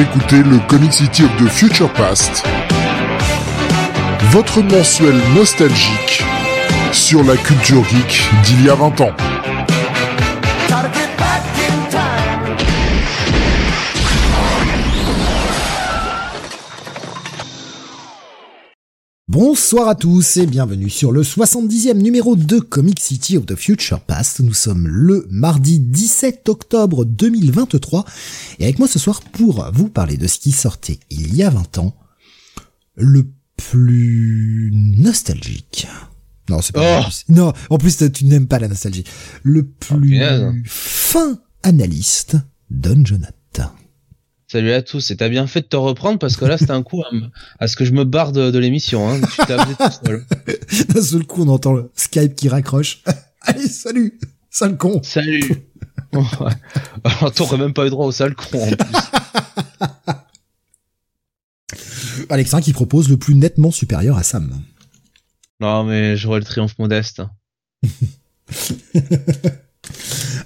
Écoutez le Comic City of the Future Past, votre mensuel nostalgique sur la culture geek d'il y a 20 ans. Bonsoir à tous et bienvenue sur le 70e numéro de Comic City of the Future Past. Nous sommes le mardi 17 octobre 2023 et avec moi ce soir pour vous parler de ce qui sortait il y a 20 ans, le plus nostalgique. Non, c'est pas Oh. plus. Non, en plus tu n'aimes pas la nostalgie. Le plus punaise. fin analyste, Don Jonathan. Salut à tous, et t'as bien fait de te reprendre parce que là c'était un coup à, ce que je me barre de, de l'émission. Hein. Tu tout seul. D'un seul coup, on entend le Skype qui raccroche. Allez, salut, sale con. Salut. Ouais. Alors t'aurais même pas eu droit au sale con en plus. Alexin qui propose le plus nettement supérieur à Sam. Non mais j'aurais le triomphe modeste.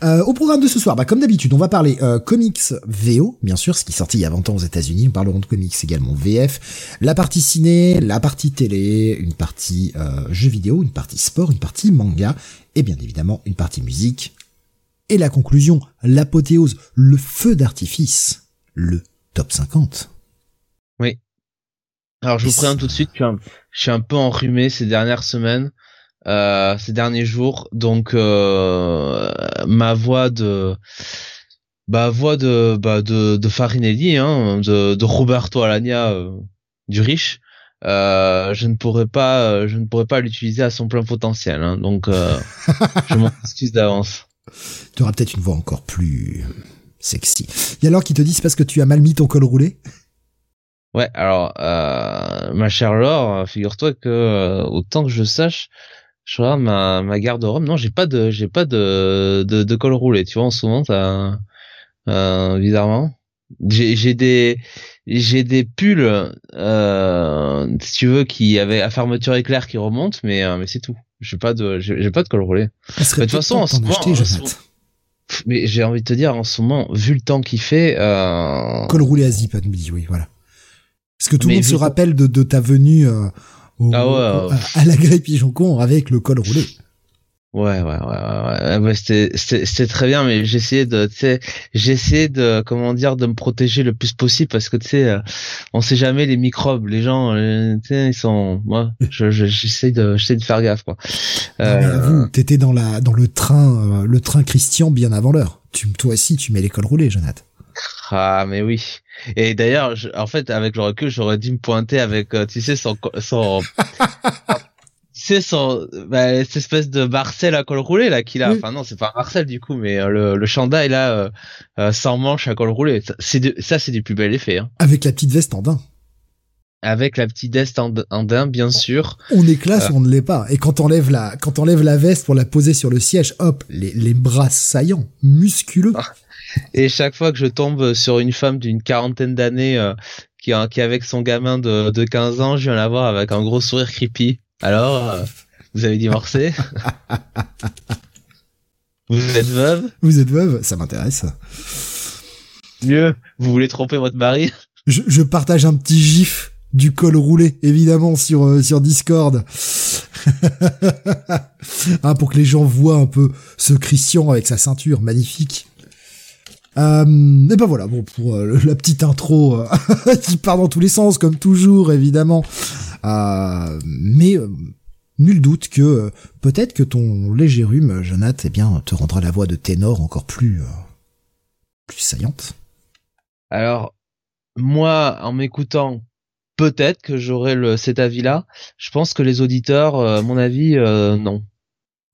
Euh, au programme de ce soir, bah, comme d'habitude, on va parler euh, comics VO, bien sûr, ce qui est sorti il y a 20 ans aux États-Unis. Nous parlerons de comics également VF, la partie ciné, la partie télé, une partie euh, jeux vidéo, une partie sport, une partie manga, et bien évidemment une partie musique. Et la conclusion, l'apothéose, le feu d'artifice, le top 50. Alors je vous préviens tout de suite, je suis un, je suis un peu enrhumé ces dernières semaines, euh, ces derniers jours, donc euh, ma voix de bah voix de bah de, de Farinelli, hein, de, de Roberto Alagna euh, du riche. Euh, je ne pourrais pas, je ne pourrais pas l'utiliser à son plein potentiel, hein, donc euh, je m'en excuse d'avance. Tu auras peut-être une voix encore plus sexy. Il y a alors qui te dit c'est parce que tu as mal mis ton col roulé? Ouais, alors euh, ma chère Laure, figure-toi que euh, autant que je sache, je regarde ma ma garde-robe. Non, j'ai pas de j'ai pas de, de de col roulé. Tu vois, en ce moment, t'as euh, bizarrement, j'ai j'ai des j'ai des pulls, euh, si tu veux, qui avaient à fermeture éclair qui remontent, mais euh, mais c'est tout. J'ai pas de j'ai pas de col roulé. Ça de toute façon, en ce moment, Mais j'ai envie de te dire, en ce moment, vu le temps qu'il fait, euh, Col roulé à zip, oui, voilà. Parce que tout le monde se rappelle de, de ta venue euh, au- Ah ouais, au- ouais. à, la grille pigeon con avec le col roulé. Ouais, ouais, ouais, ouais, ouais. ouais c'était, c'était, c'était très bien, mais j'essayais de, tu sais, j'essayais de, comment dire, de me protéger le plus possible parce que tu sais, euh, on sait jamais les microbes, les gens, euh, tu sais, ils sont, moi, je- j'essaie de, j'essaie de faire gaffe, quoi. Euh, avoue, t'étais dans la dans le train, euh, le train Christian bien avant l'heure. Tu, toi aussi, tu mets les cols roulés, Jonathan. Ah, mais oui. Et d'ailleurs, en fait, avec le recul, j'aurais dû me pointer avec, euh, tu sais, son, son, tu sais, son, bah, cette espèce de Marcel à col roulé, là, qu'il a. Oui. Enfin, non, c'est pas Marcel, du coup, mais euh, le, le chandail, là, euh, euh, sans manche à col roulé. Ça, C'est ça, c'est du plus bel effet, hein. Avec la petite veste en daim. Avec la petite veste en, en daim, bien sûr. On est classe ou on ne l'est pas. Et quand t'enlèves la, quand la veste pour la poser sur le siège, hop, les, les bras saillants, musculeux. Et chaque fois que je tombe sur une femme d'une quarantaine d'années, euh, qui, a- qui est avec son gamin de, de 15 ans, je viens la voir avec un gros sourire creepy. Alors, euh, vous avez divorcé? vous êtes veuve? Vous êtes veuve, ça m'intéresse. Mieux, vous voulez tromper votre mari? Je, je partage un petit gif du col roulé, évidemment, sur, euh, sur Discord. Hein, pour que les gens voient un peu ce Christian avec sa ceinture magnifique. Euh, et ben voilà, bon, pour euh, la petite intro euh, qui part dans tous les sens, comme toujours, évidemment. Euh, mais nul doute que peut-être que ton léger rhume, Jonathan, eh bien, te rendra la voix de ténor encore plus, plus saillante. Alors, moi, en m'écoutant, peut-être que j'aurai cet avis-là. Je pense que les auditeurs, mon avis, non.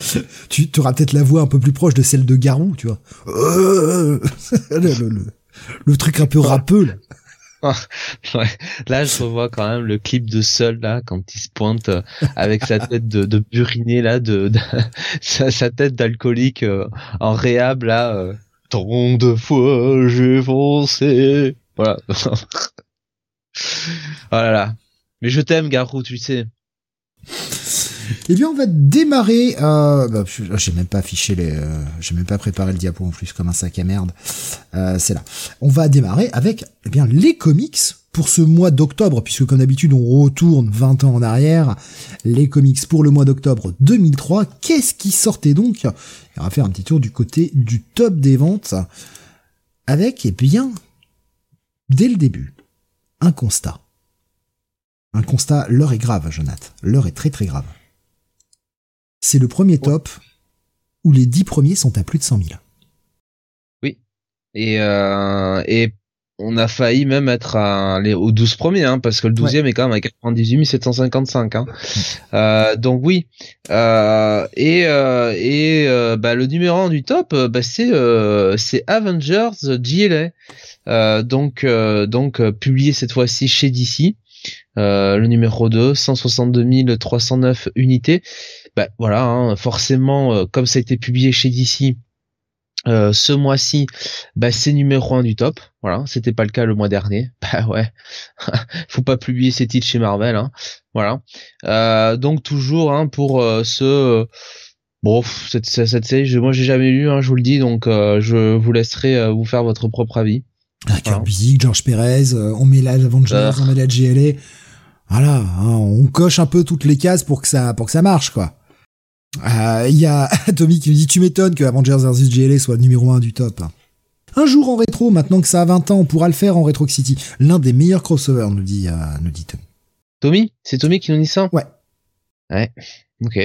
tu auras peut-être la voix un peu plus proche de celle de Garou, tu vois. Le, le- le- le truc un peu râpeux, là. Ouais. Là, je revois quand même le clip de Seul, là, quand il se pointe euh, avec sa tête de, de buriné, là, de, de- sa, sa tête d'alcoolique euh, en réhab, là. Euh, Tant de fois j'ai foncé. Voilà. oh là là. Mais je t'aime, Garou, tu le sais. Eh bien, on va démarrer. Euh, bah, j'ai même pas affiché les, euh, j'ai même pas préparé le diapo en plus comme un sac à merde. Euh, c'est là. On va démarrer avec eh bien les comics pour ce mois d'octobre, puisque comme d'habitude on retourne 20 ans en arrière. Les comics pour le mois d'octobre 2003. Qu'est-ce qui sortait donc? On va faire un petit tour du côté du top des ventes avec eh bien dès le début un constat. Un constat, l'heure est grave, Jonathan. L'heure est très très grave. C'est le premier top où les dix premiers sont à plus de 100 000. Oui. Et, euh, et on a failli même être à, les, aux 12 premiers, hein, parce que le 12e est quand même à 98 755. Hein. Euh, donc oui. Euh, et euh, et euh, bah, le numéro 1 du top, euh, bah, c'est c'est Avengers GLA. donc donc publié cette fois-ci chez DC. le numéro 2, 162 309 unités. Bah, voilà, hein, forcément, comme ça a été publié chez DC, euh, ce mois-ci, bah, c'est numéro 1 du top. Voilà, c'était pas le cas le mois dernier. Bah ouais, faut pas publier ces titres chez Marvel. Hein. Voilà. Euh, donc toujours hein, pour euh, ce bon cette, cette série, je, moi j'ai jamais lu, hein, je vous le dis, donc je vous laisserai vous faire votre propre avis. Ah, Kirby, George Perez, on met la Avengers, on met la GLA. Voilà, on coche un peu toutes les cases pour que ça pour que ça marche quoi. Euh, il y a Tommy qui me dit tu m'étonnes que Avengers vs GLA soit le numéro 1 du top. Un jour en rétro, maintenant que ça a 20 ans, on pourra le faire en Retro City. L'un des meilleurs crossovers, nous dit, euh, nous dit Tommy. Tommy? C'est Tommy qui nous dit ça? Ouais. Ouais. Ok.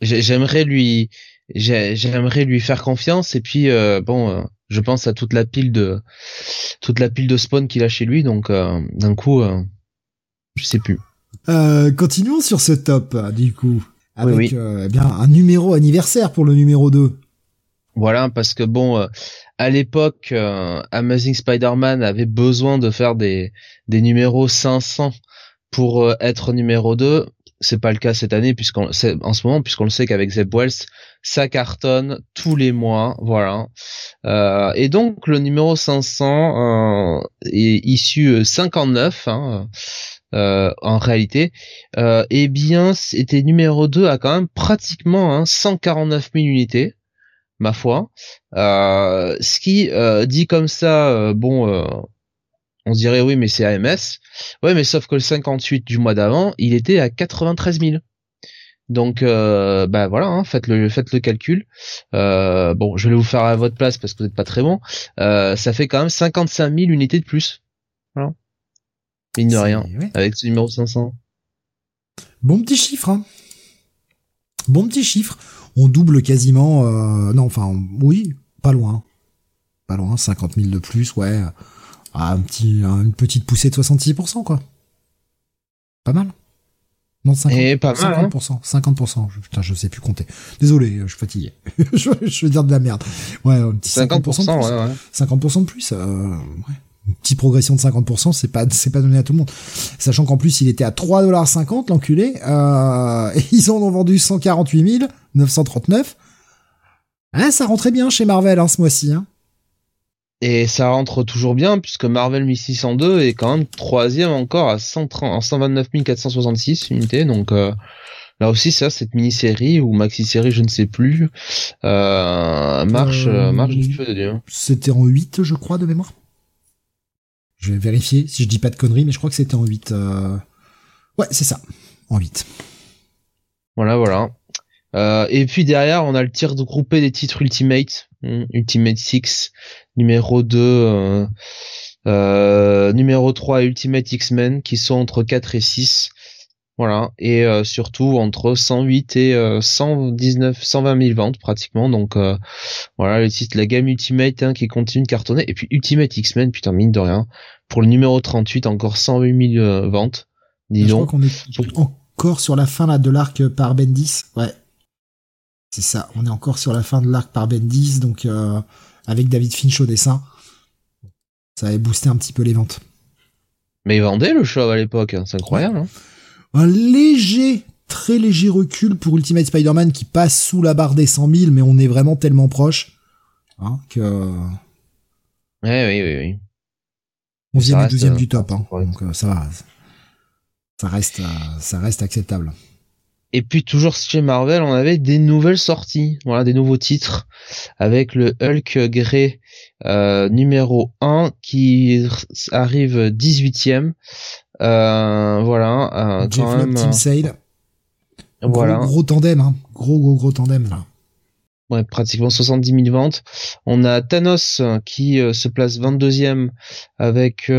J'aimerais lui, j'aimerais lui faire confiance et puis euh, bon, je pense à toute la pile de, toute la pile de spawn qu'il a chez lui, donc d'un coup, je sais plus. continuons sur ce top, du coup avec euh, eh bien un numéro anniversaire pour le numéro 2. Voilà, parce que bon, euh, à l'époque, euh, Amazing Spider-Man avait besoin de faire des, des numéros 500 pour être numéro 2. C'est pas le cas cette année puisqu'en en ce moment puisqu'on le sait qu'avec Zeb Wells ça cartonne tous les mois, voilà. et donc le numéro 500 est issu 59. Hein, euh, en réalité, euh, eh bien, c'était numéro 2 à quand même pratiquement hein, 149 000 unités, ma foi. Euh, ce qui euh, dit comme ça, euh, bon, on se dirait oui, mais c'est AMS. Ouais, mais sauf que le 58 du mois d'avant, il était à 93 000. Donc, euh, bah voilà, hein, faites le faites le calcul. bon, je vais vous faire à votre place parce que vous n'êtes pas très bon. ça fait quand même 55 000 unités de plus. Voilà. Mine de rien. Avec ce numéro 500. Bon petit chiffre. Hein. Bon petit chiffre. On double quasiment. Euh, non, enfin, oui, pas loin. Pas loin, 50 000 de plus, ouais. Ah, un petit, une petite poussée de 66%, quoi. Pas mal. Non, 50, Et pas mal, 50%. Hein. 50%. Je, putain, je sais plus compter. Désolé, je suis fatigué. je, je veux dire de la merde. Ouais, un petit 50%, 50% de plus. Ouais, ouais. 50% de plus, euh, ouais une petite progression de 50%, c'est pas c'est pas donné à tout le monde. Sachant qu'en plus il était à 3,50$ l'enculé, euh, et ils en ont vendu 148 939. Ah, ça rentrait bien chez Marvel hein, ce mois-ci. Hein. Et ça rentre toujours bien puisque Marvel 1602 est quand même troisième encore à 130, 129 466 unités. Donc euh, là aussi ça, cette mini-série ou maxi-série, je ne sais plus, euh, marche euh, marche du feu de Dieu. C'était en 8 je crois de mémoire. Je vais vérifier si je dis pas de conneries, mais je crois que c'était en 8. Euh... Ouais, c'est ça, en 8. Voilà, voilà. Euh, et puis derrière, on a le tir de groupé des titres Ultimate, hmm, Ultimate 6, numéro 2, euh, euh, numéro 3 Ultimate X-Men, qui sont entre 4 et 6. Voilà, et euh, surtout entre 108 et 119, 120 000 ventes pratiquement. Donc euh, voilà, le titre, la gamme Ultimate hein, qui continue de cartonner. Et puis Ultimate X-Men, putain mine de rien, pour le numéro 38, encore 108 000 euh, ventes. Disons. Je crois qu'on est encore sur la fin là de l'arc par Bendis. Ouais, c'est ça. On est encore sur la fin de l'arc par Bendis, donc avec David Finch au dessin, ça avait boosté un petit peu les ventes. Mais il vendait le show à l'époque, hein. c'est incroyable. Hein un léger, très léger recul pour Ultimate Spider-Man qui passe sous la barre des 100 000, mais on est vraiment tellement proche hein, que. Ouais, oui, oui, oui. On vient du deuxième du top, hein, donc euh, ça va. Ça reste, euh, ça reste acceptable. et puis toujours chez Marvel, on avait des nouvelles sorties, voilà, des nouveaux titres, avec le Hulk Grey euh, numéro 1 qui arrive 18ème. Euh, voilà, euh, quand même, Team Sale. Voilà. Gros, gros tandem, hein. gros gros gros tandem là. Ouais, pratiquement 70 000 ventes. On a Thanos qui se place 22e avec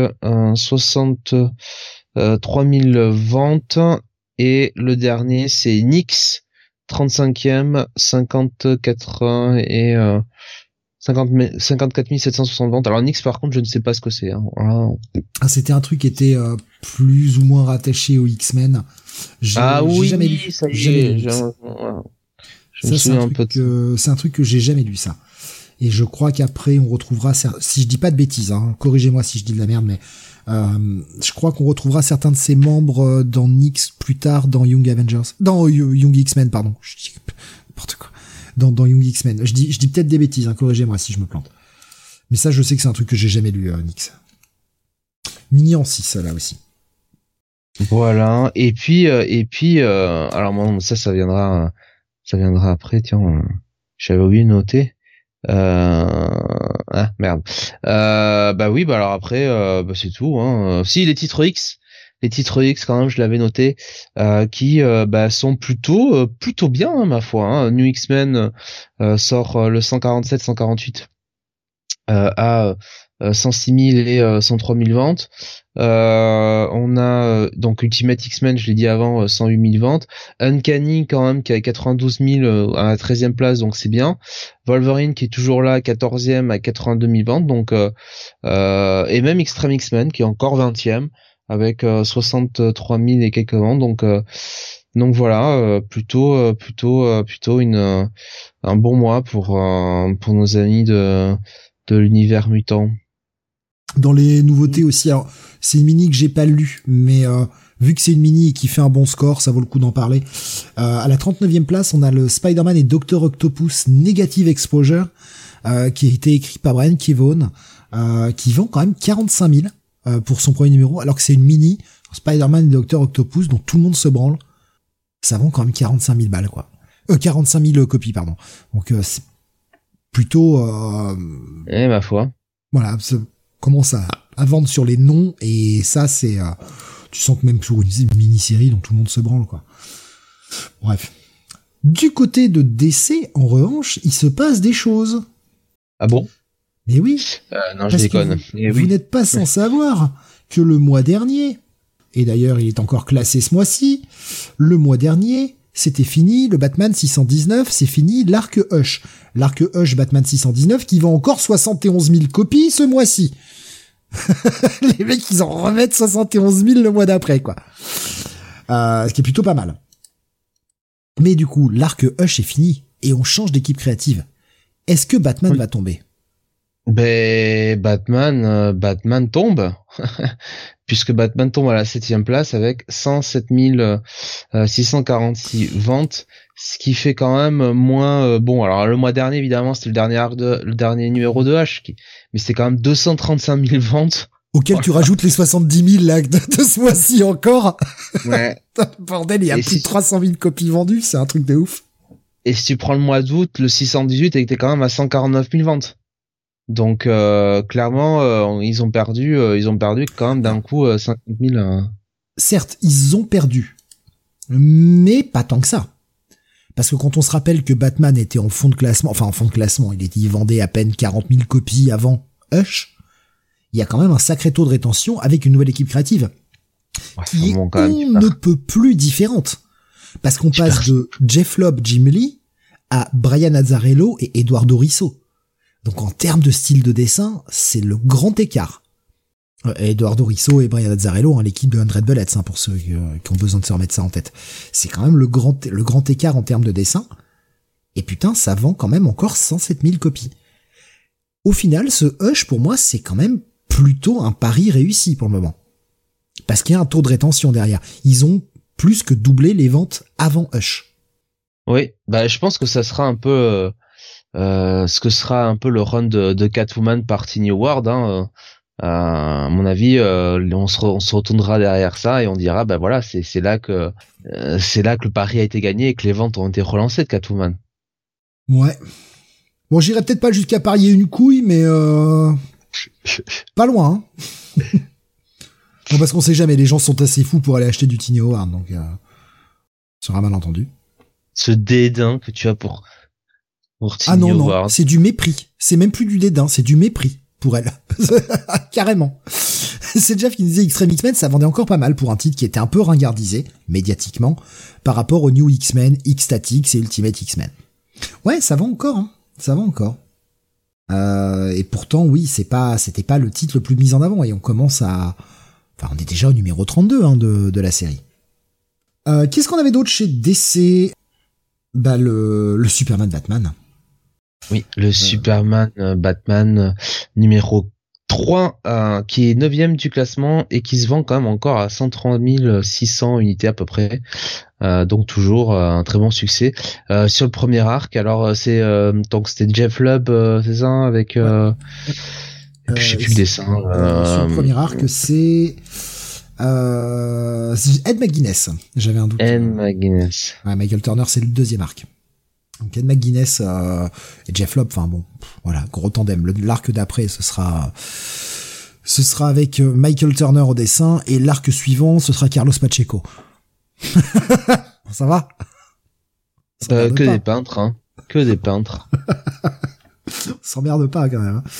63 000 ventes et le dernier, c'est Nix, 35e, 54 et euh, 50, 54 760 ventes. Alors Nix, par contre, je ne sais pas ce que c'est. Hein. Ah, c'était un truc qui était euh, plus ou moins rattaché aux X-Men. Ah oui, jamais lu. ça y est. Je, me souviens un, de... C'est un truc que j'ai jamais lu, ça. Et je crois qu'après, on retrouvera, si je dis pas de bêtises, hein, corrigez-moi si je dis de la merde, mais euh, je crois qu'on retrouvera certains de ses membres euh, dans Nix plus tard dans Young Avengers, dans Young X-Men, pardon. Je dis n'importe quoi. Dans, Young X-Men. Je dis, je dis peut-être des bêtises, hein, corrigez-moi si je me plante. Mais ça, je sais que c'est un truc que j'ai jamais lu, euh, Nix. Mini en 6, là aussi. Voilà. Et puis, et puis, alors bon, ça, ça viendra, ça viendra après. Tiens, j'avais oublié de noter. Euh... Ah merde. Euh, bah oui, bah alors après, euh, bah c'est tout. Hein. Si les titres X, les titres X quand même, je l'avais noté, euh, qui euh, bah, sont plutôt plutôt bien hein, ma foi. Hein. New X-Men sort le 147-148 à 106 000 et 103 000 ventes. Euh, on a euh, donc Ultimate X-Men, je l'ai dit avant, 108 euh, 000 ventes. Uncanny quand même qui a 92 000 à la 13e place, donc c'est bien. Wolverine qui est toujours là, 14e à 82 000 ventes, donc et même Extreme X-Men qui est encore 20e avec 63 000 et quelques ventes, donc donc voilà, plutôt plutôt plutôt une un bon mois pour pour nos amis de de l'univers mutant. Dans les nouveautés aussi, c'est une mini que j'ai pas lu, mais euh, vu que c'est une mini et qui fait un bon score, ça vaut le coup d'en parler. Euh, à la 39e place, on a le Spider-Man et Dr. Octopus Negative Exposure, euh, qui a été écrit par Brian Kevon, qui vend quand même 45 000 pour son premier numéro, alors que c'est une mini Spider-Man et Dr. Octopus dont tout le monde se branle. Ça vend quand même 45 000 balles, quoi. Euh, 45 000 copies, pardon. Donc c'est plutôt... eh, ma foi. Voilà, commence à, à vendre sur les noms et ça c'est euh, tu sens que même sur une mini-série dont tout le monde se branle quoi. Bref. Du côté de DC, en revanche, il se passe des choses. Ah bon? Mais oui. Euh, non, je déconne. Vous, eh vous n'êtes pas sans savoir que le mois dernier, et d'ailleurs il est encore classé ce mois-ci, le mois dernier, c'était fini, le Batman 619, c'est fini, l'arc Hush. L'arc Hush Batman 619 qui vend encore 71 000 copies ce mois-ci. les mecs, ils en remettent 71 000 le mois d'après, quoi. Euh, ce qui est plutôt pas mal. Mais du coup, l'arc Hush est fini et on change d'équipe créative. Est-ce que Batman va tomber? Ben Batman, euh, Batman tombe, puisque Batman tombe à la septième place avec 107 646 euh, ventes, ce qui fait quand même moins bon. Alors le mois dernier, évidemment, c'était le dernier arc de, le dernier numéro de H qui, mais c'est quand même 235 000 ventes. Auquel tu rajoutes les 70 000 là, de, ce mois-ci encore. Ouais. Bordel, il y a plus de 300 000 copies vendues, c'est un truc de ouf. Et si tu prends le mois d'août, le 618 était quand même à 149 000 ventes. Donc euh, clairement, euh, ils ont perdu, euh, ils ont perdu quand même d'un coup 50 000. Certes, ils ont perdu, mais pas tant que ça. Parce que quand on se rappelle que Batman était en fond de classement, enfin en fond de classement, il, était, il vendait à peine 40 000 copies avant Hush, il y a quand même un sacré taux de rétention avec une nouvelle équipe créative. qui est on ne peut plus différente. Parce qu'on passe de Jeff Lobb, Jim Lee, à Brian Azzarello et Eduardo Risso. Donc en termes de style de dessin, c'est le grand écart. Eduardo Risso et Brian Azzarello, hein, l'équipe de 100 Bullets, hein, pour ceux euh, qui ont besoin de se remettre ça en tête. C'est quand même le grand, le grand écart en termes de dessin. Et putain, ça vend quand même encore 107 000 copies. Au final, ce Hush, pour moi, c'est quand même plutôt un pari réussi pour le moment. Parce qu'il y a un taux de rétention derrière. Ils ont plus que doublé les ventes avant Hush. Oui, bah je pense que ça sera un peu euh, euh ce que sera un peu le run de, de Catwoman par Tiny Ward. Hein, à mon avis, on se, on, se retournera derrière ça et on dira, ben voilà, c'est là que c'est là que le pari a été gagné et que les ventes ont été relancées de Catwoman. Ouais. Bon, j'irai peut-être pas jusqu'à parier une couille, mais pas loin. Hein. bon, parce qu'on sait jamais, les gens sont assez fous pour aller acheter du Tiny Howard, donc euh, sera mal entendu. Ce dédain que tu as pour, Ah non, non, c'est du mépris. C'est même plus du dédain, c'est du mépris pour elle. Carrément. C'est Jeff qui disait Extreme X-Men, ça vendait encore pas mal pour un titre qui était un peu ringardisé, médiatiquement, par rapport aux New X-Men, X-Statix et Ultimate X-Men. Ouais, ça vend encore, hein. Ça vend encore. Euh, et pourtant, oui, c'est pas, c'était pas le titre le plus mis en avant. Et on commence à, enfin, on est déjà au numéro 32 hein, de, de la série. Euh, Qu'est-ce qu'on avait d'autre chez DC Bah le, le Superman Batman. Oui, le euh. Superman euh, Batman numéro 3 euh, qui est 9 du classement et qui se vend quand même encore à 130 600 unités à peu près. Euh, donc toujours euh, un très bon succès sur le premier arc. Alors c'est donc c'était Jeff Lubb, c'est ça avec je sais plus le dessin. sur le premier arc c'est Ed McGuinness. J'avais un doute. Ed McGuinness. Ouais, Michael Turner c'est le deuxième arc. Donc Ed McGuinness euh, et Jeff Lobb, enfin bon, voilà, gros tandem. L'arc d'après, ce sera ce sera avec euh, Michael Turner au dessin et l'arc suivant, ce sera Carlos Pacheco. ça va? Euh, Que des peintres, hein. Que des peintres. s'emmerde pas quand même. Hein.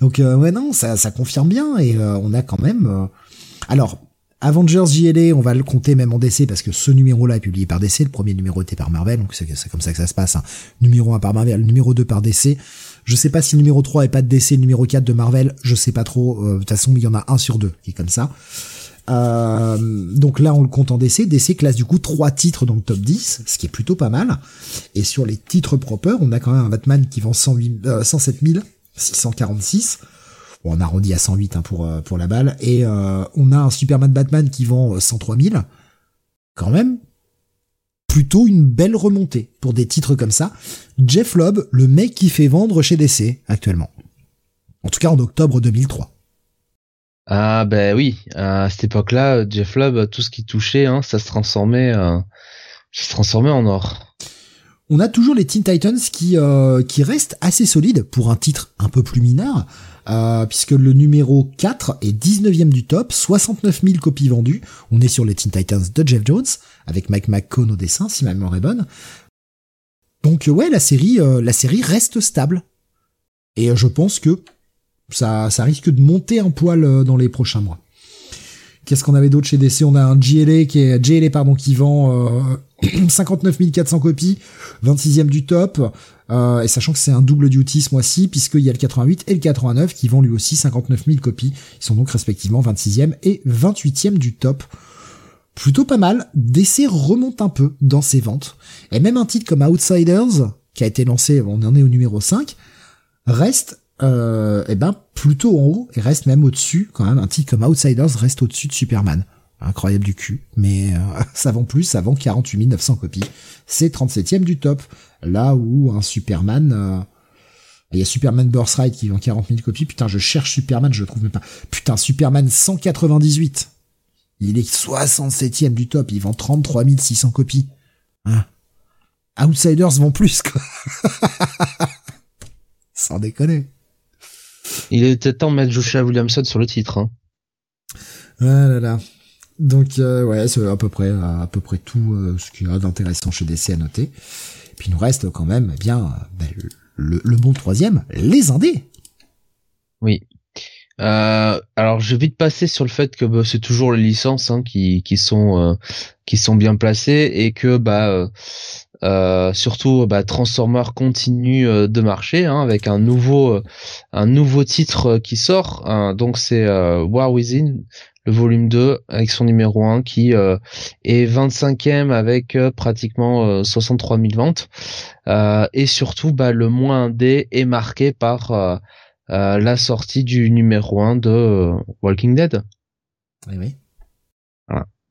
Donc ouais non, ça, ça confirme bien et on a quand même. Alors Avengers JLA, on va le compter même en DC parce que ce numéro-là est publié par DC, le premier numéro était par Marvel, donc c'est comme ça que ça se passe. Hein. Numéro 1 par Marvel, numéro 2 par DC. Je sais pas si le numéro 3 est pas de DC, le numéro 4 de Marvel, je sais pas trop. Euh, de toute façon, il y en a un sur deux qui est comme ça. Euh, donc là, on le compte en DC. DC classe du coup trois titres dans le top 10, ce qui est plutôt pas mal. Et sur les titres propres, on a quand même un Batman qui vend 108, euh, 107 646 on arrondit à 108 hein, pour, euh, pour la balle. Et euh, on a un Superman Batman qui vend 103 euh, 000. Quand même, plutôt une belle remontée pour des titres comme ça. Jeff Lobb, le mec qui fait vendre chez DC actuellement. En tout cas en octobre 2003. Ah ben oui, à cette époque-là, Jeff Lobb, tout ce qui touchait, hein, ça se transformait, ça se transformait en or. On a toujours les Teen Titans qui qui restent assez solides pour un titre un peu plus mineur. Euh, puisque le numéro 4 est 19e du top, 69 000 copies vendues. On est sur les Teen Titans de Jeff Jones, avec Mike McCone au dessin, si ma mémoire est bonne. Donc ouais, la série, euh, la série reste stable. Et euh, je pense que ça, ça risque de monter un poil dans les prochains mois. Qu'est-ce qu'on avait d'autre chez DC On a un GLA qui est pardon qui vend 59 400 copies, 26e du top. Euh, et sachant que c'est un double duty ce mois-ci, puisqu'il y a le 88 et le 89 qui vendent lui aussi 59 000 copies. Ils sont donc respectivement 26e et 28e du top. Plutôt pas mal. DC remonte un peu dans ses ventes. Et même un titre comme Outsiders, qui a été lancé, on en est au numéro 5, reste euh, eh ben plutôt en haut et reste même au-dessus quand même. Un titre comme Outsiders reste au-dessus de Superman incroyable du cul, mais euh, ça vend plus, ça vend 48 900 copies. C'est 37ème du top. Là où un Superman, euh, il y a Superman Birthright qui vend 40 000 copies. Putain, je cherche Superman, je le trouve même pas. Putain, Superman 198. Il est 67ème du top, il vend 33 600 copies. Hein Outsiders vend plus, quoi. Sans déconner. Il est peut-être temps de mettre Joshua Williamson sur le titre. Hein. Ah là là. Donc euh, ouais, c'est à peu près à peu près tout euh, ce qu'il y a d'intéressant chez DC à noter. Et puis il nous reste quand même eh bien ben, le, le bon troisième, les indés. Oui. Euh, alors je vais vite passer sur le fait que bah, c'est toujours les licences hein, qui, qui sont qui sont bien placées et que bah euh, surtout bah, Transformer continue de marcher hein, avec un nouveau un nouveau titre qui sort hein. donc c'est War Within le volume 2 avec son numéro 1 qui euh, est 25e avec euh, pratiquement 63 euh, 000 ventes. et surtout, bah, le moins D est marqué par la sortie du numéro 1 de Walking Dead. Oui, oui.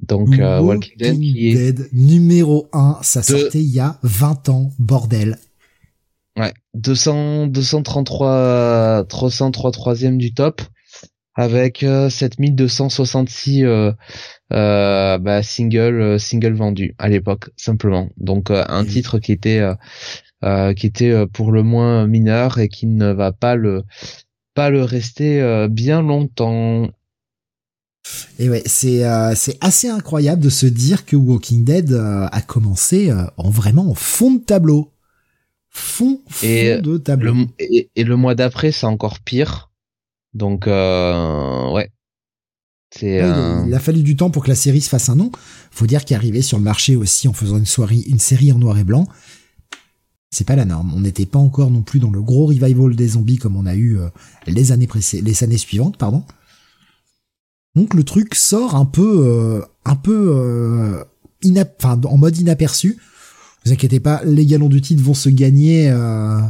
Donc Walking, Dead, numéro 1, ça sortait il y a 20 ans, bordel. Ouais, 200, 233, 333 e du top. avec 7266 bah, single single vendus à l'époque simplement. Donc un titre qui était qui était pour le moins mineur et qui ne va pas le pas le rester bien longtemps. Et ouais, c'est euh, c'est assez incroyable de se dire que Walking Dead euh, a commencé euh, en vraiment en fond de tableau. Fond, fond de tableau. Le, et, le mois d'après, c'est encore pire. Donc ouais. C'est il, a fallu du temps pour que la série se fasse un nom. Faut dire qu'il arrivé sur le marché aussi en faisant une soirée, une série en noir et blanc. C'est pas la norme. On n'était pas encore non plus dans le gros revival des zombies comme on a eu les années les années suivantes, pardon. Donc le truc sort un peu, euh, un peu euh, en mode inaperçu. Vous inquiétez pas, les galons du titre vont se gagner euh,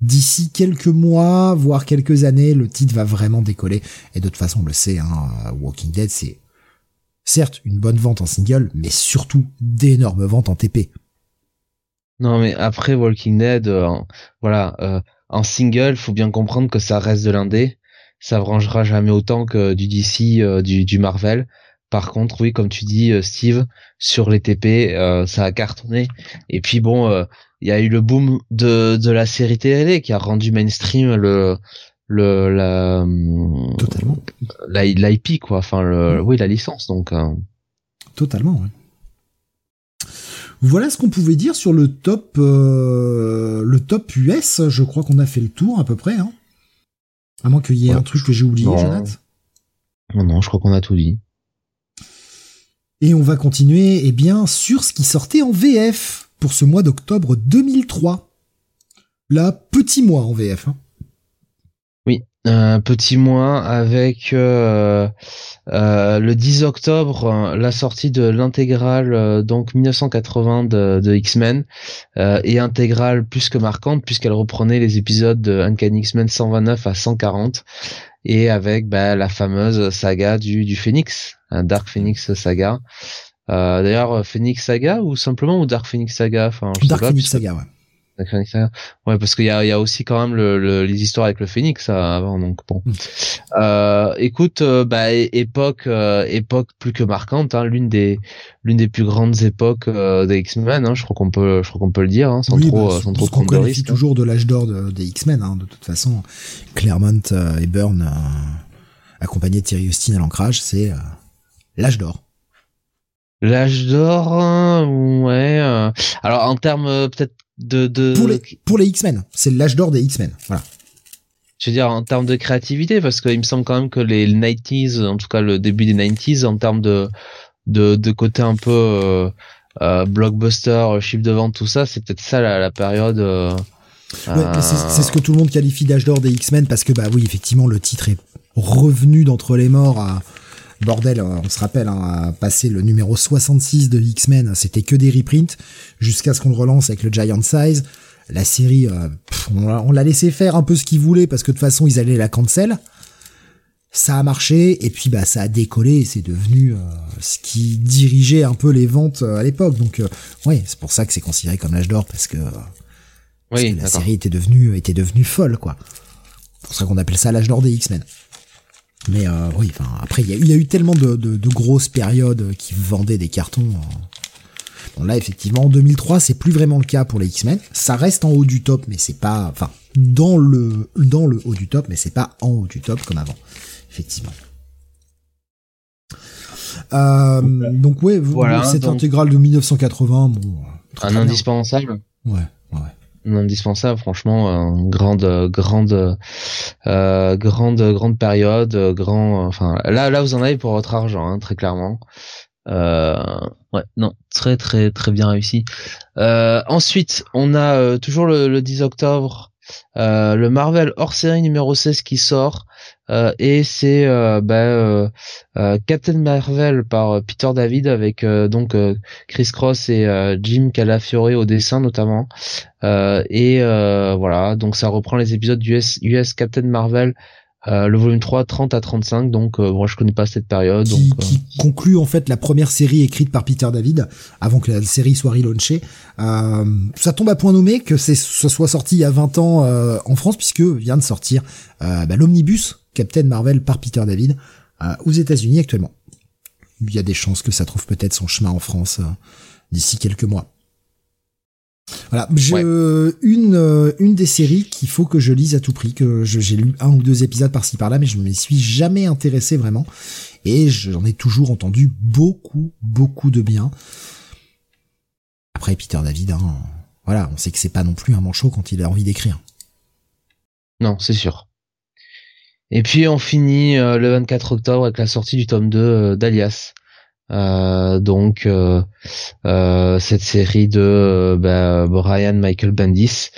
d'ici quelques mois, voire quelques années. Le titre va vraiment décoller. Et de toute façon, on le sait, hein, Walking Dead, c'est certes une bonne vente en single, mais surtout d'énormes ventes en TP. Non, mais après Walking Dead, voilà, en single, faut bien comprendre que ça reste de l'indé ça rangera jamais autant que du DC, euh, du, du, Marvel. Par contre, oui, comme tu dis, euh, Steve, sur les TP, euh, ça a cartonné. Et puis bon, il y a eu le boom de, de la série télé qui a rendu mainstream le le la totalement l'IP quoi enfin le mm. oui la licence donc totalement ouais. voilà ce qu'on pouvait dire sur le top le top US je crois qu'on a fait le tour à peu près hein. À moins qu'il y ait un truc que j'ai oublié, non. Non, non, je crois qu'on a tout dit. Et on va continuer, eh bien, sur ce qui sortait en VF pour ce mois d'octobre 2003. Là, petit mois en VF. Hein. Un petit mois avec euh, euh, le 10 octobre la sortie de l'intégrale euh, donc 1980 de, de X-Men et intégrale plus que marquante puisqu'elle reprenait les épisodes de Uncanny X-Men 129 à 140 et avec bah, la fameuse saga du, du Phoenix, un Dark Phoenix saga. D'ailleurs, Phoenix Saga ou simplement ou Dark Phoenix Saga? Enfin, Dark Phoenix Saga, ouais. Ouais, parce qu'il y a, y a aussi quand même le, les histoires avec le Phoenix avant, donc bon. Mm. Euh, écoute, euh, bah, époque, euh, époque plus que marquante, hein, l'une des, l'une des plus grandes époques des X-Men, hein, je crois qu'on peut, je crois qu'on peut le dire, hein, sans trop, bah, sans trop qu'on qualifie toujours de l'âge d'or des X-Men, hein, de toute façon. Claremont et Byrne, accompagnés de Thierry Austin à l'ancrage, c'est l'âge d'or. L'âge d'or, ouais. alors en termes peut-être de, pour les pour les X-Men, c'est l'âge d'or des X-Men. Voilà. Je veux dire en termes de créativité parce qu'il me semble quand même que les 90s, en tout cas le début des 90s, en termes de de, de côté un peu euh, euh, blockbuster, chiffre de vente, tout ça, c'est peut-être ça la, la période. Euh, c'est ce que tout le monde qualifie d'âge d'or des X-Men parce que bah oui effectivement le titre est revenu d'entre les morts à bordel, on se rappelle, hein, passer le numéro 66 de X-Men, c'était que des reprints, jusqu'à ce qu'on le relance avec le Giant Size. La série, euh, on l'a laissé faire un peu ce qu'ils voulaient, parce que de toute façon, ils allaient la cancel. Ça a marché, et puis bah ça a décollé, et c'est devenu euh, ce qui dirigeait un peu les ventes euh, à l'époque. Donc ouais, c'est pour ça que c'est considéré comme l'âge d'or, parce que, oui, la série était devenue, était devenue folle, quoi. C'est pour ça qu'on appelle ça l'âge d'or des X-Men. Mais euh, oui, enfin après il y, a eu tellement de, de, grosses périodes qui vendaient des cartons. Euh. Bon là effectivement en 2003 c'est plus vraiment le cas pour les X-Men. Ça reste en haut du top, mais c'est pas, enfin dans le dans le haut du top, mais c'est pas en haut du top comme avant, effectivement. Euh, donc ouais, voilà, cette intégrale de 1980, bon. Un indispensable. Ouais indispensable franchement grande grande euh, grande grande période grand enfin là là vous en avez pour votre argent hein, très clairement. Euh, ouais non très très très bien réussi. Euh, ensuite on a euh, toujours le, le, 10 octobre le Marvel hors série numéro 16 qui sort euh, et c'est euh, bah, euh, Captain Marvel par Peter David avec donc Chris Cross et Jim Calafiore au dessin notamment. Et voilà donc ça reprend les épisodes US, US Captain Marvel le volume 3 30 à 35 donc moi je connais pas cette période qui, qui, conclut en fait la première série écrite par Peter David avant que la série soit relaunchée euh, ça tombe à point nommé que ce soit sorti il y a 20 ans en France puisque vient de sortir bah, l'omnibus Captain Marvel par Peter David aux États-Unis actuellement. Il y a des chances que ça trouve peut-être son chemin en France d'ici quelques mois. Voilà, je, une une des séries qu'il faut que je lise à tout prix, que j'ai lu un ou deux épisodes par-ci par-là, mais je ne m'y suis jamais intéressé vraiment, et j'en ai toujours entendu beaucoup beaucoup de bien. Après Peter David, hein, voilà, on sait que c'est pas non plus un manchot quand il a envie d'écrire. Non, c'est sûr. Et puis on finit euh, le 24 octobre avec la sortie du tome 2 euh, d'Alias. Euh, donc euh, euh, cette série de bah, Brian Michael Bendis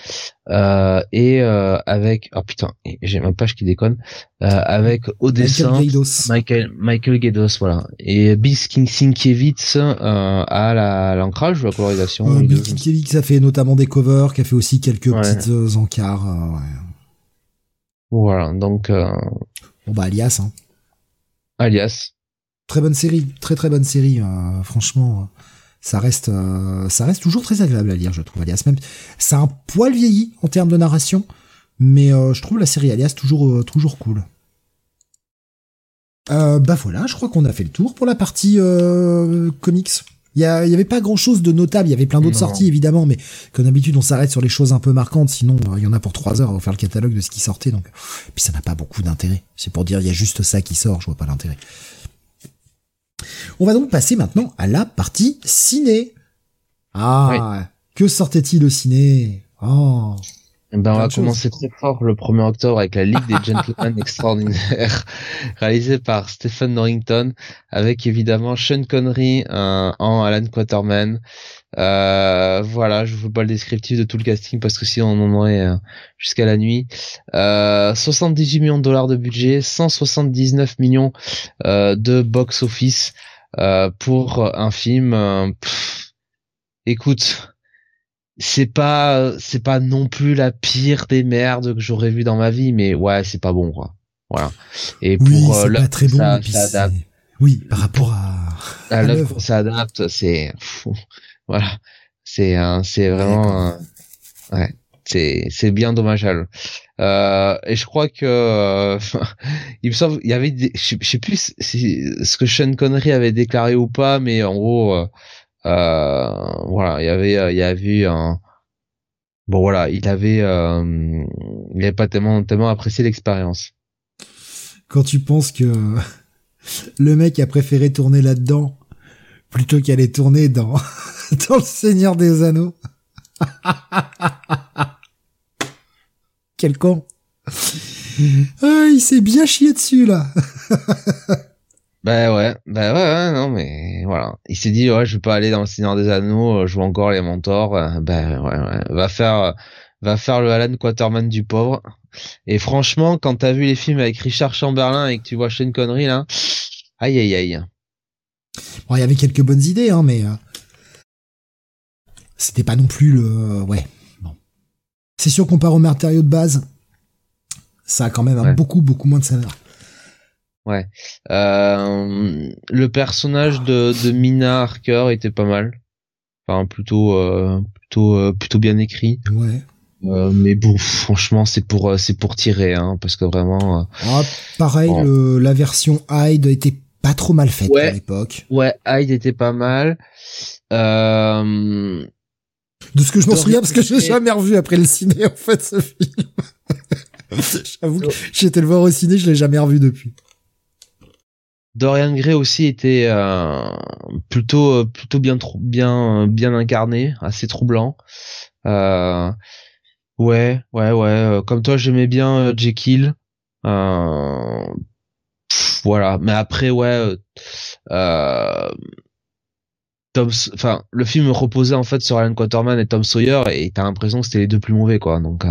et avec oh putain j'ai ma page qui déconne avec au dessin Michael Michael Gaidos voilà. Et Bill à l'ancrage ou la colorisation Bill a fait notamment des covers qui a fait aussi quelques petites encarts voilà donc bon bah alias hein. alias Très bonne série, très très bonne série. Euh, franchement, ça reste, euh, ça reste toujours très agréable à lire, je trouve. Alias même, c'est un poil vieilli en termes de narration, mais euh, je trouve la série Alias toujours toujours cool. bah voilà, je crois qu'on a fait le tour pour la partie comics. Il y, avait pas grand chose de notable, il y avait plein d'autres sorties évidemment, mais comme d'habitude on s'arrête sur les choses un peu marquantes, sinon il y en a pour trois heures, va faire le catalogue de ce qui sortait, donc puis ça n'a pas beaucoup d'intérêt. C'est pour dire il y a juste ça qui sort, je vois pas l'intérêt. On va donc passer maintenant à la partie ciné. Ah, que sortait-il au ciné? Oh. Ben, on va commencer très fort le 1er octobre avec la Ligue des Gentlemen Extraordinaires, réalisée par Stephen Norrington, avec évidemment Sean Connery euh, en Alan Quaterman. Euh, voilà, je vous pas le descriptif de tout le casting parce que sinon on en aurait euh, jusqu'à la nuit. 78 millions de dollars de budget, 179 millions de box office pour un film. écoute c'est pas c'est pas non plus la pire des merdes que j'aurais vu dans ma vie mais ouais c'est pas bon quoi. Voilà. Et pour oui, euh, pas très bon ça, adapte. oui par rapport à, à, l'œuvre ça adapte c'est voilà. C'est c'est vraiment ouais c'est c'est bien dommageable. Euh, et je crois que euh, il me semble il y avait je, sais plus si, ce que Sean Connery avait déclaré ou pas mais en gros euh, voilà, il y avait, euh, il y avait un, bon voilà, il avait, euh, il avait pas tellement, tellement apprécié l'expérience. Quand tu penses que le mec a préféré tourner là-dedans plutôt qu'aller tourner dans dans le Seigneur des Anneaux. Quel con. Ah, il s'est bien chié dessus là. Bah ouais, bah ouais, non mais voilà. Il s'est dit ouais, je vais pas aller dans le Seigneur des Anneaux, je vois encore les mentors. Euh, bah ouais, ouais, va faire, va faire le Alan Quaterman du pauvre. Et franchement, quand t'as vu les films avec Richard Chamberlain et que tu vois Shane Connery là, aïe aïe aïe. Bon, il y avait quelques bonnes idées, hein, mais euh, c'était pas non plus le, ouais. Bon, c'est sûr qu'on part au matériau de base, ça a quand même beaucoup beaucoup moins de saveur. Ouais. Euh, le personnage de, de Mina Harker était pas mal. Enfin, plutôt, euh, plutôt, euh, plutôt bien écrit. Ouais. Euh, mais bon, franchement, c'est pour, euh, c'est pour tirer, hein, parce que vraiment. Ah, pareil, la version Hyde était pas trop mal faite à l'époque. Ouais, Hyde était pas mal. Euh... De ce que je m'en souviens, parce que je l'ai jamais revu après le ciné, en fait, ce film. J'avoue que j'étais le voir au ciné, je l'ai jamais revu depuis. Dorian Gray aussi était euh, plutôt euh, plutôt bien bien bien incarné, assez troublant. Euh, ouais, ouais, ouais. Comme toi, j'aimais bien Jekyll. voilà, mais après, ouais. Tom, enfin, le film reposait en fait sur Alan Quaterman et Tom Sawyer, et t'as l'impression que c'était les deux plus mauvais, quoi. Donc.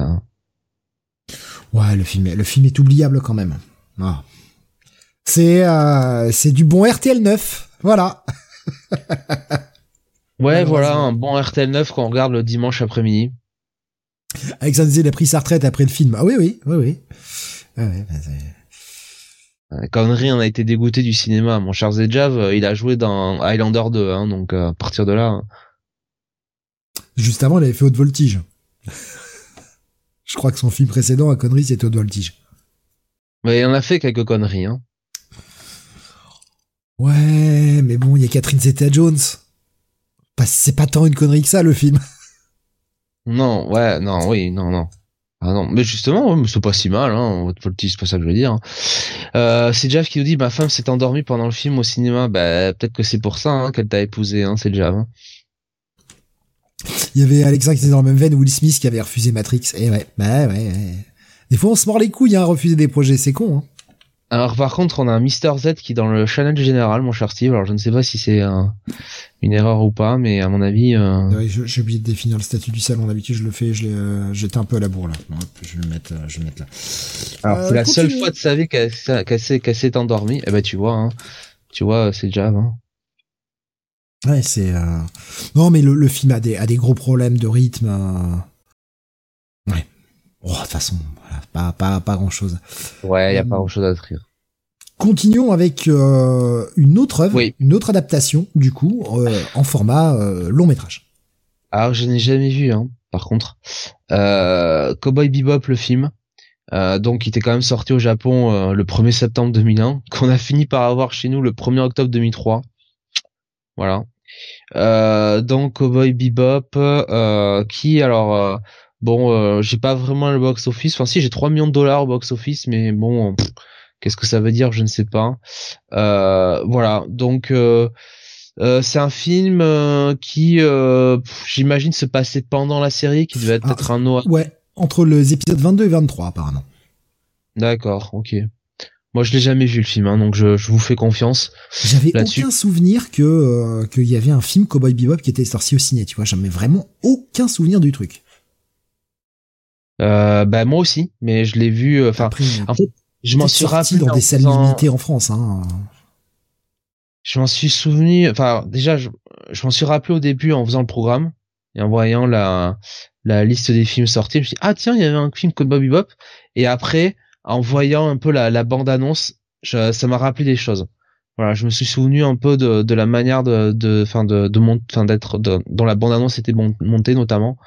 Ouais, le film, le film est oubliable quand même. Ah. C'est euh, c'est du bon RTL 9. Voilà. ouais, voilà, un bon RTL 9 qu'on regarde le dimanche après-midi. Alexandre il a pris sa retraite après le film. Ah oui, oui, oui, oui. Ah ouais, bah, Connery en a été dégoûté du cinéma. Mon cher Zejav, euh, il a joué dans Highlander 2, hein, donc euh, à partir de là. Hein. Juste avant, il avait fait Haute Voltige. Je crois que son film précédent à Connery, c'était Haute Voltige. Mais il en a fait quelques conneries, hein. Ouais, mais bon, il y a Catherine Zeta-Jones. c'est pas tant une connerie que ça, le film. Non, ouais, non, oui, non, non. Ah non, mais justement, c'est pas si mal, hein. C'est pas ça que je veux dire. Euh, c'est Jav qui nous dit, ma femme s'est endormie pendant le film au cinéma. Bah, peut-être que c'est pour ça hein, qu'elle t'a épousé, hein, c'est Jav. Hein. Il y avait Alexa qui était dans la même veine, Will Smith qui avait refusé Matrix. Et ouais, bah ouais, ouais. Des fois, on se mord les couilles hein, à refuser des projets, c'est con. Hein. Alors par contre, on a un Mister Z qui est dans le challenge général, mon cher Steve. Alors je ne sais pas si c'est une erreur ou pas, mais à mon avis. Euh... j'ai oublié de définir le statut du salon. D'habitude, je le fais. Euh, j'étais un peu à la bourre là. je vais le mettre. Euh, je vais mettre là. Alors c'est la seule fois de sa vie qu'elle s'est endormie. Eh ben tu vois, hein, tu vois, c'est déjà. Hein. Ouais, c'est. Euh... Non, mais le, le, film a des a des gros problèmes de rythme. Ouais. Oh, de toute façon, pas, pas, pas grand chose. Ouais, il y a pas euh, grand chose à dire. Continuons avec euh, une autre œuvre, une autre adaptation, du coup, euh, en format long métrage. Alors, je n'ai jamais vu, hein, par contre. Cowboy Bebop, le film. donc, il était quand même sorti au Japon le 1er septembre 2001, qu'on a fini par avoir chez nous le 1er octobre 2003. Voilà. donc, Cowboy Bebop, qui, alors Bon, euh, j'ai pas vraiment le box office. Enfin, si j'ai 3 millions de dollars au box office, mais bon, qu'est-ce que ça veut dire Je ne sais pas. Euh, voilà. Donc, euh, c'est un film qui, j'imagine, se passait pendant la série, qui devait être ah, un noir. Ouais, entre les épisodes 22 et 23, apparemment. D'accord, ok. Moi, je l'ai jamais vu le film, hein, donc je, je, vous fais confiance. J'avais aucun souvenir que qu'il y avait un film Cowboy Bebop qui était sorti au ciné. Tu vois, j'avais vraiment aucun souvenir du truc. Euh, bah moi aussi, mais je l'ai vu. Euh, enfin, en fait, je m'en suis rappelé dans des salles limitées en France. Hein. Je m'en suis souvenu. Enfin, déjà, je, je m'en suis rappelé au début en faisant le programme et en voyant la la liste des films sortis. Je me suis dit, ah tiens, il y avait un film comme Bobby Bop. Et après, en voyant un peu la, la bande annonce, ça m'a rappelé des choses voilà, je me suis souvenu un peu de, de la manière de, de, fin de, de enfin d'être, dont la bande annonce était montée notamment.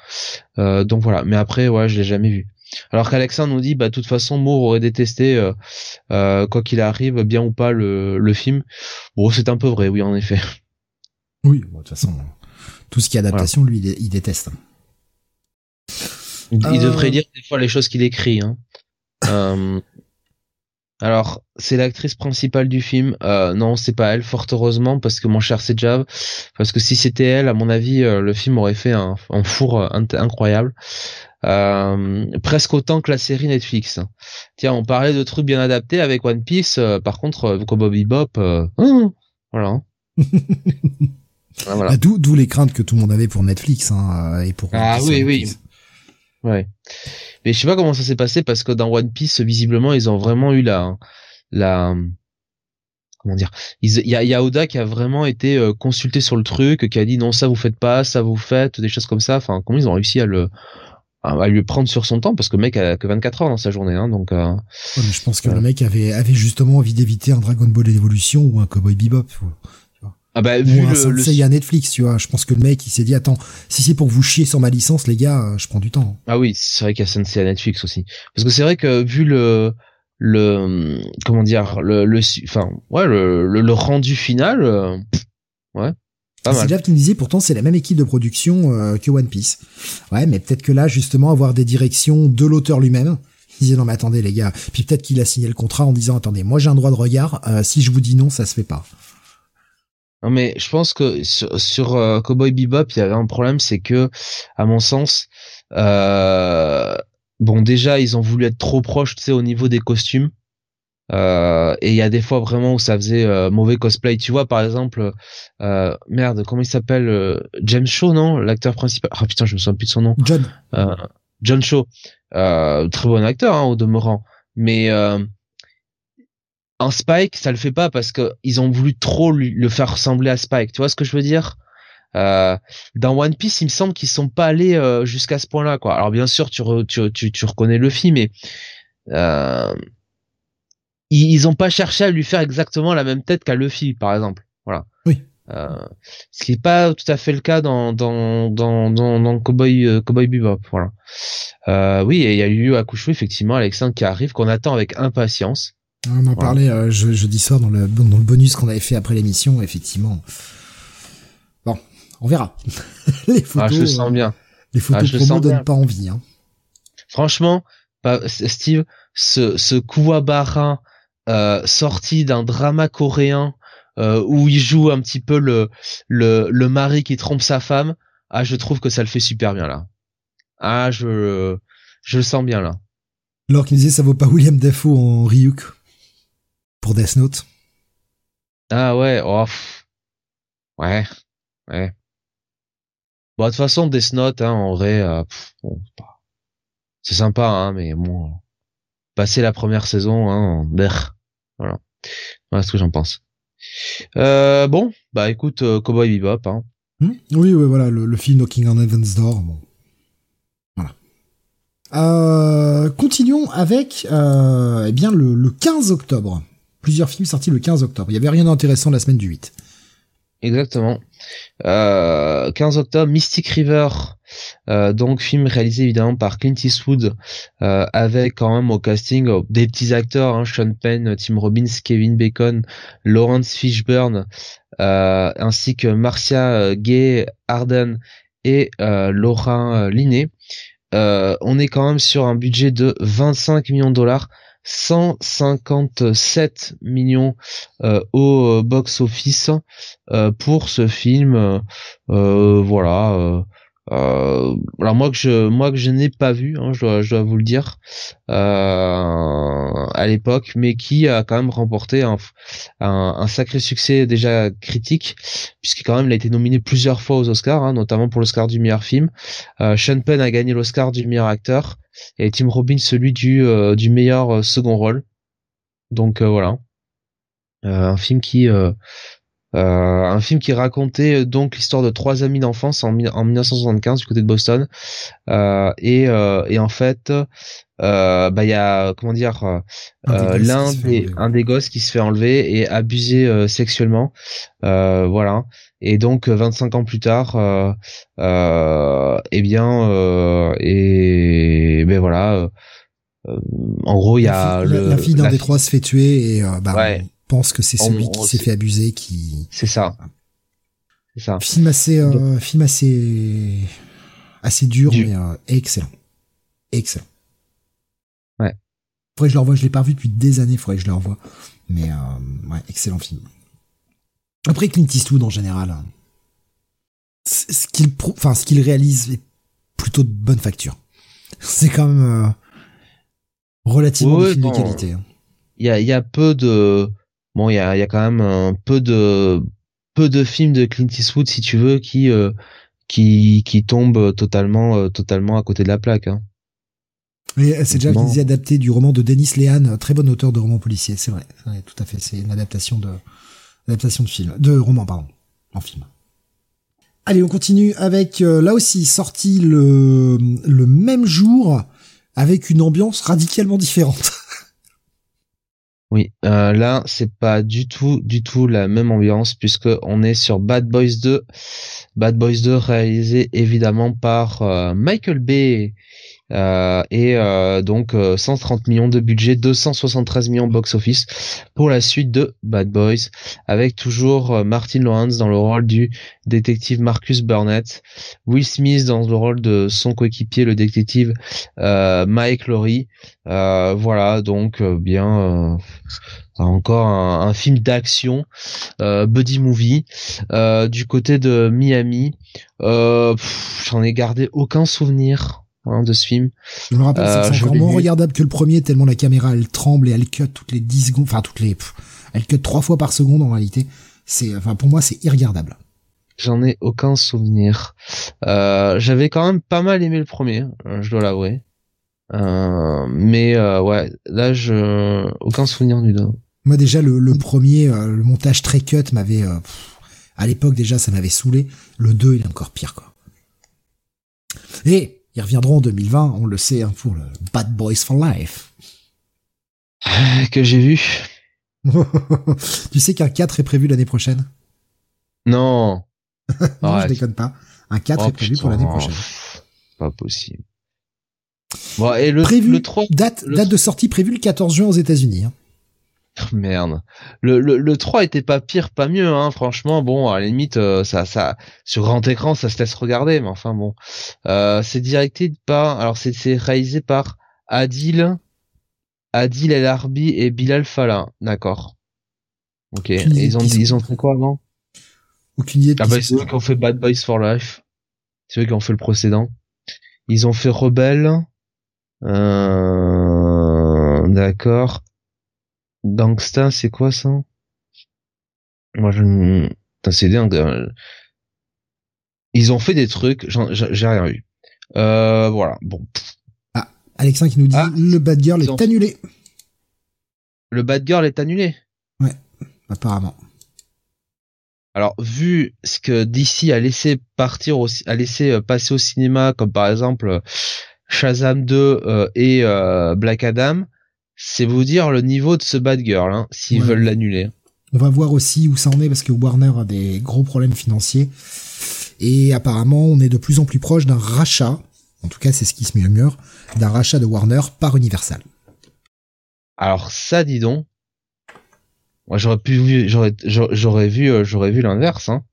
Euh, donc voilà. Mais après, ouais, je l'ai jamais vu. Alors qu'Alexandre nous dit, bah de toute façon, Moore aurait détesté, euh, euh, quoi qu'il arrive, bien ou pas le, le film. Bon, c'est un peu vrai, oui, en effet. Oui, de toute façon, tout ce qui est adaptation, lui, il, déteste. Il, devrait dire des fois les choses qu'il écrit. Hein. Alors, c'est l'actrice principale du film. Euh, non, c'est pas elle, fort heureusement, parce que mon cher c'est Jav, parce que si c'était elle, à mon avis, euh, le film aurait fait un, four euh, incroyable. presque autant que la série Netflix. Tiens, on parlait de trucs bien adaptés avec One Piece. par contre, Bobby Bop, hum, voilà. voilà. Bah, d'où les craintes que tout le monde avait pour Netflix hein, et pour. Ah oui, oui. Ouais. Mais je sais pas comment ça s'est passé parce que dans One Piece, visiblement, ils ont vraiment eu la, la, comment dire, il y a, y a Oda qui a vraiment été euh, consulté sur le truc, qui a dit non ça vous faites pas, ça vous faites, des choses comme ça. Enfin, comment ils ont réussi à le, à lui prendre sur son temps? Parce que le mec a que 24 heures dans sa journée, hein, donc. Euh, je pense que le mec avait avait justement envie d'éviter un Dragon Ball Evolution ou un Cowboy Bebop. Ah bah, vu un le, le... à Netflix, tu vois. Je pense que le mec, il s'est dit, attends, si c'est pour vous chier sur ma licence, les gars, euh, je prends du temps. Ah oui, c'est vrai qu'il y a Sensei à Netflix aussi. Parce que c'est vrai que vu le, le, comment dire, le, le, enfin, ouais, le, le, rendu final, euh, ouais. C'est Jeff qui me disait, pourtant, c'est la même équipe de production euh, que One Piece. Ouais, mais peut-être que là, justement, avoir des directions de l'auteur lui-même. Il disait, non, mais attendez, les gars. Puis peut-être qu'il a signé le contrat en disant, attendez, moi, j'ai un droit de regard. si je vous dis non, ça se fait pas. Non mais je pense que sur, euh, Cowboy Bebop, il y avait un problème, c'est que, à mon sens, euh, bon déjà ils ont voulu être trop proches, tu sais, au niveau des costumes. Euh, et il y a des fois vraiment où ça faisait mauvais cosplay. Tu vois, par exemple, merde, comment il s'appelle James Shaw, non? L'acteur principal. Ah putain, je me souviens plus de son nom. John. John Shaw. très bon acteur, hein, au demeurant. Mais un Spike, ça le fait pas parce que ils ont voulu trop le faire ressembler à Spike. Tu vois ce que je veux dire? Euh, Dans One Piece, il me semble qu'ils sont pas allés euh, jusqu'à ce point-là, quoi. Alors bien sûr, tu, tu, tu, reconnais film, mais euh, ils, ils ont pas cherché à lui faire exactement la même tête qu'à Luffy, par exemple. Voilà. Oui. Euh, ce qui n'est pas tout à fait le cas dans dans dans dans, dans Cowboy euh, Cowboy Bebop. Voilà. Euh, oui, et il y a eu Akushu effectivement, Alexandre qui arrive, qu'on attend avec impatience. On en parlait euh, je, jeudi soir dans le dans le bonus qu'on avait fait après l'émission, effectivement. Bon, on verra. les photos. Ah, je le sens bien. Les photos ah, promo donnent pas envie. Hein. Franchement, Steve, ce ce Kuwabara euh, sorti d'un drama coréen euh, où il joue un petit peu le, le, le mari qui trompe sa femme, ah, je trouve que ça le fait super bien là. Ah, je, je le sens bien là. Alors qu'il disait ça vaut pas William Dafoe en Ryuk pour Death Note. Ah ouais, oh, ouais, ouais. Bon, de toute façon, Death Note, hein, en vrai, euh, c'est sympa, hein, mais bon, passer la première saison, hein, voilà. Voilà ce que j'en pense. Euh, bon, bah écoute, euh, Cowboy Bebop. Hein. Hmm? Oui, oui, voilà, le, film Knocking on Heaven's Door. Bon. Voilà. Euh, continuons avec eh bien le, le 15 octobre. Plusieurs films sortis le 15 octobre. Il y avait rien d'intéressant la semaine du 8. Exactement. 15 euh, octobre, Mystic River, euh, donc film réalisé évidemment par Clint Eastwood, euh, avec quand même au casting des petits acteurs, hein, Sean Penn, Tim Robbins, Kevin Bacon, Lawrence Fishburne, ainsi que Marcia Gay Arden et Laura Linney. on est quand même sur un budget de 25 millions de dollars 157 millions euh, au euh, box-office euh, pour ce film. voilà. Euh, alors moi que je moi que je n'ai pas vu, hein, je, dois, je dois vous le dire euh, à l'époque, mais qui a quand même remporté un, un, sacré succès déjà critique, puisqu'il quand même il a été nominé plusieurs fois aux Oscars, hein, notamment pour l'Oscar du meilleur film. Euh, Sean Penn a gagné l'Oscar du meilleur acteur et Tim Robbins celui du euh, du meilleur second rôle. Donc voilà, un film qui euh, un film qui racontait euh, donc l'histoire de trois amis d'enfance en, en 1975 du côté de Boston. Euh, et, et en fait bah il y a comment dire l'un des un des gosses qui se fait enlever et abusé sexuellement. Voilà. Et donc 25 ans plus tard euh, eh bien et ben voilà en gros il y a la, la fille d'un des trois se fait tuer et bah, ouais pense que c'est celui qui s'est fait abuser qui. C'est ça. C'est ça. Film assez, euh, film assez, assez dur, mais euh, excellent, excellent. Ouais. Faudrait que je le revoie. Je l'ai pas vu depuis des années. Faudrait que je le revoie. Mais euh, ouais, excellent film. Après Clint Eastwood en général, hein, ce qu'il, enfin ce qu'il réalise est plutôt de bonne facture. C'est quand même relativement film de qualité. Hein. Il y a, y a peu de bon, il y a, y a quand même un peu de peu de films de Clint Eastwood, si tu veux, qui euh, qui qui tombent totalement euh, totalement à côté de la plaque. Hein. Euh, c'est déjà disait adapté du roman de Denis Lehan, très bon auteur de romans policiers, c'est vrai, tout à fait, c'est une adaptation de adaptation de film, de roman pardon, en film. Allez, on continue avec là aussi sorti le le même jour avec une ambiance radicalement différente. Oui, euh, là c'est pas du tout, du tout la même ambiance puisque on est sur Bad Boys 2. Bad Boys 2 réalisé évidemment par euh, Michael Bay euh, et euh, donc 130 euh, millions de budget, 273 millions box-office pour la suite de Bad Boys, avec toujours Martin Lawrence dans le rôle du détective Marcus Burnett, Will Smith dans le rôle de son coéquipier, le détective Mike Laurie. voilà, donc bien encore un, film d'action, buddy movie. du côté de Miami, j'en ai gardé aucun souvenir Hein, de ce film. Je me rappelle, c'est euh, encore moins regardable que le premier, tellement la caméra elle tremble et elle cut toutes les 10 secondes, enfin toutes les, elle cut trois fois par seconde en réalité. C'est, enfin pour moi c'est irregardable. J'en ai aucun souvenir. Euh, j'avais quand même pas mal aimé le premier, euh, je dois l'avouer. mais ouais, là je aucun souvenir du deux. Moi déjà le, le premier, le montage très cut m'avait, à l'époque déjà ça m'avait saoulé. Le 2 il est encore pire quoi. Et ils reviendront en 2020, on le sait, hein, pour le Bad Boys for Life. Que j'ai vu. tu sais qu'un 4 est prévu l'année prochaine? Non. non, je déconne pas. Un 4 est prévu pour l'année prochaine. Pas possible. Bon, et le, prévu, le 3, date, date de sortie prévue le 14 juin aux États-Unis. Hein. Merde. Le, le, le 3 était pas pire, pas mieux, hein. Franchement, bon, à la limite, euh, ça, ça, sur grand écran, ça se laisse regarder, mais enfin bon. Euh, c'est directé par, alors c'est, c'est réalisé par Adil, Adil El Arbi et Bilal Fallah. D'accord. Ok. Et ils ont, ils ont fait quoi avant? Aucune idée. Ah bah, c'est eux qui ont fait Bad Boys for Life. C'est eux qui ont fait le précédent. Ils ont fait Rebelle. Euh, d'accord. Gangsta, c'est quoi ça? Moi, je... c'est dingue. Ils ont fait des trucs, j'ai rien vu. Euh, voilà, bon. Ah, Alexin qui nous dit, ah, le Bad Girl est annulé. Le Bad Girl est annulé? Ouais, apparemment. Alors, vu ce que DC a laissé partir, au, a laissé euh, passer au cinéma, comme par exemple Shazam 2 euh, et euh, Black Adam, c'est vous dire le niveau de ce bad girl, hein, s'ils veulent l'annuler. On va voir aussi où ça en est parce que Warner a des gros problèmes financiers. Et apparemment, on est de plus en plus proche d'un rachat, en tout cas c'est ce qui se murmure, d'un rachat de Warner par Universal. Alors ça, dis donc. Moi j'aurais pu j'aurais j'aurais vu euh, j'aurais vu l'inverse hein.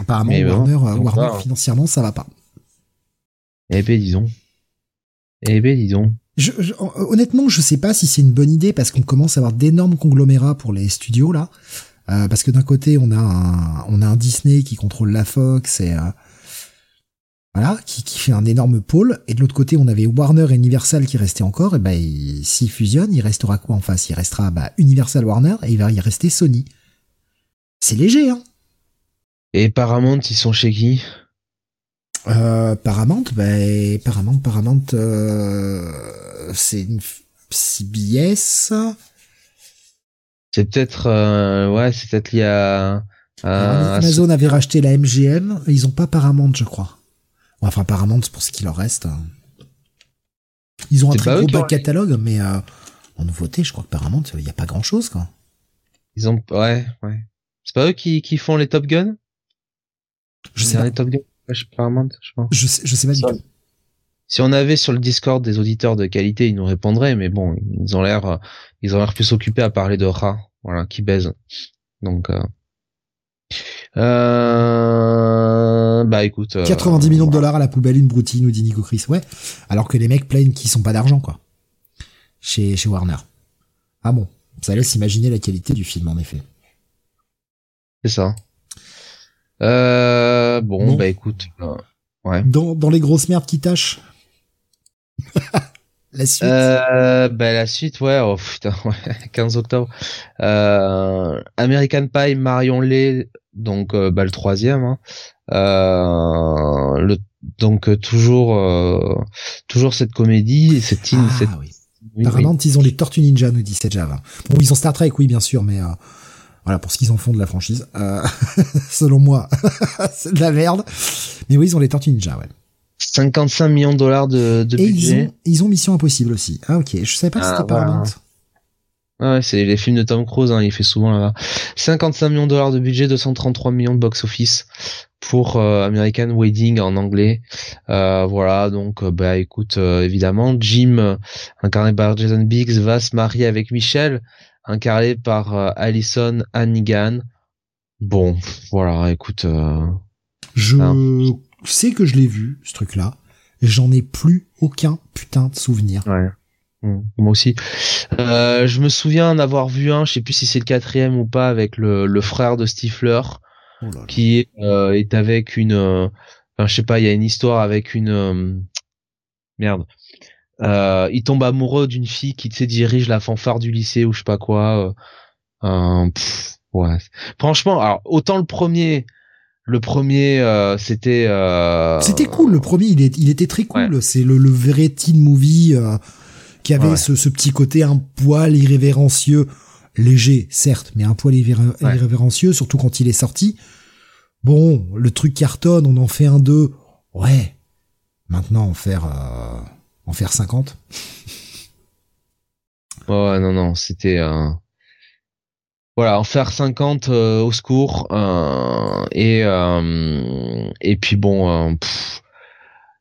Apparemment Warner, euh, Warner financièrement ça va pas. Eh ben disons. Eh ben disons. Je, je, honnêtement, je sais pas si c'est une bonne idée parce qu'on commence à avoir d'énormes conglomérats pour les studios là. Euh, parce que d'un côté, on a un, on a un Disney qui contrôle la Fox et euh, voilà, qui, fait un énorme pôle. Et de l'autre côté, on avait Warner et Universal qui restaient encore. Et ben, s'ils fusionnent, il restera quoi en face? Il restera bah, Universal Warner et il va y rester Sony. C'est léger, hein Et Paramount, ils sont chez qui? Euh, Paramount, ben Paramount, Paramount, euh, c'est une CBS. C'est peut-être, euh, ouais, c'est peut-être lié à, Amazon avait racheté la MGM, ils ont pas Paramount, je crois. Enfin, Paramount pour ce qui leur reste. Ils ont un très gros back catalogue, mais euh, en nouveauté, je crois que Paramount, il y a pas grand chose, quoi. Ils ont, ouais, ouais. C'est pas eux qui, qui font les Top Gun? Je sais pas. Les Top Gun? Je, je, sais, je sais pas du tout. Si on avait sur le Discord des auditeurs de qualité, ils nous répondraient, mais bon, ils ont l'air, ils ont l'air plus occupés à parler de rats, voilà, qui baisent. Donc, euh... Euh... bah écoute. 90 euh, millions de dollars à la poubelle, une broutille, nous dit Nico Chris. Ouais. Alors que les mecs plaignent qu'ils sont pas d'argent, quoi. Chez, chez Warner. Ah bon. Ça laisse imaginer la qualité du film, en effet. C'est ça. Euh, bon, bah écoute. Euh, ouais. Dans, dans les grosses merdes qui tâchent. la suite. Euh, bah la suite, ouais. Oh putain, ouais. 15 octobre. Euh, American Pie, Marion Lay, donc euh, bah le troisième. Hein. Euh, le donc euh, toujours toujours cette comédie, cette, ah, cette... Oui. Apparemment, ils ont les Tortues Ninja, nous dit Java. Bon, ils ont Star Trek, oui, bien sûr, mais voilà, pour ce qu'ils en font de la franchise. Euh, selon moi, c'est de la merde. Mais oui, ils ont les Tortues Ninja, ouais. 55 millions de dollars de, de Et budget. Ils ont, ils ont Mission Impossible aussi. Ah ok, je savais pas que c'était ah, Paramount. Ouais, c'est les films de Tom Cruise, hein, il fait souvent là-bas. 55 millions de dollars de budget, 233 millions de box-office pour euh, American Wedding en anglais. Euh, voilà, donc bah écoute, évidemment, Jim, incarné par Jason Biggs, va se marier avec Michelle, incarné par euh, Alison Hannigan. Bon, voilà, écoute. Euh, je hein. sais que je l'ai vu, ce truc-là. J'en ai plus aucun putain de souvenir. Ouais. Mmh, moi aussi. Euh, je me souviens d'avoir vu un, je sais plus si c'est le quatrième ou pas, avec le, le frère de Stifler, oh qui est, euh, est avec une, enfin je sais pas, il y a une histoire avec une, merde, euh, il tombe amoureux d'une fille qui se dirige la fanfare du lycée ou je sais pas quoi. Euh, euh ouais. Franchement, alors autant le premier, le premier euh, c'était. Euh, c'était cool. Le premier, il, est, il était très cool. C'est le, le vrai teen movie qui avait ce, ce, petit côté un poil irrévérencieux, léger certes, mais un poil irrévérencieux, surtout quand il est sorti. Bon, le truc cartonne, on en fait un deux. Ouais. Maintenant, en faire en faire 50. ouais, non, non, c'était un. voilà, en faire 50 au secours et et puis bon,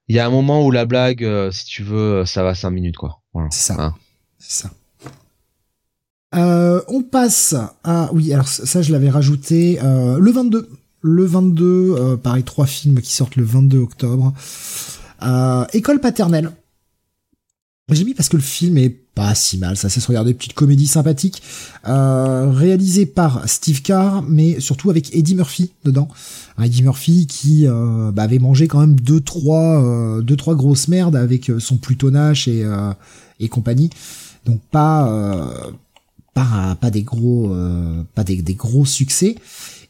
il y a un moment où la blague, si tu veux, ça va 5 minutes quoi. C'est ça. Hein. C'est ça. Euh, on passe à oui alors ça je l'avais rajouté euh, le 22 le 22 euh, pareil trois films qui sortent le 22 octobre école paternelle j'ai mis parce que le film est pas si mal. Ça c'est se regarder petite comédie sympathique réalisée par Steve Carr mais surtout avec Eddie Murphy dedans. Eddie Murphy qui bah, avait mangé quand même deux trois deux trois grosses merdes avec son plutonage et et compagnie. Donc pas pas pas des gros euh, pas des, gros succès.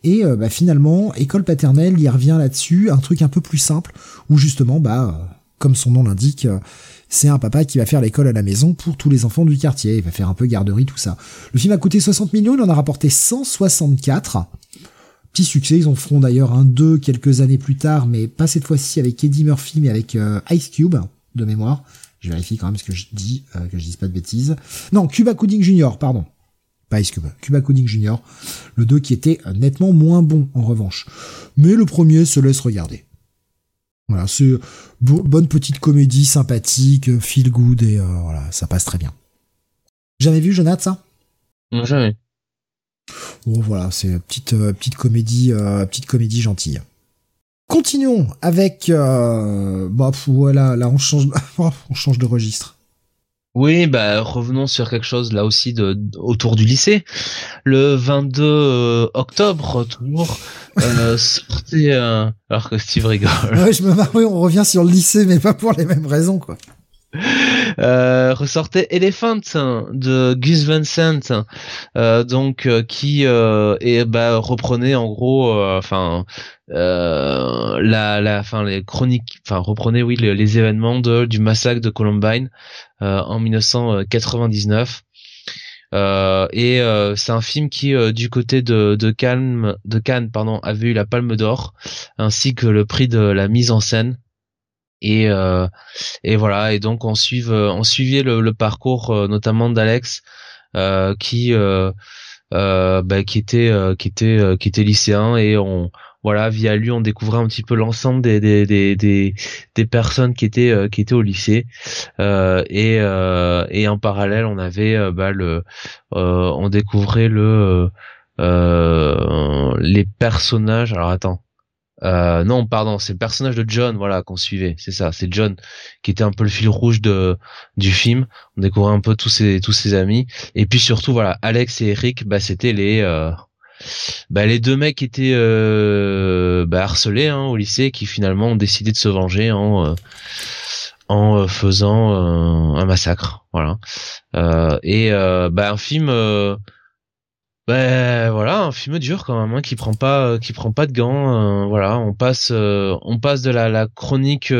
Et euh, bah, finalement école paternelle il revient là-dessus. Un truc un peu plus simple où justement bah comme son nom l'indique c'est un papa qui va faire l'école à la maison pour tous les enfants du quartier il va faire un peu garderie tout ça le film a coûté 60 millions il en a rapporté 164 petit succès ils en feront d'ailleurs un 2 quelques années plus tard mais pas cette fois-ci avec Eddie Murphy mais avec euh, Ice Cube de mémoire je vérifie quand même ce que je dis, que je dise pas de bêtises. Non, Cuba Gooding Jr., pardon. Cuba, Cuba Coding Jr., le 2 qui était nettement moins bon en revanche. Mais le premier se laisse regarder. Voilà, c'est bonne petite comédie sympathique, feel good et euh, voilà, ça passe très bien. Jamais vu Jonathan? Ça Jamais. Bon voilà, c'est petite euh, petite comédie euh, petite comédie gentille. Continuons avec bah voilà, là on change on change de registre. Oui, bah revenons sur quelque chose là aussi de, autour du lycée. Le 22 euh, octobre, toujours, euh, sortait alors que Steve rigole. Ouais, je me marre, oui, on revient sur le lycée, mais pas pour les mêmes raisons, quoi. Euh, ressortait Elephant de Gus Van Sant, euh, donc euh, qui euh, et bah reprenait en gros, enfin la la, enfin les chroniques, enfin reprenait oui les, événements de, du massacre de Columbine en 1999. Et c'est un film qui, du côté de, de Cannes, de Cannes, pardon, avait eu la Palme d'Or, ainsi que le prix de la mise en scène. Et euh, et voilà et donc on suive on suivait le, parcours euh, notamment d'Alex euh, qui euh, euh bah, qui était qui était qui était lycéen et on voilà via lui on découvrait un petit peu l'ensemble des des, des des des personnes qui étaient qui étaient au lycée et et en parallèle on avait bah le on découvrait le les personnages alors attends euh, non, pardon, c'est le personnage de John, voilà, qu'on suivait. C'est ça, c'est John qui était un peu le fil rouge de du film. On découvrait un peu tous ses tous ses amis, et puis surtout, voilà, Alex et Eric, bah c'était les euh, bah, les deux mecs étaient euh, bah, harcelés hein, au lycée, qui finalement ont décidé de se venger en euh, en faisant un massacre, voilà. et bah un film ben voilà, un film dur quand même, hein, qui prend pas, euh, qui prend pas de gants. Euh, voilà, on passe, euh, on passe de la, la chronique,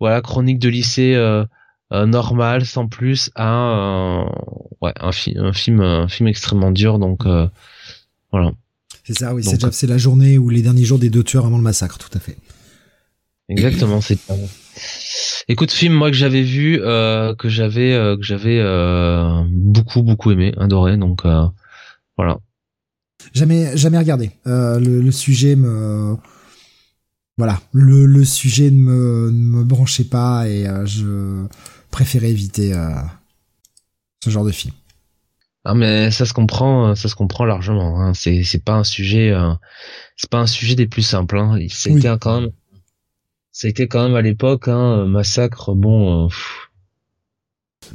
voilà, chronique de lycée normal sans plus à ouais, un, un film, un film extrêmement dur. Donc voilà. C'est ça, oui, c'est la journée ou les derniers jours des deux tueurs avant le massacre, tout à fait. Exactement, c'est. Écoute, film moi que j'avais vu, que j'avais, que j'avais beaucoup beaucoup aimé, adoré, donc. Voilà. Jamais, jamais regardé. Euh, le, sujet me, voilà, le, le sujet ne me, me branchait pas et euh, je préférais éviter euh, ce genre de film. Ah mais ça se comprend, ça se comprend largement. Hein. C'est c'est pas un sujet, c'est pas un sujet des plus simples. Hein. C'était quand même, ça a été quand même à l'époque un massacre. Bon.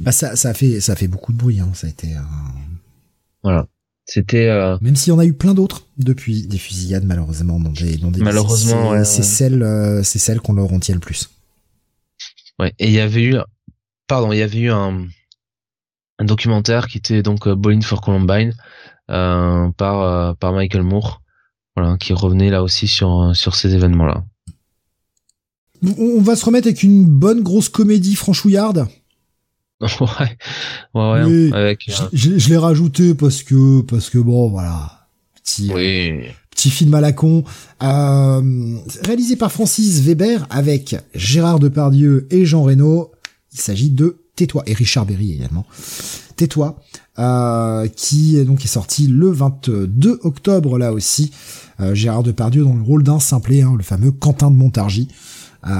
Bah ça ça a fait ça a fait beaucoup de bruit. Hein. Ça a été. Voilà. C'était euh... même s'il y en a eu plein d'autres depuis des fusillades malheureusement dans des dans des malheureusement c'est celle euh, c'est celle qu'on leur retient le plus. Ouais et il y avait eu pardon il y avait eu un un documentaire qui était donc euh, Bowling for Columbine euh, par euh, par Michael Moore voilà qui revenait là aussi sur sur ces événements là. On va se remettre avec une bonne grosse comédie franchouillarde. ouais, ouais, ouais. avec, je, je, l'ai rajouté parce que parce que bon, voilà, petit oui. petit film à la con, euh, réalisé par Francis Weber avec Gérard Depardieu et Jean Reno. Il s'agit de Tais-toi et Richard Berry également. Tais-toi, euh, qui donc est sorti le 22 octobre là aussi. Euh, Gérard Depardieu dans le rôle d'un simplet, hein, le fameux Quentin de Montargis. Euh,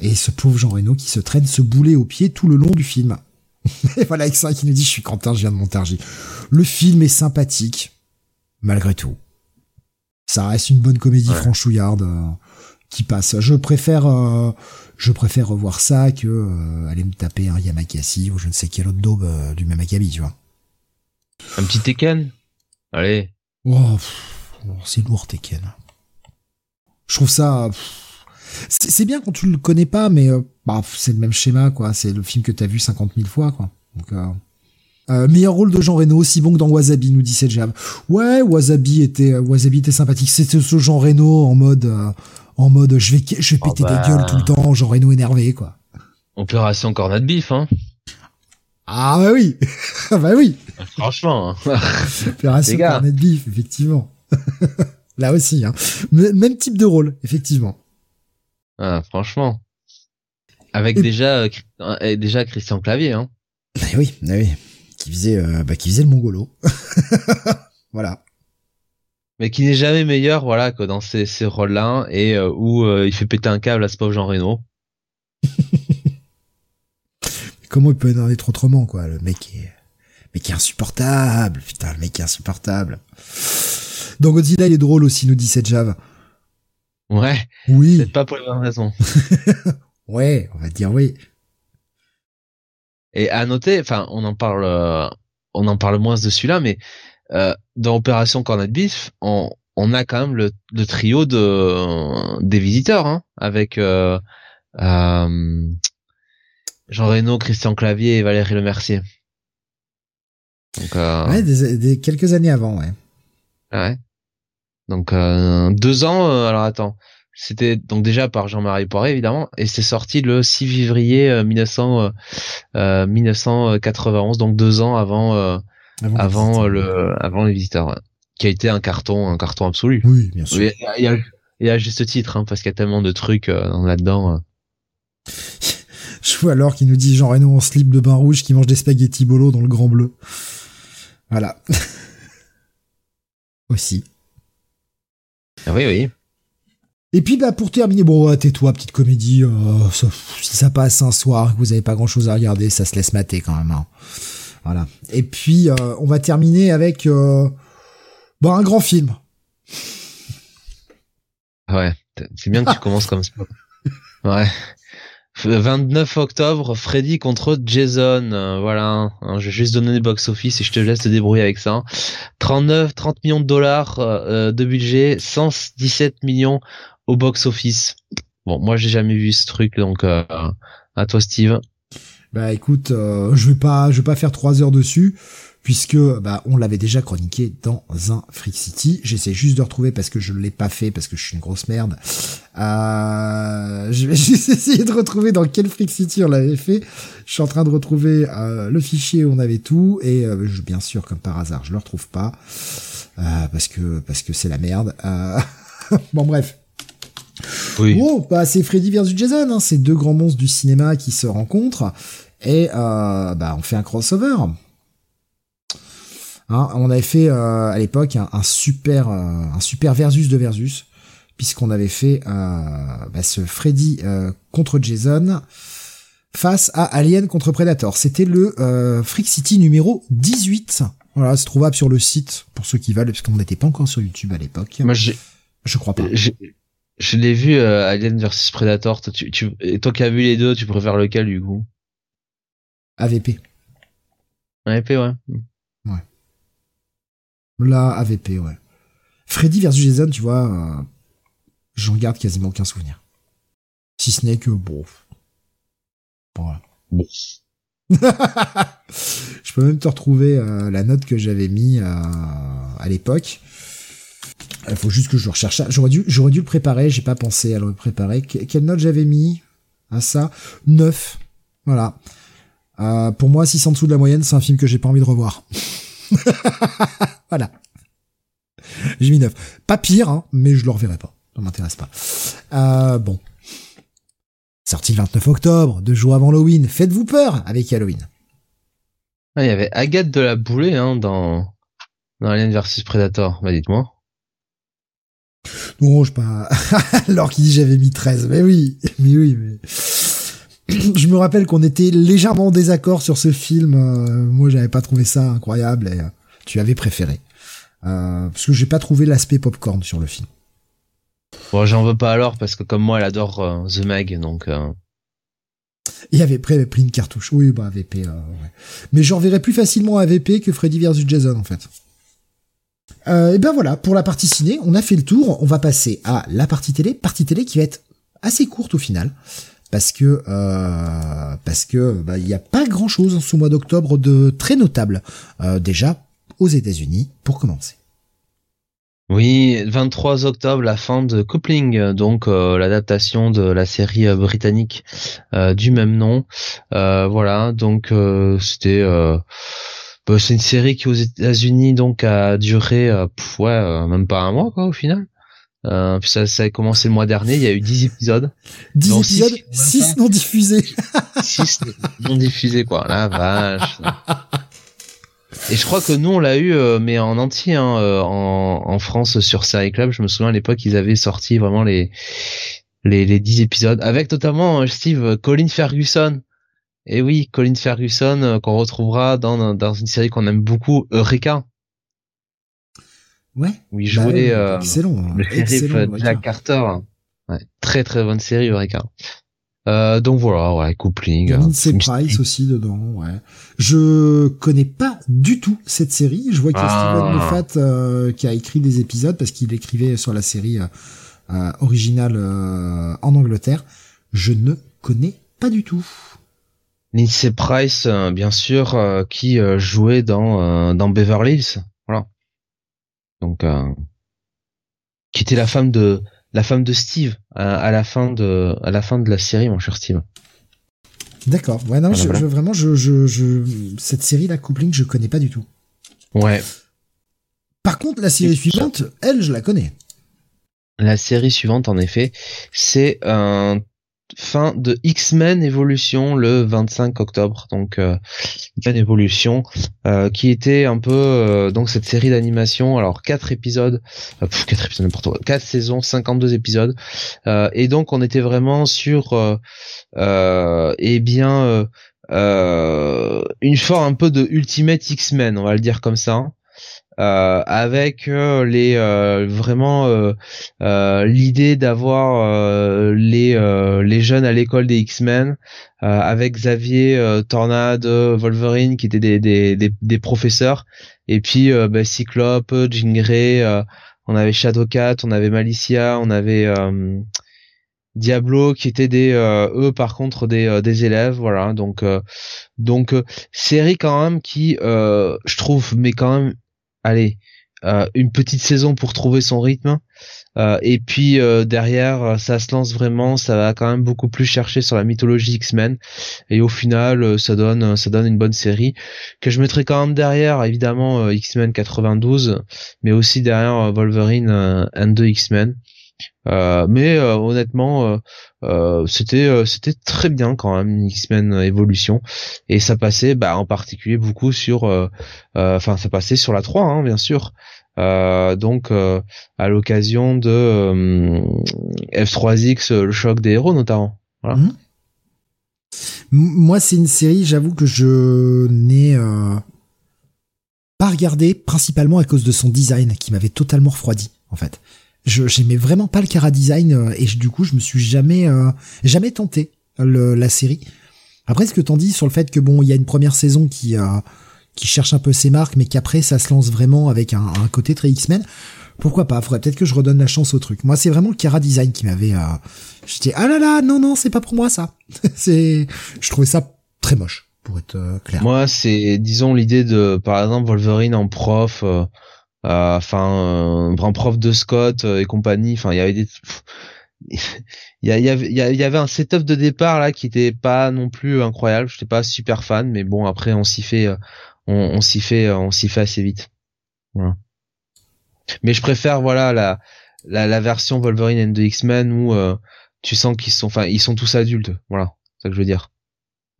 et ce pauvre Jean Reno qui se traîne ce boulet au pied tout le long du film. et voilà, avec ça qui nous dit, je suis Quentin, je viens de Montargis. Le film est sympathique, malgré tout. Ça reste une bonne comédie franchouillarde euh, qui passe. Je préfère, je préfère revoir ça que euh, aller me taper un Yamakasi ou je ne sais quel autre daube du même acabit, tu vois. Un petit Tekken Allez. Oh, c'est lourd Tekken. Je trouve ça. C'est bien quand tu le connais pas, mais bah, c'est le même schéma, quoi. C'est le film que t'as vu 50 000 fois, quoi. Donc, euh, meilleur rôle de Jean Reno, aussi bon que dans Wasabi, nous dit Jam. Ouais, Wasabi était, Wasabi était sympathique. C'était ce Jean Reno en mode, euh, en mode, je vais, je vais oh péter des bah. gueules tout le temps, Jean Reno énervé, quoi. Opération Cornet de Bif, hein. Ah bah oui, bah oui. Franchement. Hein. Opération Cornet de Bif, effectivement. Là aussi, hein. Même type de rôle, effectivement. Ah, franchement. Avec déjà, euh, déjà Christian Clavier, hein. Eh oui, eh oui qui faisait, euh, bah, qui faisait le mongolo. voilà. Mais qui n'est jamais meilleur, voilà, que dans ces, ces rôles-là et euh, où euh, il fait péter un câble à ce pauvre Jean Reno. Comment il peut en être autrement, quoi Le mec est, mais qui est insupportable. Putain, le mec est insupportable. Dans Godzilla, il est drôle aussi, nous dit cette Java. Ouais. Oui. Peut-être pas pour les bonnes raisons. ouais, on va dire oui. Et à noter, enfin, on en parle, euh, on en parle moins de celui-là, mais euh, dans Opération Cornet Beef, on, on a quand même le, le trio de des visiteurs, hein, avec euh, euh, Jean Reno, Christian Clavier et Valérie Lemercier. Donc, euh, ouais, des, des, quelques années avant, ouais. Ouais. Donc euh, deux ans. alors attends, c'était donc déjà par Jean-Marie Poiré évidemment, et c'est sorti le 6 février 1900, euh, 1991, euh, donc deux ans avant euh, avant, le avant les visiteurs, qui a été un carton, un carton absolu. Oui, bien sûr. Et, à juste titre, hein, parce qu'il y a tellement de trucs là-dedans. Je vois alors qui nous dit Jean Reno en slip de bain rouge qui mange des spaghettis bolo dans le grand bleu. Voilà. Aussi. Ah oui, oui. Et puis bah pour terminer, bon tais-toi, petite comédie, euh, ça, si ça passe un soir, que vous avez pas grand-chose à regarder, ça se laisse mater quand même. Hein. Voilà. Et puis euh, on va terminer avec euh, bah, un grand film. Ouais, c'est bien que tu commences comme ça. Ouais. 29 octobre, Freddy contre Jason. voilà, hein, je vais juste donner des box-office et je te laisse te débrouiller avec ça. 39, 30 millions de dollars de budget, 117 millions au box office. Bon, moi j'ai jamais vu ce truc, donc euh, à toi Steve. Bah écoute, euh, je vais pas, je vais pas faire trois heures dessus puisque bah on l'avait déjà chroniqué dans un Freak City. J'essaie juste de retrouver parce que je ne l'ai pas fait parce que je suis une grosse merde. Euh, je vais juste essayer de retrouver dans quel Freak City on l'avait fait. Je suis en train de retrouver euh, le fichier où on avait tout et euh, je, bien sûr comme par hasard je le retrouve pas parce que parce que c'est la merde. bon bref. Oui. Bon, bah, c'est Freddy vs Jason, hein, c'est deux grands monstres du cinéma qui se rencontrent et euh, bah, on fait un crossover. Hein, on avait fait euh, à l'époque un, super euh, un super versus de versus puisqu'on avait fait bah, ce Freddy contre Jason face à Alien contre Predator. C'était le Freak City numéro 18. Voilà, c'est trouvable sur le site pour ceux qui veulent parce qu'on n'était pas encore sur YouTube à l'époque. Moi, j'ai, je crois pas. Je l'ai vu euh, Alien vs Predator. Toi, tu, tu, et toi qui as vu les deux, tu préfères lequel du coup? AVP. AVP, ouais. Ouais. Là, AVP, ouais. Freddy vs Jason, tu vois, euh, j'en garde quasiment aucun souvenir. Si ce n'est que bon. Voilà. Bon. je peux même te retrouver euh, la note que j'avais mis à l'époque. Il faut juste que je recherche ça. J'aurais dû, j'aurais dû le préparer. J'ai pas pensé à le préparer. quelle note j'avais mis? À ça 9. Voilà. Euh, pour moi, 6 en dessous de la moyenne, c'est un film que j'ai pas envie de revoir. voilà. J'ai mis 9. Pas pire, hein, mais je le reverrai pas. Ça m'intéresse pas. Euh, bon. Sorti le 29 octobre, deux jours avant Halloween. Faites-vous peur avec Halloween. Ah, il y avait Agathe de la Boulée hein, dans, dans Alien vs Predator, bah dites-moi. Non, je pas. Alors qu'il dit j'avais mis 13. Mais oui, mais oui, mais. je me rappelle qu'on était légèrement en désaccord sur ce film. Euh, moi, j'avais pas trouvé ça incroyable et euh, tu avais préféré. Euh, parce que j'ai pas trouvé l'aspect popcorn sur le film. Bon, j'en veux pas alors parce que comme moi, elle adore The Meg, donc. Il avait pris, pris une cartouche. Oui, bah AVP. ouais. Mais j'en verrais plus facilement AVP que Freddy vs Jason en fait. et ben voilà, pour la partie ciné, on a fait le tour. On va passer à la partie télé, partie télé qui va être assez courte au final parce que euh, bah, il n'y a pas grand chose ce mois d'octobre de très notable euh, déjà aux États-Unis pour commencer. Oui, 23 octobre, la fin de Coupling, donc euh, l'adaptation de la série britannique du même nom. voilà, donc c'était bah, c'est une série qui aux États-Unis donc a duré même pas un mois quoi au final. Euh, puis ça, ça a commencé le mois dernier, il y a eu 10 épisodes. 10 épisodes 6 non diffusés. 6 non diffusés, quoi. La vache. Et je crois que nous, on l'a eu, euh, mais en entier, hein, euh, en, en, France, sur Série Club. Je me souviens à l'époque, ils avaient sorti vraiment les, les, les 10 épisodes, avec notamment, euh, Steve, Colin Ferguson. Et oui, Colin Ferguson, qu'on retrouvera dans, dans une série qu'on aime beaucoup, Eureka. Ouais. Oui, je bah euh, excellent, le excellent, Jack Carter. Ouais, très très bonne série Eureka. Euh, donc voilà, ouais, coupling. Il y a Price aussi dedans, ouais. Je connais pas du tout cette série. Je vois qu'il y a ah. Steven Moffat euh, qui a écrit des épisodes parce qu'il écrivait sur la série euh, euh originale euh, en Angleterre. Je ne connais pas du tout. Lindsay Price, bien sûr, qui jouait dans dans Beverly Hills. Donc euh, qui était la femme de la femme de Steve à, la fin de à la fin de la série, mon cher Steve. D'accord. Ouais, non, je, vraiment, je, je, cette série, la coupling, je connais pas du tout. Ouais. Par contre, la série suivante, elle, je la connais. La série suivante, en effet, c'est un fin de X-Men Evolution le 25 octobre. Donc euh, X-Men Evolution euh, qui était un peu euh, donc cette série d'animation. Alors quatre épisodes, euh, quatre épisodes n'importe quoi, quatre saisons, 52 épisodes. et donc on était vraiment sur eh bien une forme un peu de Ultimate X-Men, on va le dire comme ça. Euh, avec euh, les euh, vraiment l'idée d'avoir les les jeunes à l'école des X-Men avec Xavier, Tornade, Wolverine qui étaient des des, des, des professeurs. Et puis bah, Cyclope, Jean on avait Shadowcat, on avait Malicia, on avait Diablo qui étaient des eux par contre des des élèves voilà. Donc donc série quand même qui je trouve mais quand même allez, euh, une petite saison pour trouver son rythme. Euh, et puis euh, derrière, ça se lance vraiment, ça va quand même beaucoup plus chercher sur la mythologie X-Men. Et au final, ça donne, ça donne une bonne série que je mettrai quand même derrière, évidemment X-Men 92, mais aussi derrière Wolverine and the X-Men. Euh, mais euh, honnêtement, euh, c'était c'était très bien quand même X-Men Evolution et ça passait bah, en particulier beaucoup sur enfin ça passait sur la 3 hein, bien sûr. donc à l'occasion de F3X le choc des héros notamment. Mhm. Moi c'est une série, j'avoue que je n'ai pas regardé principalement à cause de son design qui m'avait totalement refroidi en fait je j'aimais vraiment pas le cara design euh, et du coup je me suis jamais euh, jamais tenté le, la série. Après ce que t'en dis sur le fait que bon il y a une première saison qui euh, qui cherche un peu ses marques mais qu'après ça se lance vraiment avec un, un côté très X-Men. Pourquoi pas? Faudrait peut-être que je redonne la chance au truc. Moi c'est vraiment le cara design qui m'avait. Euh... J'étais ah là là non non c'est pas pour moi ça. c'est je trouvais ça très moche pour être clair. Moi c'est disons l'idée de par exemple Wolverine en prof euh, enfin euh, prof de Scott euh, et compagnie. Enfin il y avait des il y, avait, il y avait un setup de départ là qui était pas non plus incroyable. J'étais pas super fan mais bon après on s'y fait on, s'y fait on s'y fait assez vite. Voilà. mais je préfère voilà la la, la version Wolverine and the X-Men où tu sens qu'ils sont enfin ils sont tous adultes. Voilà. C'est ça que je veux dire.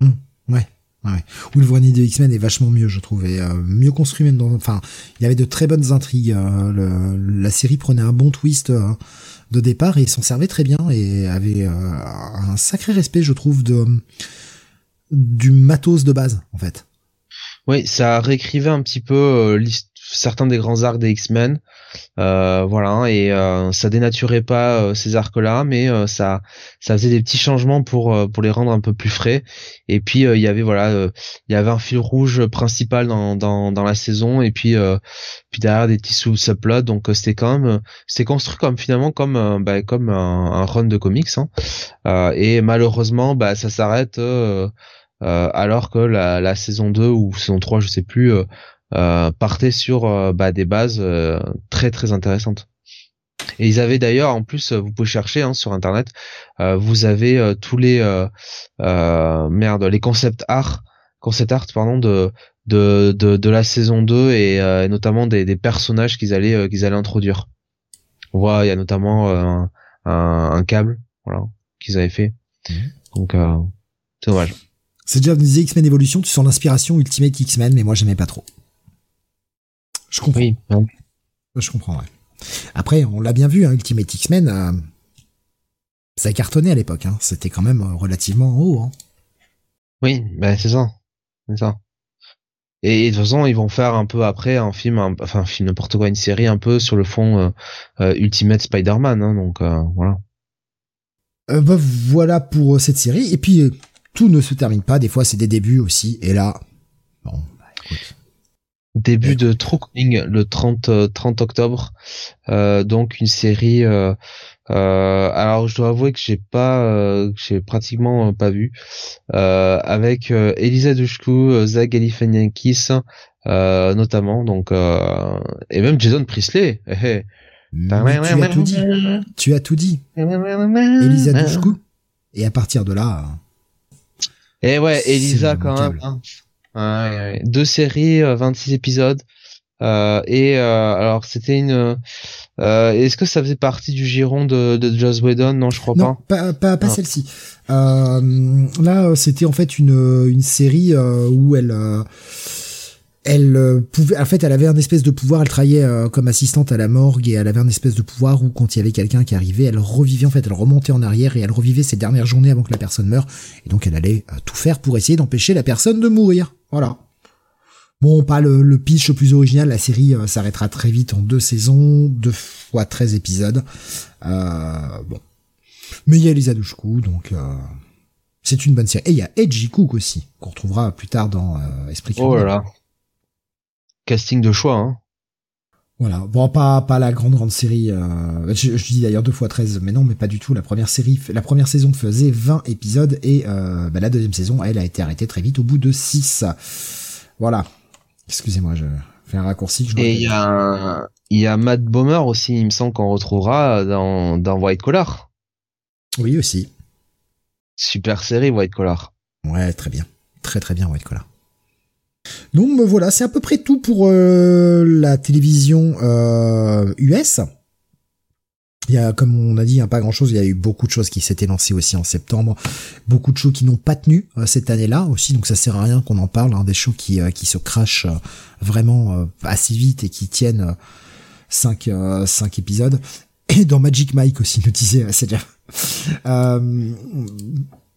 Mmh, ouais Ouais. Ou le voilier de X-Men est vachement mieux, je trouvais, euh, mieux construit même. Enfin, il y avait de très bonnes intrigues. Euh, le, la série prenait un bon twist euh, de départ et s'en servait très bien et avait un sacré respect, je trouve, de du matos de base, en fait. Oui, ça réécrivait un petit peu certains des grands arcs des X-Men. Euh, voilà, et euh, ça dénaturait pas euh, ces arcs-là, mais ça ça faisait des petits changements pour pour les rendre un peu plus frais. Et puis il y avait voilà, il y avait un fil rouge principal dans dans, dans la saison, et puis puis derrière des petits sous subplots. Donc c'était quand même c'était construit comme finalement comme bah, comme un, run de comics. Hein. et malheureusement, bah ça s'arrête. alors que la, la saison 2 ou saison 3 je sais plus euh, partaient sur euh, bah, des bases euh, très très intéressantes. Et ils avaient d'ailleurs, en plus, vous pouvez chercher hein, sur internet, vous avez tous les merde, les concept art, concept art pardon de de, de, de la saison 2 et notamment des, des personnages qu'ils allaient qu'ils allaient introduire. On voit, il y a notamment un, un, câble, voilà, qu'ils avaient fait. Mhm. Donc c'est dommage. C'est déjà disait X-Men Evolution, tu sens l'inspiration Ultimate X-Men, mais moi j'aimais pas trop. Je comprends. Oui. Je comprends, ouais. Après, on l'a bien vu, hein, Ultimate X-Men, euh, ça a cartonné à l'époque. Hein. C'était quand même euh, relativement haut. Hein. Oui, ben c'est ça. C'est ça. Et, de toute façon, ils vont faire un peu après un film, enfin un film n'importe quoi, une série un peu sur le fond euh, Ultimate Spider-Man. Donc voilà. Bah, voilà pour cette série. Et puis tout ne se termine pas. Des fois, c'est des débuts aussi. Et là, bon, bah, écoute. Début de True le 30 30 euh, octobre. Euh, donc une série. Euh, euh, alors je dois avouer que j'ai pas, euh, j'ai pratiquement pas vu. avec Elisa Dushku, Zach Galifianakis notamment. Donc et même Jason Priestley. tu as tout dit. Tu as tout dit. Elisa Dushku. Et à partir de là. Et ouais, Elisa quand même. Hein. Ouais, Deux séries, 26 euh, épisodes. Euh, et euh, alors c'était une. Euh, Est-ce que ça faisait partie du giron de, de Joss Whedon? Non, je crois non, pas. Pas, pas, celle-ci. là, c'était en fait une une série où elle elle euh, pouvait, en fait, elle avait un espèce de pouvoir. Elle travaillait euh, comme assistante à la morgue et elle avait un espèce de pouvoir où, quand il y avait quelqu'un qui arrivait, elle revivait. En fait, elle remontait en arrière et elle revivait ses dernières journées avant que la personne meure. Et donc, elle allait euh, tout faire pour essayer d'empêcher la personne de mourir. Voilà. Bon, pas le, pitch le plus original. La série s'arrêtera très vite en deux saisons, deux fois 13 épisodes. bon. Mais il y a Elisa Dushku, donc c'est une bonne série. Et il y a Edgy Cook aussi, qu'on retrouvera plus tard dans Esprit Oh là casting de choix. Hein. Voilà, bon pas pas la grande grande série. Euh, je, dis d'ailleurs deux fois 13, mais non, mais pas du tout. La première série, la première saison faisait 20 épisodes et euh, bah, la deuxième saison, elle a été arrêtée très vite au bout de 6. Voilà. Excusez-moi, je fais un raccourci. et il y a il y a Matt Bomer aussi, il me semble qu'on retrouvera dans dans White Collar. Oui aussi. Super série White Collar. Ouais, très bien, très très bien White Collar. Donc euh, voilà, c'est à peu près tout pour euh, la télévision US. Euh, il y a, comme on a dit, hein, pas grand chose. Il y a eu beaucoup de choses qui s'étaient lancées aussi en septembre. Beaucoup de shows qui n'ont pas tenu cette année-là aussi. Donc ça sert à rien qu'on en parle. Hein, des shows qui, qui se crachent vraiment assez vite et qui tiennent 5 cinq, épisodes. Et dans Magic Mike aussi, nous disait c'est Euh,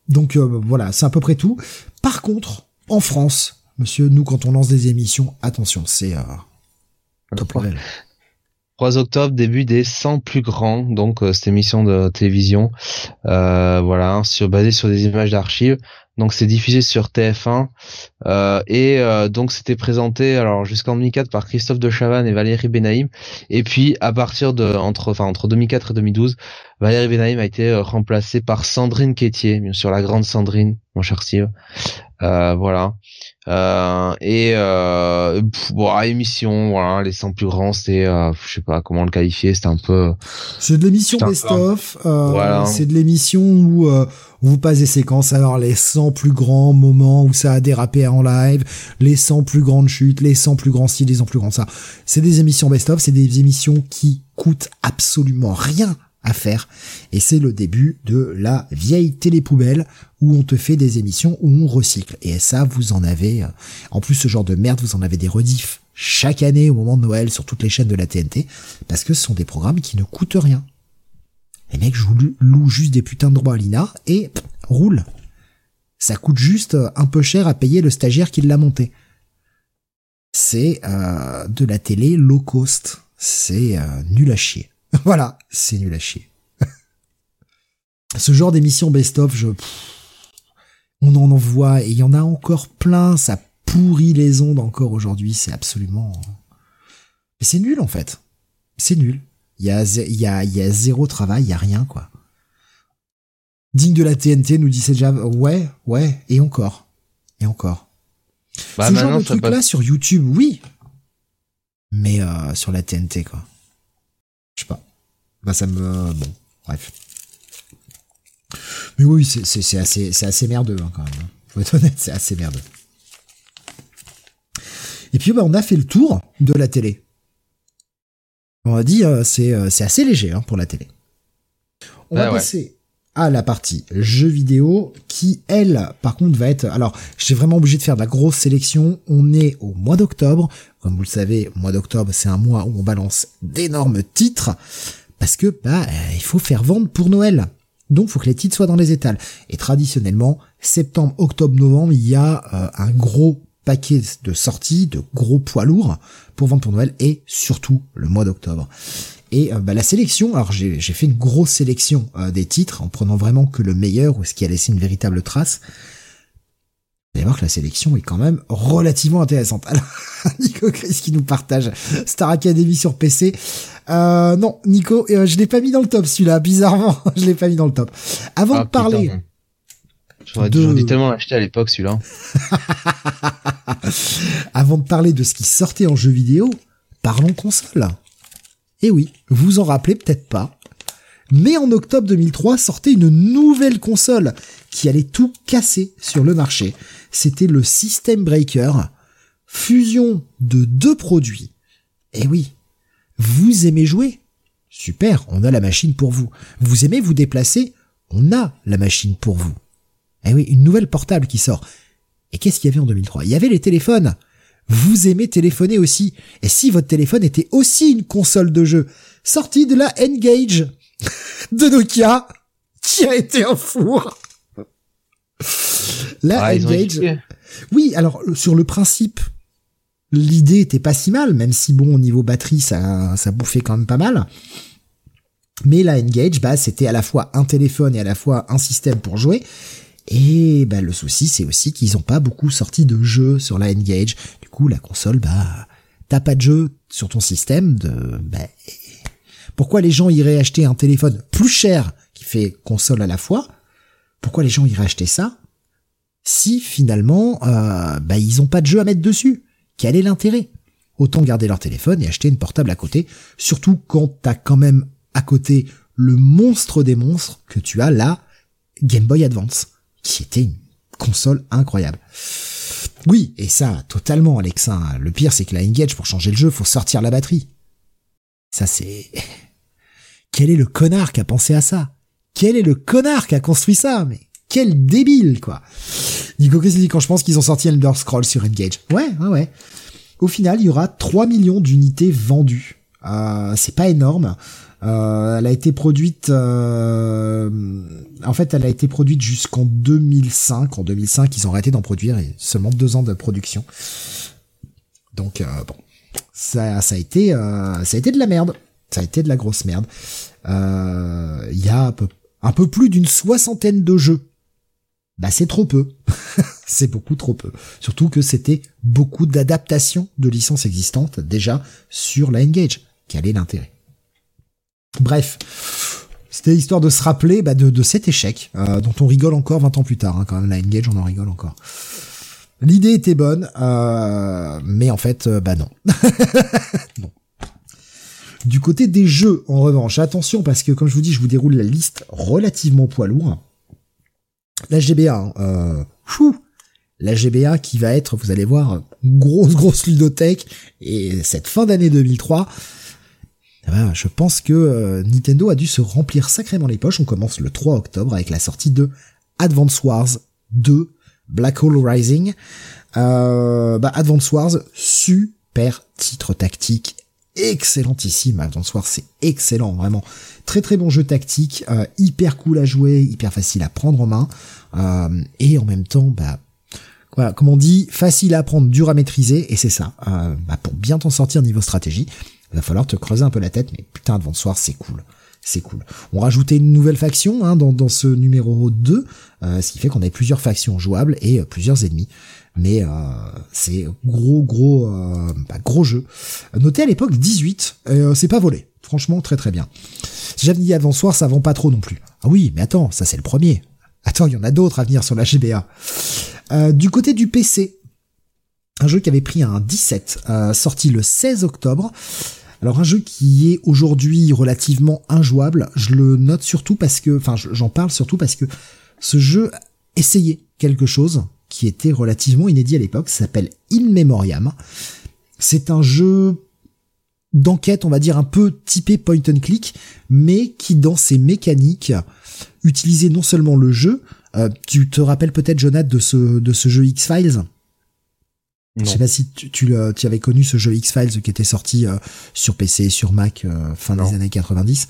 donc voilà, c'est à peu près tout. Par contre, en France, Monsieur, nous, quand on lance des émissions, attention, c'est euh, top 3 octobre, début des 100 plus grands, donc euh, cette émission de télévision, euh, voilà, sur basée sur des images d'archives. Donc c'est diffusé sur TF1 euh, et euh, donc c'était présenté alors jusqu'en 2004 par Christophe de Chavannes et Valérie Benaïm. Et puis à partir de entre enfin entre 2004 et 2012 Valérie Benaïm a été remplacée par Sandrine Quétier bien sûr la grande Sandrine mon cher Steve. Euh, voilà euh, et euh, bon, émission, voilà, les 100 plus grands, c'était, euh, je sais pas comment le qualifier, c'était un peu. C'est de l'émission best-of. Euh, voilà. C'est de l'émission où euh, vous passez des séquences. Alors les 100 plus grands moments où ça a dérapé en live, les 100 plus grandes chutes, les 100 plus grands styles, les 100 plus grands ça. C'est des émissions best-of. C'est des émissions qui coûtent absolument rien à faire. Et c'est le début de la vieille télé-poubelle où on te fait des émissions où on recycle. Et ça, vous en avez, euh, en plus ce genre de merde, vous en avez des rediffs chaque année au moment de Noël sur toutes les chaînes de la TNT, parce que ce sont des programmes qui ne coûtent rien. Les mecs louent juste des putains de droits à l'INA et roule. Ça coûte juste euh, un peu cher à payer le stagiaire qui l'a monté. C'est euh, de la télé low cost. C'est euh, nul à chier. voilà, c'est nul à chier. Ce genre d'émission best-of, je... on en envoie et il y en a encore plein. Ça pourrit les ondes encore aujourd'hui. C'est absolument... Mais c'est nul en fait. C'est nul. Il y a, y, a, y a zéro travail, il y a rien quoi. Digne de la TNT, nous dit déjà, ouais, ouais, et encore. Et encore. Bah, Ce genre de truc-là sur YouTube, oui. Mais euh, sur la TNT, quoi. Je sais pas. Bah ça me... Bon, bref. Mais oui, c'est assez, assez merdeux hein, quand même. Hein. Faut être honnête, c'est assez merdeux. Et puis bah, on a fait le tour de la télé. On a dit euh, c'est euh, c'est assez léger hein, pour la télé. On va passer à la partie jeux vidéo qui, elle, par contre, va être... Alors, j'ai vraiment obligé de faire de la grosse sélection. On est au mois d'octobre. Comme vous le savez, mois d'octobre, c'est un mois où on balance d'énormes titres parce que bah il faut faire vendre pour Noël. Donc, faut que les titres soient dans les étals. Et traditionnellement, septembre, octobre, novembre, il y a euh, un gros paquet de sorties, de gros poids lourds pour vendre pour Noël et surtout le mois d'octobre. Et euh, bah, la sélection, alors j'ai fait une grosse sélection euh, des titres en prenant vraiment que le meilleur ou ce qui a laissé une véritable trace. Vous allez voir que la sélection est quand même relativement intéressante. Alors, Nico Chris qui nous partage Star Academy sur PC. Euh, non, Nico, je l'ai pas mis dans le top celui-là, bizarrement, je l'ai pas mis dans le top. Avant ah, de parler... J'aurais de... tellement l'acheter à l'époque celui-là. Avant de parler de ce qui sortait en jeu vidéo, parlons console. Et eh oui, vous en rappelez peut-être pas. Mais en octobre 2003 sortait une nouvelle console qui allait tout casser sur le marché. C'était le System Breaker, fusion de deux produits. Eh oui, vous aimez jouer? Super, on a la machine pour vous. Vous aimez vous déplacer? On a la machine pour vous. Eh oui, une nouvelle portable qui sort. Et qu'est-ce qu'il y avait en 2003 Il y avait les téléphones vous aimez téléphoner aussi. Et si votre téléphone était aussi une console de jeu, sortie de la Engage de Nokia, qui a été un four. La ah, Engage. Oui, alors sur le principe, l'idée était pas si mal, même si bon au niveau batterie ça ça bouffait quand même pas mal. Mais la Engage, bah c'était à la fois un téléphone et à la fois un système pour jouer. Et bah, le souci, c'est aussi qu'ils n'ont pas beaucoup sorti de jeux sur la Engage. Du coup, la console, bah, t'as pas de jeu sur ton système. De, bah, pourquoi les gens iraient acheter un téléphone plus cher qui fait console à la fois? Pourquoi les gens iraient acheter ça si finalement, euh, bah, ils ont pas de jeu à mettre dessus? Quel est l'intérêt? Autant garder leur téléphone et acheter une portable à côté, surtout quand t'as quand même à côté le monstre des monstres que tu as là, Game Boy Advance qui était une console incroyable. Oui, et ça, totalement, Alexa. Le pire, c'est que la Engage, pour changer le jeu, faut sortir la batterie. Ça, c'est... Quel est le connard qui a pensé à ça? Quel est le connard qui a construit ça? Mais quel débile, quoi Nico qu'est-ce dit quand je pense qu'ils ont sorti Elder Scroll sur Engage Ouais, ouais, ouais. Au final, il y aura 3 millions d'unités vendues. Euh, c'est pas énorme. Euh, elle a été produite, euh, en fait, elle a été produite jusqu'en 2005. En 2005, ils ont arrêté d'en produire et seulement deux ans de production. Donc euh, bon, ça, a été, ça a été de la merde. Ça a été de la grosse merde. Il y a un peu, un peu plus d'une soixantaine de jeux. Bah c'est trop peu. c'est beaucoup trop peu. Surtout que c'était beaucoup d'adaptations de licences existantes déjà sur la Engage. Quel est l'intérêt? Bref, c'était histoire de se rappeler bah, de, cet échec, euh, dont on rigole encore 20 ans plus tard. Hein, quand même, la Engage, on en rigole encore. L'idée était bonne, euh, mais en fait, euh, bah non. Du côté des jeux, en revanche, attention parce que comme je vous dis, je vous déroule la liste relativement poids lourd. La GBA, hein, la GBA qui va être, vous allez voir, grosse grosse ludothèque et cette fin d'année 2003 eh ben, je pense que euh, Nintendo a dû se remplir sacrément les poches. On commence le 3 octobre avec la sortie de Advance Wars 2 Black Hole Rising. Euh, bah, Advance Wars, super titre tactique, excellentissime. Advance Wars, c'est excellent, vraiment. Très très bon jeu tactique, euh, hyper cool à jouer, hyper facile à prendre en main, euh, et en même temps, bah, comme on dit, facile à apprendre, dur à maîtriser, et c'est ça. Euh, bah, pour bien t'en sortir niveau stratégie, va falloir te creuser un peu la tête, mais putain, Advance Wars, c'est cool c'est cool. On rajoutait une nouvelle faction hein, dans, dans, ce numéro 2, euh, ce qui fait qu'on avait plusieurs factions jouables et euh, plusieurs ennemis. Mais euh, c'est gros gros bah, gros jeu. Noté à l'époque 18, c'est pas volé. Franchement très très bien. J'avais dit avant soir, ça vend pas trop non plus. Ah oui, mais attends, ça c'est le premier. Attends, il y en a d'autres à venir sur la GBA. du côté du PC, un jeu qui avait pris un 17, sorti le 16 octobre. Alors un jeu qui est aujourd'hui relativement injouable, je le note surtout parce que, enfin j'en parle surtout parce que ce jeu essayait quelque chose qui était relativement inédit à l'époque, s'appelle In Memoriam. C'est un jeu d'enquête, on va dire un peu typé point and click, mais qui dans ses mécaniques utilisait non seulement le jeu, euh, tu te rappelles peut-être Jonathan de ce de ce jeu X-Files? Je sais pas si tu, tu, tu, avais connu ce jeu X-Files qui était sorti euh, sur PC, sur Mac euh, fin des années 90.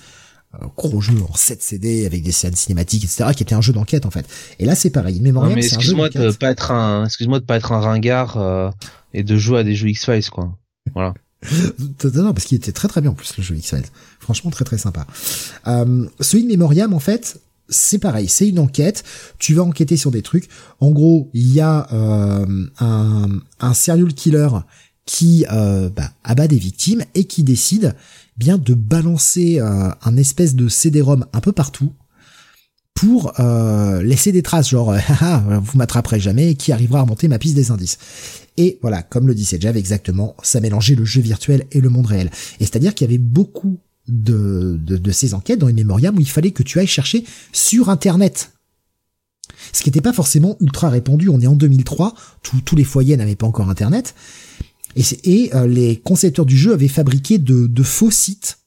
Euh, gros jeu en 7 CD avec des scènes cinématiques, etc., qui était un jeu d'enquête en fait. Et là c'est pareil. Mais, mais excuse-moi de pas être un, excuse-moi de pas être un ringard et de jouer à des jeux X-Files quoi. Voilà. non, parce qu'il était très très bien en plus le jeu X-Files. Franchement très très sympa. Euh, celui de Memoriam en fait, c'est pareil, c'est une enquête. Tu vas enquêter sur des trucs. En gros, il y a euh, un, serial killer qui euh, bah, abat des victimes et qui décide bien de balancer euh, un espèce de CD-ROM un peu partout pour euh, laisser des traces, genre vous m'attraperez jamais, qui arrivera à remonter ma piste des indices. Et voilà, comme le disait Jav exactement, ça mélangeait le jeu virtuel et le monde réel. Et c'est-à-dire qu'il y avait beaucoup de, de, ces enquêtes dans les mémoriams où il fallait que tu ailles chercher sur Internet. Ce qui n'était pas forcément ultra répandu. On est en 2003, tous les foyers n'avaient pas encore Internet. Et, et euh, les concepteurs du jeu avaient fabriqué de, de faux sites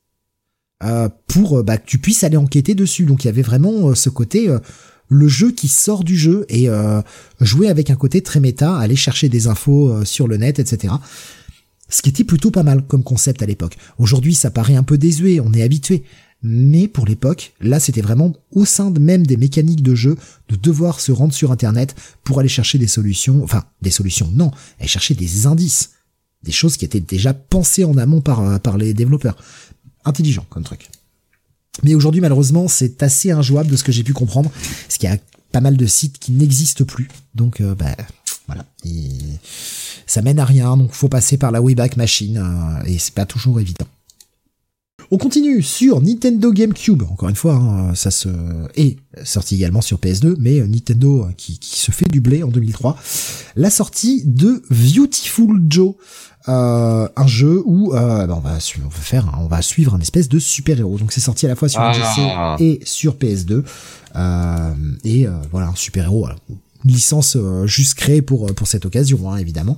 euh, pour euh, bah, que tu puisses aller enquêter dessus. Donc il y avait vraiment ce côté, le jeu qui sort du jeu et jouer avec un côté très méta, aller chercher des infos sur le net, etc ce qui était plutôt pas mal comme concept à l'époque. Aujourd'hui, ça paraît un peu désuet, on est habitué. Mais pour l'époque, là, c'était vraiment au sein même des mécaniques de jeu de devoir se rendre sur Internet pour aller chercher des solutions, enfin, des solutions, non, aller chercher des indices. Des choses qui étaient déjà pensées en amont par, euh, les développeurs. Intelligent comme truc. Mais aujourd'hui, malheureusement, c'est assez injouable de ce que j'ai pu comprendre, parce qu'il y a pas mal de sites qui n'existent plus. Donc, euh, bah, voilà. Et ça mène à rien, donc faut passer par la Wayback Machine, euh, et c'est pas toujours évident. On continue sur Nintendo GameCube. Encore une fois, hein, ça se est sorti également sur PS2, mais Nintendo qui, se fait du blé en 2003. La sortie de Beautiful Joe, euh, un jeu où euh, bah, on va on va faire, on va suivre un espèce de super héros. Donc c'est sorti à la fois sur ah. et sur PS2. et voilà, un super héros licence euh, juste créée pour euh, pour cette occasion, hein, évidemment.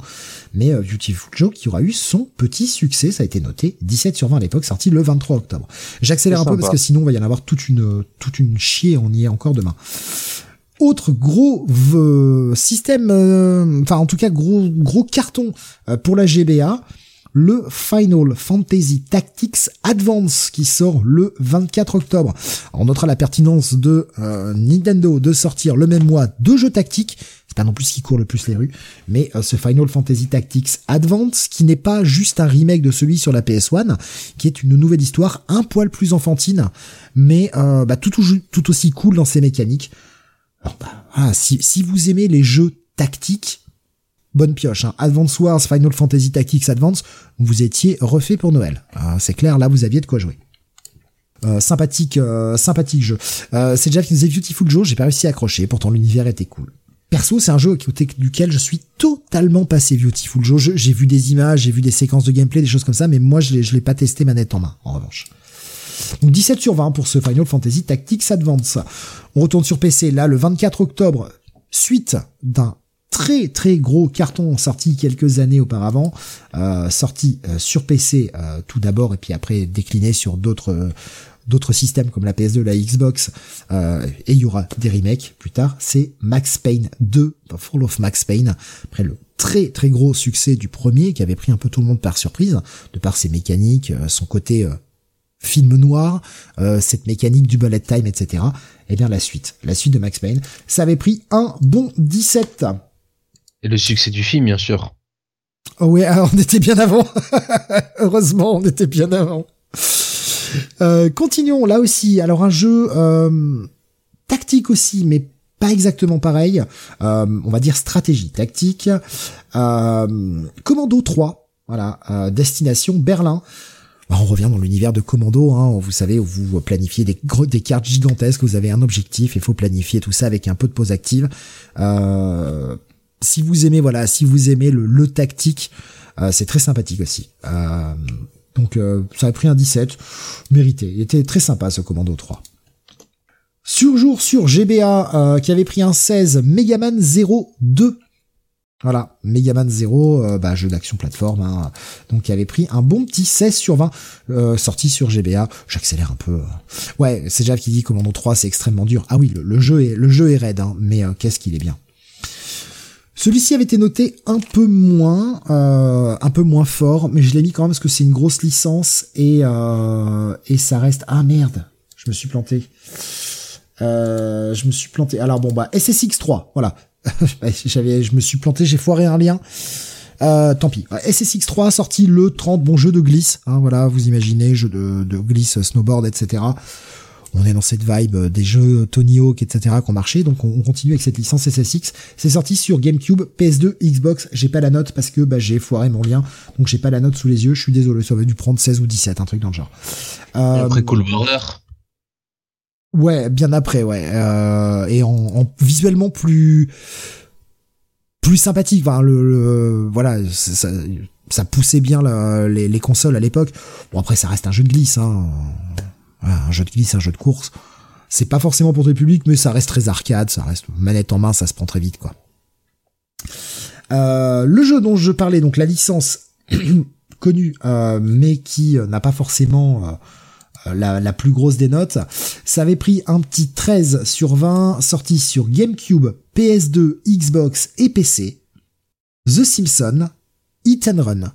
Mais euh, Beautiful Joe qui aura eu son petit succès, ça a été noté, 17 sur 20 à l'époque, sorti le 23 octobre. J'accélère un peu parce que sinon il va y en avoir toute une toute une chier, on y est encore demain. Autre gros système, enfin en tout cas gros gros carton pour la GBA, le Final Fantasy Tactics Advance qui sort le 24 octobre. On notera la pertinence de euh, Nintendo de sortir le même mois deux jeux tactiques. C'est pas non plus ce qui court le plus les rues, mais euh, ce Final Fantasy Tactics Advance qui n'est pas juste un remake de celui sur la PS1, qui est une nouvelle histoire un poil plus enfantine, mais euh, bah, tout, aussi cool dans ses mécaniques. Alors, bah, si vous aimez les jeux tactiques, bonne pioche. Hein. Advance Wars Final Fantasy Tactics Advance, vous étiez refait pour Noël. Ah, c'est clair, là vous aviez de quoi jouer. Euh, sympathique, euh, sympathique jeu. Euh, c'est déjà qui nous Beautiful Joe, j'ai pas réussi à accrocher, pourtant l'univers était cool. Perso, c'est un jeu duquel je suis totalement passé Beautiful Joe. J'ai vu des images, j'ai vu des séquences de gameplay, des choses comme ça, mais moi je l'ai, je l'ai pas testé manette en main, en revanche. Donc 17 sur 20 pour ce Final Fantasy Tactics Advance. On retourne sur PC là le 24 octobre, suite d'un très très gros carton sorti quelques années auparavant, sorti sur PC tout d'abord et puis après décliné sur d'autres d'autres systèmes comme la PS2, la Xbox, euh, et il y aura des remakes plus tard, c'est Max Payne 2, Fall of Max Payne, après le très très gros succès du premier qui avait pris un peu tout le monde par surprise, de par ses mécaniques, euh, son côté euh, film noir, cette mécanique du bullet time, etc. Et bien la suite, la suite de Max Payne, ça avait pris un bon 17. Et le succès du film, bien sûr. Oh ouais, alors on était bien avant. Heureusement, on était bien avant. Euh, continuons là aussi. Alors un jeu euh, tactique aussi, mais pas exactement pareil. Euh, on va dire stratégie tactique. Commando 3, voilà, destination Berlin. Bah, on revient dans l'univers de Commando, hein, vous savez, vous planifiez des, cartes gigantesques, vous avez un objectif, il faut planifier tout ça avec un peu de pause active. Si vous aimez, voilà, si vous aimez le, tactique, c'est très sympathique aussi. Donc euh, ça a pris un 17, mérité. Il était très sympa ce Commando 3. Surjour sur GBA euh, qui avait pris un 16, Megaman 02. Voilà, Megaman 0, euh, bah, jeu d'action plateforme, hein. donc qui avait pris un bon petit 16 sur 20, sorti sur GBA. J'accélère un peu. Ouais, c'est Jav qui dit Commando 3 c'est extrêmement dur. Ah oui, le, jeu est le jeu est raide, hein, mais qu'est-ce qu'il est bien. Celui-ci avait été noté un peu moins, euh, un peu moins fort, mais je l'ai mis quand même parce que c'est une grosse licence et euh, et ça reste. Ah merde, je me suis planté. Euh, je me suis planté. Alors bon bah SSX 3, voilà. J'avais, je me suis planté, j'ai foiré un lien. Euh, tant pis. SSX 3 sorti le 30, bon jeu de glisse, hein, voilà, vous imaginez, jeu de, de glisse, snowboard, etc on est dans cette vibe euh, des jeux Tony Hawk, etc. qui ont marché, donc on, continue avec cette licence SSX. C'est sorti sur GameCube, PS2, Xbox. J'ai pas la note parce que bah, j'ai foiré mon lien, donc j'ai pas la note sous les yeux. Je suis désolé, ça aurait dû prendre 16 ou 17, un truc dans le genre. Euh, après Cool Ouais, bien après, ouais. Euh, et en, visuellement plus plus sympathique. Enfin, le, voilà, ça, ça, poussait bien les, les, consoles à l'époque. Bon après, ça reste un jeu de glisse. Hein un jeu de glisse, un jeu de course. C'est pas forcément pour tout le public, mais ça reste très arcade, ça reste manette en main, ça se prend très vite, quoi. Euh, le jeu dont je parlais, donc la licence connue, euh, mais qui euh, n'a pas forcément la, plus grosse des notes, ça avait pris un petit 13 sur 20, sorti sur GameCube, PS2, Xbox et PC. The Simpsons, Hit and Run,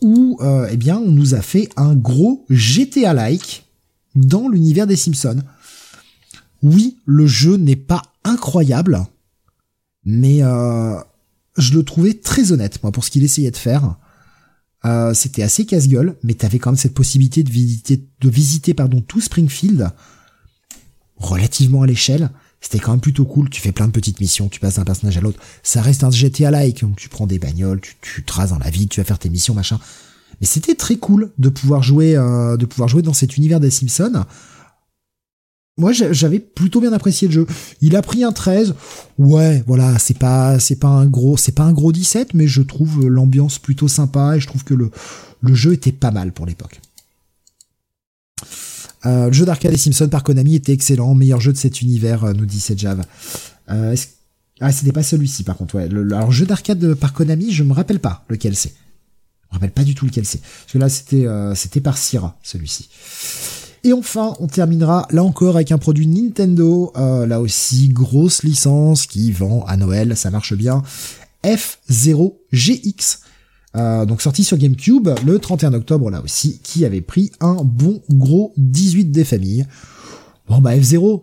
où eh bien on nous a fait un gros GTA-like dans l'univers des Simpsons. Oui, le jeu n'est pas incroyable, mais euh, je le trouvais très honnête, moi, pour ce qu'il essayait de faire. Euh, c'était assez casse-gueule, mais t'avais quand même cette possibilité de visiter, de visiter pardon, tout Springfield relativement à l'échelle. C'était quand même plutôt cool. Tu fais plein de petites missions, tu passes d'un personnage à l'autre. Ça reste un GTA-like. Tu prends des bagnoles, tu, tu traces dans la vie, tu vas faire tes missions, machin. Mais c'était très cool de pouvoir jouer, euh, de pouvoir jouer dans cet univers des Simpsons. Moi, j'avais plutôt bien apprécié le jeu. Il a pris un 13. Ouais, voilà, c'est pas, c'est pas un gros, c'est pas un gros 17, mais je trouve l'ambiance plutôt sympa et je trouve que le, jeu était pas mal pour l'époque. Euh, le jeu d'arcade des Simpsons par Konami était excellent, meilleur jeu de cet univers, euh, nous dit Sejav. Euh, ah, c'était pas celui-ci par contre. Ouais. Le, alors, jeu d'arcade par Konami, je me rappelle pas lequel c'est. Je me rappelle pas du tout lequel c'est. Parce que là, c'était euh, c'était par Sierra, celui-ci. Et enfin, on terminera là encore avec un produit Nintendo, euh, là aussi grosse licence qui vend à Noël, ça marche bien. F0GX, euh, donc sorti sur GameCube le 31 octobre là aussi, qui avait pris un bon gros 18 des familles. Bon bah F0,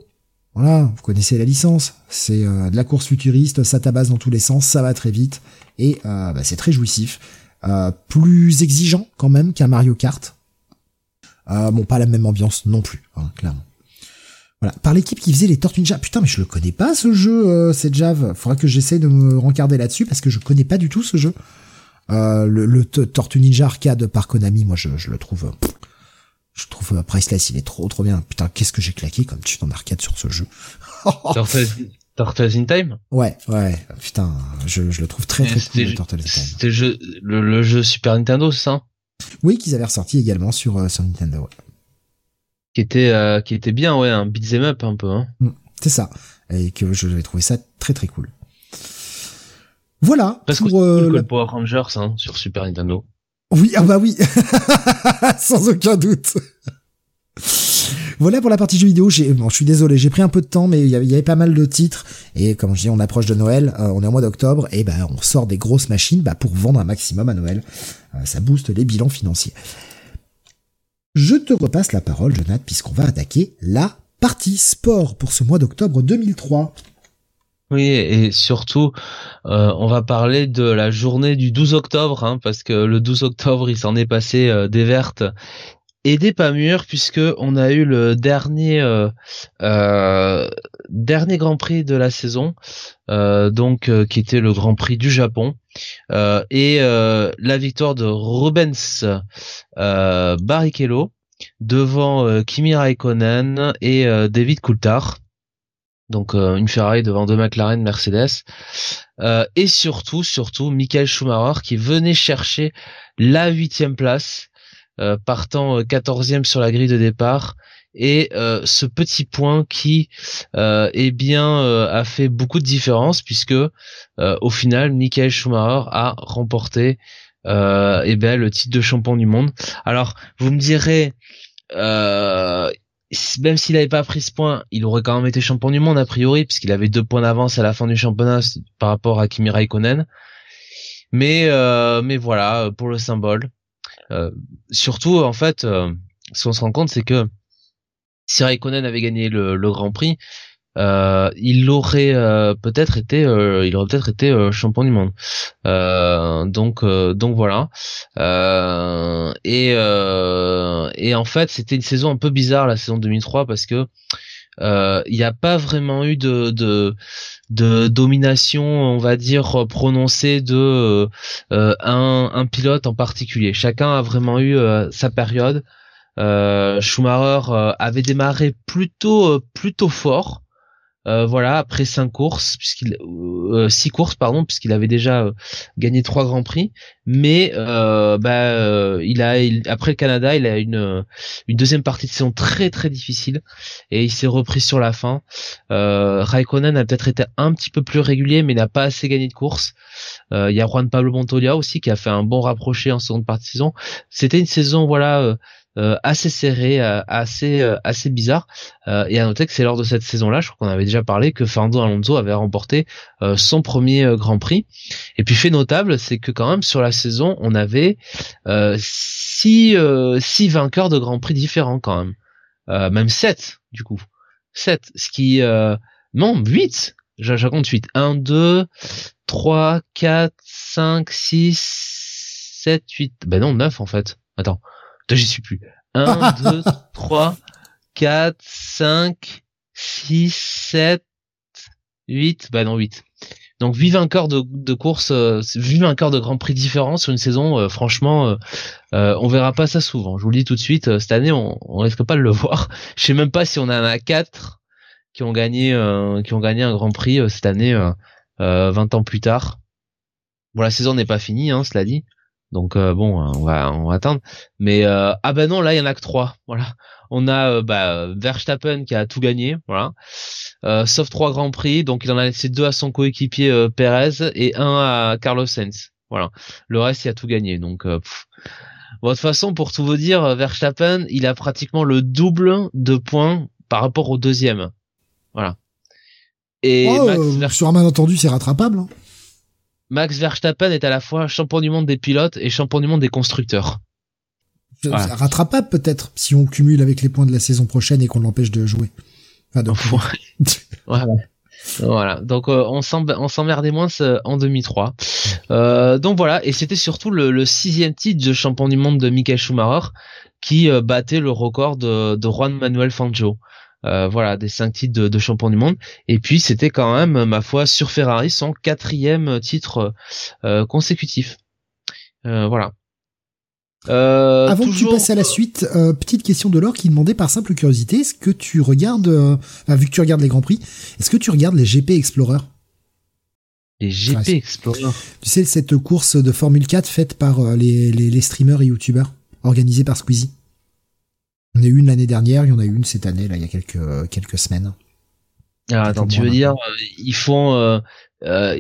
voilà, vous connaissez la licence, c'est de la course futuriste, ça tabasse dans tous les sens, ça va très vite et bah, c'est très jouissif. Euh, plus exigeant quand même qu'un Mario Kart. Euh, bon, pas la même ambiance non plus, hein, clairement. Voilà. Par l'équipe qui faisait les Tortues Ninja. Putain, mais je le connais pas ce jeu, euh, cette Jave. Faudra que j'essaie de me rencarder là-dessus parce que je connais pas du tout ce jeu. Euh, le, le Tortue Ninja arcade par Konami, moi je, le trouve, je trouve priceless. Il est trop trop bien. Putain, qu'est-ce que j'ai claqué comme tu en arcade sur ce jeu. Turtles in Time Ouais, ouais. Putain, je, je le trouve très très cool, Turtles in Time. C'était le, le, jeu Super Nintendo, c'est ça Oui, qu'ils avaient ressorti également sur, euh, sur Nintendo. Ouais. Qui était euh, qui était bien, ouais, un beat'em up un peu. Hein. Mm, c'est ça. Et que je j'avais trouvé ça très très cool. Voilà. Parce pour, que euh, le la- Power Rangers hein, sur Super Nintendo. Oui, ah bah oui, sans aucun doute. Voilà pour la partie jeux vidéo. Bon, je suis désolé, j'ai pris un peu de temps, mais il y avait, pas mal de titres. Et comme je dis, on approche de Noël, euh, on est au mois d'octobre, et ben on sort des grosses machines bah, pour vendre un maximum à Noël. Euh, ça booste les bilans financiers. Je te repasse la parole, Jonathan, puisqu'on va attaquer la partie sport pour ce mois d'octobre 2003. Oui, et surtout, euh, on va parler de la journée du 12 octobre, hein, parce que le 12 octobre, il s'en est passé des vertes et des pas mûres, puisque on a eu le dernier euh, euh, dernier Grand Prix de la saison, euh, donc qui était le Grand Prix du Japon, et la victoire de Rubens Barrichello devant Kimi Raikkonen et David Coulthard. Donc une Ferrari devant deux McLaren Mercedes. Et surtout surtout Michael Schumacher qui venait chercher la huitième place partant quatorzième sur la grille de départ et euh, ce petit point qui euh, eh bien euh, a fait beaucoup de différence puisque euh, au final Michael Schumacher a remporté euh, eh ben le titre de champion du monde alors vous me direz euh, même s'il n'avait pas pris ce point, il aurait quand même été champion du monde a priori, puisqu'il avait deux points d'avance à la fin du championnat par rapport à Kimi Raikkonen. Mais euh, mais voilà pour le symbole. Euh, surtout en fait, euh, ce qu'on se rend compte, c'est que si Raikkonen avait gagné le, le Grand Prix, euh, il aurait euh, peut-être été, euh, il aurait peut-être été euh, champion du monde. Euh, donc euh, donc voilà. Euh, et euh, et en fait, c'était une saison un peu bizarre la saison 2003 parce que euh, il n'y a pas vraiment eu de, domination, on va dire prononcée de euh, un un pilote en particulier. Chacun a vraiment eu euh, sa période. Euh, Schumacher euh, avait démarré plutôt euh, plutôt fort. Euh, voilà après cinq courses puisqu'il euh, six courses pardon puisqu'il avait déjà euh, gagné trois grands prix. Mais euh, bah euh, il a il- après le Canada il a une euh, une deuxième partie de saison très très difficile. Et il s'est repris sur la fin. Euh, Raikkonen a peut-être été un petit peu plus régulier mais n'a pas assez gagné de courses. Euh, il y a Juan Pablo Montoya aussi qui a fait un bon rapproché en seconde partie de saison. C'était une saison voilà euh, assez serrée euh, assez euh, assez bizarre euh, et à noter que c'est lors de cette saison-là, je crois qu'on avait déjà parlé, que Fernando Alonso avait remporté euh, son premier euh, Grand Prix. Et puis fait notable, c'est que quand même sur la saison, on avait six, six vainqueurs de Grand Prix différents quand même. Même sept, du coup. Sept, ce qui... Non, huit Je, je compte huit. Un, deux, trois, quatre, cinq, six, sept, huit... Ben non, neuf en fait. Attends, j'y suis plus. Un, deux, trois... 4, 5, 6, 7, 8, bah non 8. Donc 8 vainqueurs de, de course, euh, 8 vainqueurs de Grand Prix différents sur une saison, euh, franchement, euh, euh, on verra pas ça souvent. Je vous le dis tout de suite, euh, cette année on, on risque pas de le voir. Je sais même pas si on en a 4 qui ont gagné euh, qui ont gagné un Grand Prix euh, cette année euh, euh, 20 ans plus tard. Bon la saison n'est pas finie, hein, cela dit. Donc euh, bon, euh, on va on va attendre. Mais euh, ah bah non, là il y en a que trois. Voilà. On a euh, bah, Verstappen qui a tout gagné, voilà. Euh, sauf trois grands prix, donc il en a laissé deux à son coéquipier Perez et un à Carlos Sainz. Voilà. Le reste il a tout gagné. Donc euh, pff. Bon, de toute façon, pour tout vous dire, Verstappen, il a pratiquement le double de points par rapport au deuxième. Voilà. Et Oh, Max, euh, sur un malentendu, c'est rattrapable. hein. Max Verstappen est à la fois champion du monde des pilotes et champion du monde des constructeurs. C'est Voilà. rattrapable peut-être si on cumule avec les points de la saison prochaine et qu'on l'empêche de jouer. Enfin, de- Voilà. Voilà. Donc euh, on s'em- on s'emmerdait moins euh, en 2003. Euh, donc voilà. Et c'était surtout le, le sixième titre de champion du monde de Michael Schumacher qui euh, battait le record de, de Juan Manuel Fangio. Euh, voilà, des cinq titres de, de champion du monde. Et puis c'était quand même, ma foi, sur Ferrari son quatrième titre euh, consécutif. Euh, voilà. Euh, Avant que tu passes à la suite, euh, petite question de Laure qui demandait par simple curiosité, est-ce que tu regardes, euh, enfin, vu que tu regardes les Grands Prix, est-ce que tu regardes les GP Explorer? Les GP Explorer. Tu sais, cette course de Formule 4 faite par les, les, les streamers et youtubeurs, organisée par Squeezie. Il y en a eu une l'année dernière, il y en a eu une cette année, là, il y a quelques, quelques semaines. Ah, attends, tu veux dire, ils font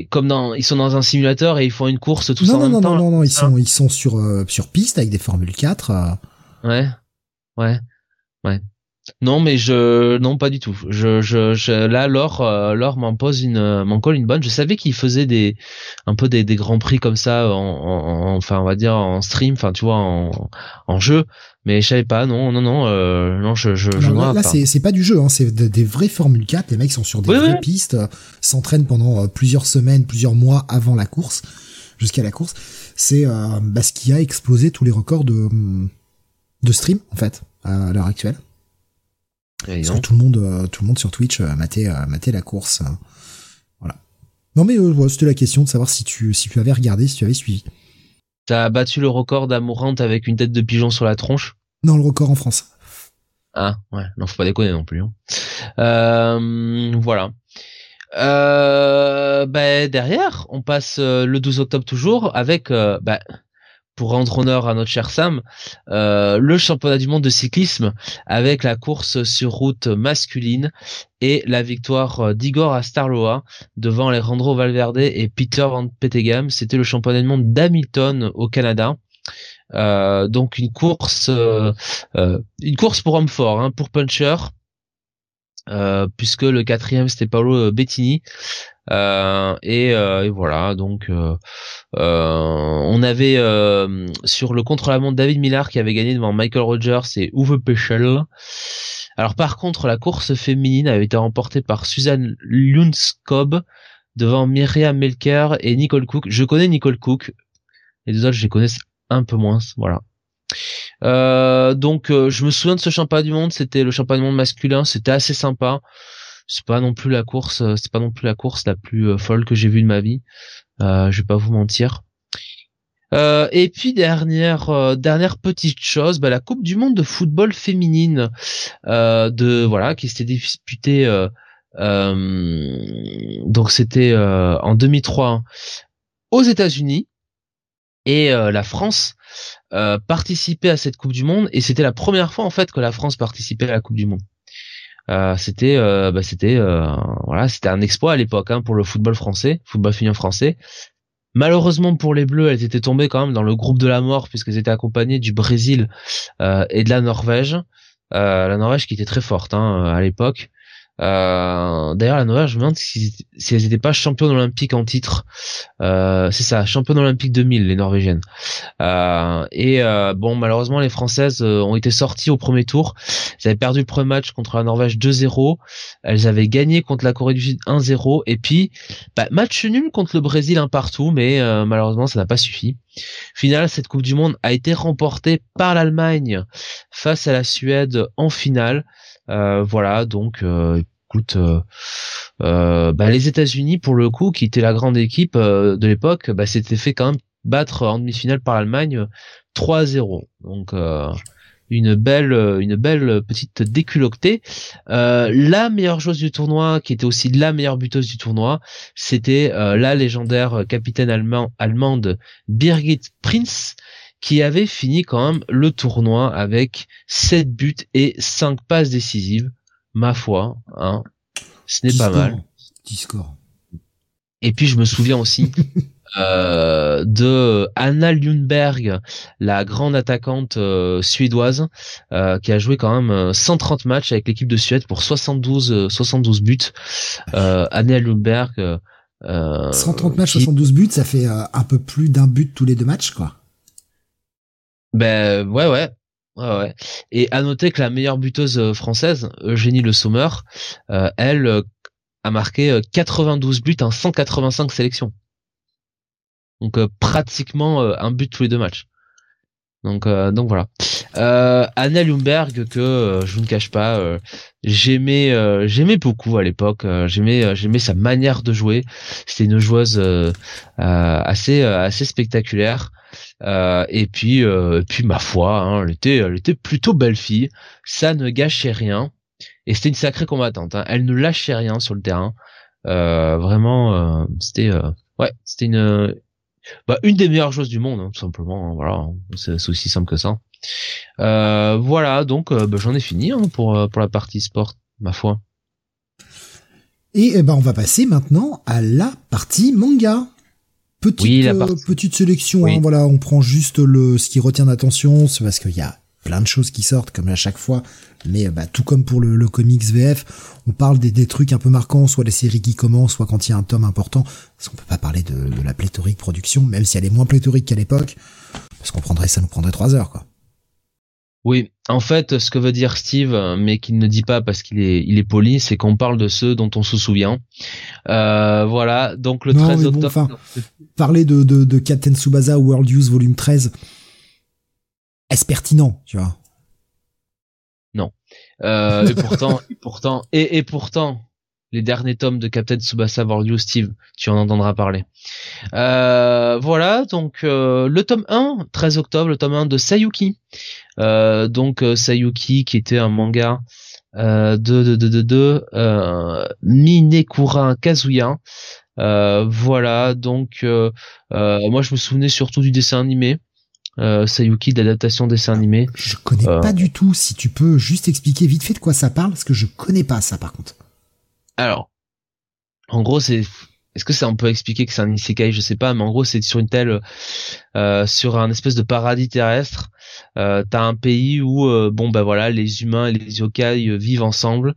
comme dans, ils sont dans un simulateur et ils font une course tout non, ça non, non, temps. Non, non, non, ils sont, ils sont sur sur piste avec des Formule 4. Ouais, ouais, ouais. Non, mais je non pas du tout. Je je, je là Laure euh, Laure m'en pose une m'en colle une bonne. Je savais qu'il faisait des un peu des, des grands prix comme ça en, en, enfin on va dire en stream, enfin tu vois en, en jeu, mais je savais pas. Non non non euh, non je je, je là, là c'est c'est pas du jeu hein, c'est des vrais Formule 4, les mecs sont sur des vraies pistes, s'entraînent pendant euh, plusieurs semaines, plusieurs mois avant la course jusqu'à la course. C'est euh, bah, ce qui a explosé tous les records de de stream en fait à l'heure actuelle. Parce que tout le monde, euh, tout le monde sur Twitch a maté, a maté la course. Euh, voilà. Non mais euh, c'était la question de savoir si tu, si tu avais regardé, si tu avais suivi. T'as battu le record d'amourante avec une tête de pigeon sur la tronche? Non, le record en France. Ah ouais, non faut pas déconner non plus. Hein. Euh, voilà. Euh, bah, derrière, on passe le 12 octobre toujours avec bah, pour rendre honneur à notre cher Sam, euh, le championnat du monde de cyclisme avec la course sur route masculine et la victoire euh, d'Igor Astarloa devant Alejandro Valverde et Peter Van Petegem. C'était le championnat du monde d'Hamilton au Canada. Euh, donc une course, une course pour homme fort, hein, pour puncher. puisque le quatrième c'était Paolo Bettini euh, euh, et, voilà, donc euh, on avait sur le contre-la-montre David Millard qui avait gagné devant Michael Rogers et Uwe Peschel. Alors par contre, la course féminine avait été remportée par Suzanne Lundskob devant Myriam Melker et Nicole Cook. Je connais Nicole Cook, les deux autres je les connais un peu moins, voilà. donc je me souviens de ce championnat du monde, c'était le championnat du monde masculin, c'était assez sympa c'est pas non plus la course, euh, c'est pas non plus la course la plus euh, folle que j'ai vue de ma vie. Euh, je vais pas vous mentir. Euh, et puis dernière dernière petite chose, bah, la Coupe du Monde de football féminine de voilà qui s'était disputée donc c'était en 2003 hein, aux États-Unis et la France participait à cette Coupe du Monde et c'était la première fois en fait que la France participait à la Coupe du Monde. Euh, c'était euh, bah, c'était euh, voilà c'était un exploit à l'époque hein, pour le football français football féminin français. Malheureusement pour les bleus elles étaient tombées quand même dans le groupe de la mort puisqu'elles étaient accompagnées du Brésil et de la Norvège. La Norvège qui était très forte hein, à l'époque. euh, D'ailleurs, la Norvège, je me demande si, elles n'étaient pas championnes olympiques en titre. Euh, c'est ça, championnes olympiques 2000, les Norvégiennes. Euh, et euh, bon, malheureusement, les Françaises euh, ont été sorties au premier tour. Elles avaient perdu le premier match contre la Norvège 2-0. Elles avaient gagné contre la Corée du Sud 1-0. Et puis, bah, match nul contre le Brésil un partout, mais euh, malheureusement, ça n'a pas suffi. Final, cette Coupe du Monde a été remportée par l'Allemagne face à la Suède en finale. Euh, voilà, donc euh, écoute, euh, bah, les États-Unis pour le coup, qui était la grande équipe de l'époque, bah, s'était fait quand même battre en demi-finale par l'Allemagne 3-0. Donc une belle une belle petite déculoctée. la meilleure joueuse du tournoi, qui était aussi la meilleure buteuse du tournoi, c'était la légendaire capitaine allemand, allemande Birgit Prinz, qui avait fini quand même le tournoi avec 7 buts et 5 passes décisives. Ma foi, hein, ce n'est pas mal. 10 scores. Et puis je me souviens aussi euh, de Anna Lundberg, la grande attaquante euh, suédoise, euh, qui a joué quand même 130 matchs avec l'équipe de Suède pour 72 72 buts. Anna Lundberg. 130 matchs, 72 buts, ça fait un peu plus d'un but tous les deux matchs, quoi. Ben ouais ouais. Ouais, ouais. Et à noter que la meilleure buteuse euh, française, Eugénie Le Sommer, euh, elle euh, a marqué 92 buts en 185 sélections. Donc pratiquement un but tous les deux matchs. Donc donc voilà. Euh, Anna Lumberg que je ne cache pas, j'aimais j'aimais beaucoup à l'époque. j'aimais j'aimais sa manière de jouer. C'était une joueuse assez assez spectaculaire. Euh, et puis, euh, puis ma foi, hein, elle était, elle était plutôt belle fille. Ça ne gâchait rien. Et c'était une sacrée combattante. Hein. Elle ne lâchait rien sur le terrain. Euh, vraiment, c'était, ouais, c'était une, bah, une des meilleures joueuses du monde, hein, tout simplement. Hein, voilà, c'est aussi simple que ça. voilà, donc bah, j'en ai fini pour pour la partie sport, ma foi. Et eh ben on va passer maintenant à la partie manga. Petite, Oui, la euh, partie- petite sélection, Oui. hein, voilà, on prend juste le ce qui retient l'attention, c'est parce qu'il y a plein de choses qui sortent comme à chaque fois, mais bah, tout comme pour le, le comics VF, on parle des, des trucs un peu marquants, soit les séries qui commencent, soit quand il y a un tome important, parce qu'on peut pas parler de, de la pléthorique production, même si elle est moins pléthorique qu'à l'époque, parce qu'on prendrait ça nous prendrait trois heures quoi. Oui, en fait, ce que veut dire Steve, mais qu'il ne dit pas parce qu'il est, il est poli, c'est qu'on parle de ceux dont on se souvient. Euh, voilà, donc le Non, 13 mais bon, octobre. enfin, Parler de, de, de Captain Tsubasa World Use Volume 13, est-ce pertinent, tu vois? Euh, et pourtant, et pourtant, et, et pourtant, les derniers tomes de Captain Tsubasa World You Steve, tu en entendras parler. Euh, voilà, donc euh, le tome 1, 13 octobre, le tome 1 de Sayuki. Euh, donc euh, Sayuki qui était un manga euh, de de de de, de euh, Minekura Kazuya. Euh, voilà, donc euh, euh, moi je me souvenais surtout du dessin animé. Euh, Sayuki d'adaptation dessin animé. Je connais Euh. pas du tout, si tu peux juste expliquer vite fait de quoi ça parle, parce que je connais pas ça par contre. Alors, en gros, c'est. Est-ce que c'est on peut expliquer que c'est un isekai? Je sais pas, mais en gros, c'est sur une telle, euh, sur un espèce de paradis terrestre. Euh, T'as un pays où, euh, bon, bah voilà, les humains et les yokai vivent ensemble,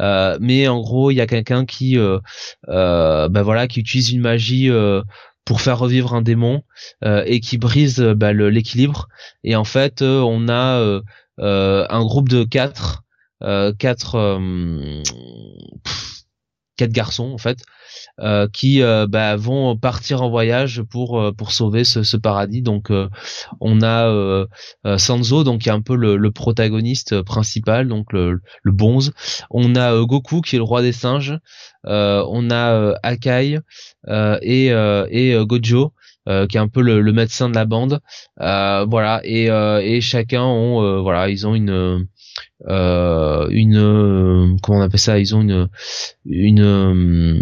Euh, mais en gros, il y a quelqu'un qui, bah voilà, qui utilise une magie euh, pour faire revivre un démon euh, et qui brise euh, bah, l'équilibre. Et en fait, euh, on a un groupe de quatre, quatre. pff, quatre garçons en fait euh, qui euh, bah, vont partir en voyage pour euh, pour sauver ce, ce paradis. Donc euh, on a euh, Sanzo donc qui est un peu le, le protagoniste principal donc le, le bonze. On a Goku qui est le roi des singes. On a Akai et et Gojo euh, qui est un peu le, médecin de la bande. Euh, voilà et euh, et chacun ont voilà ils ont une une comment on appelle ça ils ont une une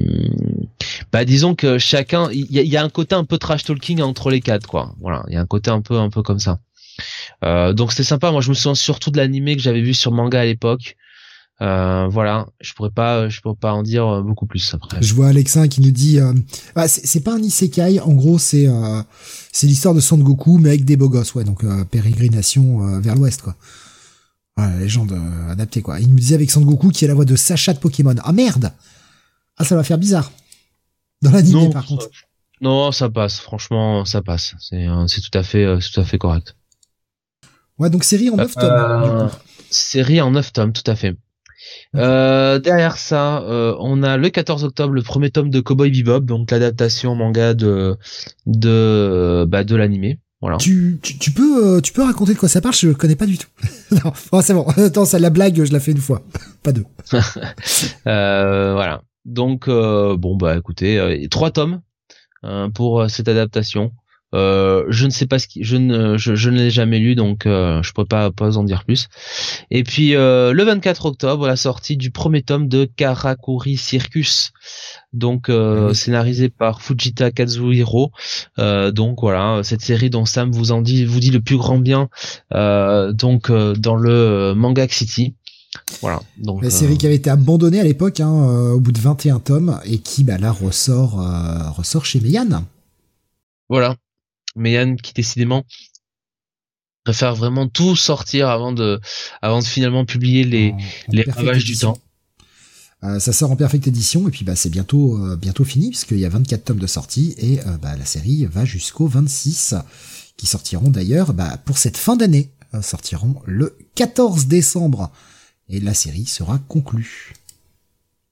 bah disons que chacun il y a, un côté un peu trash talking entre les quatre quoi. Voilà il y a un côté un peu un peu comme ça. Donc c'était sympa. Moi je me souviens surtout de l'animé que j'avais vu sur manga à l'époque euh, voilà je pourrais pas je pourrais pas en dire euh, beaucoup plus après Je vois Alexin qui nous dit, euh, ah, c'est pas un isekai, en gros c'est euh, c'est l'histoire de Sangoku mais avec des beaux gosses, ouais, donc euh, pérégrination euh, vers l'ouest quoi. Ouais, légende euh, adaptée quoi. Il nous disait avec Sangoku qui a la voix de Sacha de Pokémon. Ah merde Ah ça va faire bizarre. Dans l'anime par contre. non ça passe franchement ça passe c'est c'est tout à fait c'est tout à fait correct Ouais, donc série en 9 tomes. Euh, série en 9 tomes, tout à fait. Euh, derrière ça, euh, on a le 14 octobre le premier tome de Cowboy Bebop, donc l'adaptation manga de de bah, de l'animé. Voilà. Tu, tu, tu peux euh, tu peux raconter de quoi ça parle Je connais pas du tout. non, bon, c'est bon. Attends, ça la blague, je la fais une fois, pas deux. Euh, voilà. Donc bon bah écoutez, trois tomes pour cette adaptation. Euh, je ne sais pas ce qui, je ne, je, je ne l'ai jamais lu, donc euh, je peux pas, pas en dire plus. Et puis euh, le 24 octobre, la sortie du premier tome de Karakuri Circus, donc euh, Oui. scénarisé par Fujita Kazuhiro. Euh, donc voilà, cette série dont Sam vous en dit, vous dit le plus grand bien, euh, donc euh, dans le Manga City. Voilà. Donc La euh, série qui avait été abandonnée à l'époque, hein, euh, au bout de 21 tomes, et qui bah, là ressort, euh, ressort chez Meian. Voilà. Mais Yann qui décidément préfère vraiment tout sortir avant de, avant de finalement publier les, En- en les perfect ravages du temps. Euh, ça sort en perfecte édition, et puis bah, c'est bientôt, euh, bientôt fini, puisqu'il y a 24 tomes de sortie, et euh, bah, la série va jusqu'au 26, qui sortiront d'ailleurs bah, pour cette fin d'année, euh, sortiront le 14 décembre, et la série sera conclue.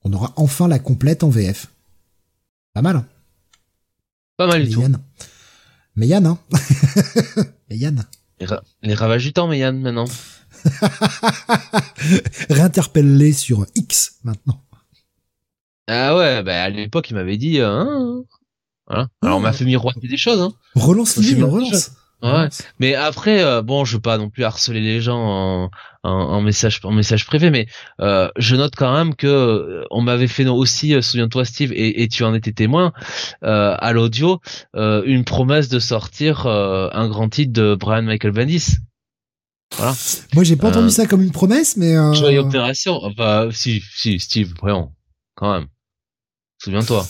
On aura enfin la complète en VF. Pas mal, hein Pas mal du tout. Meian. Meian, hein Meian. Les, ra- les ravages du temps, mais Yann, maintenant. Réinterpelle-les sur X maintenant. Ah ouais, bah à l'époque, il m'avait dit, hein, voilà. Alors on m'a fait miroiter des choses, hein. Relance l'idée, relance. Ouais. Mais après, euh, bon, je veux pas non plus harceler les gens en, en, en message en message privé, mais euh, je note quand même que euh, on m'avait fait aussi, euh, souviens-toi Steve, et, et tu en étais témoin, euh, à l'audio, euh, une promesse de sortir euh, un grand titre de Brian Michael Bendis. Voilà. Moi, j'ai pas Euh, entendu ça comme une promesse, mais euh, Jolie opération. Enfin, si, si, Steve, voyons, quand même. Souviens-toi.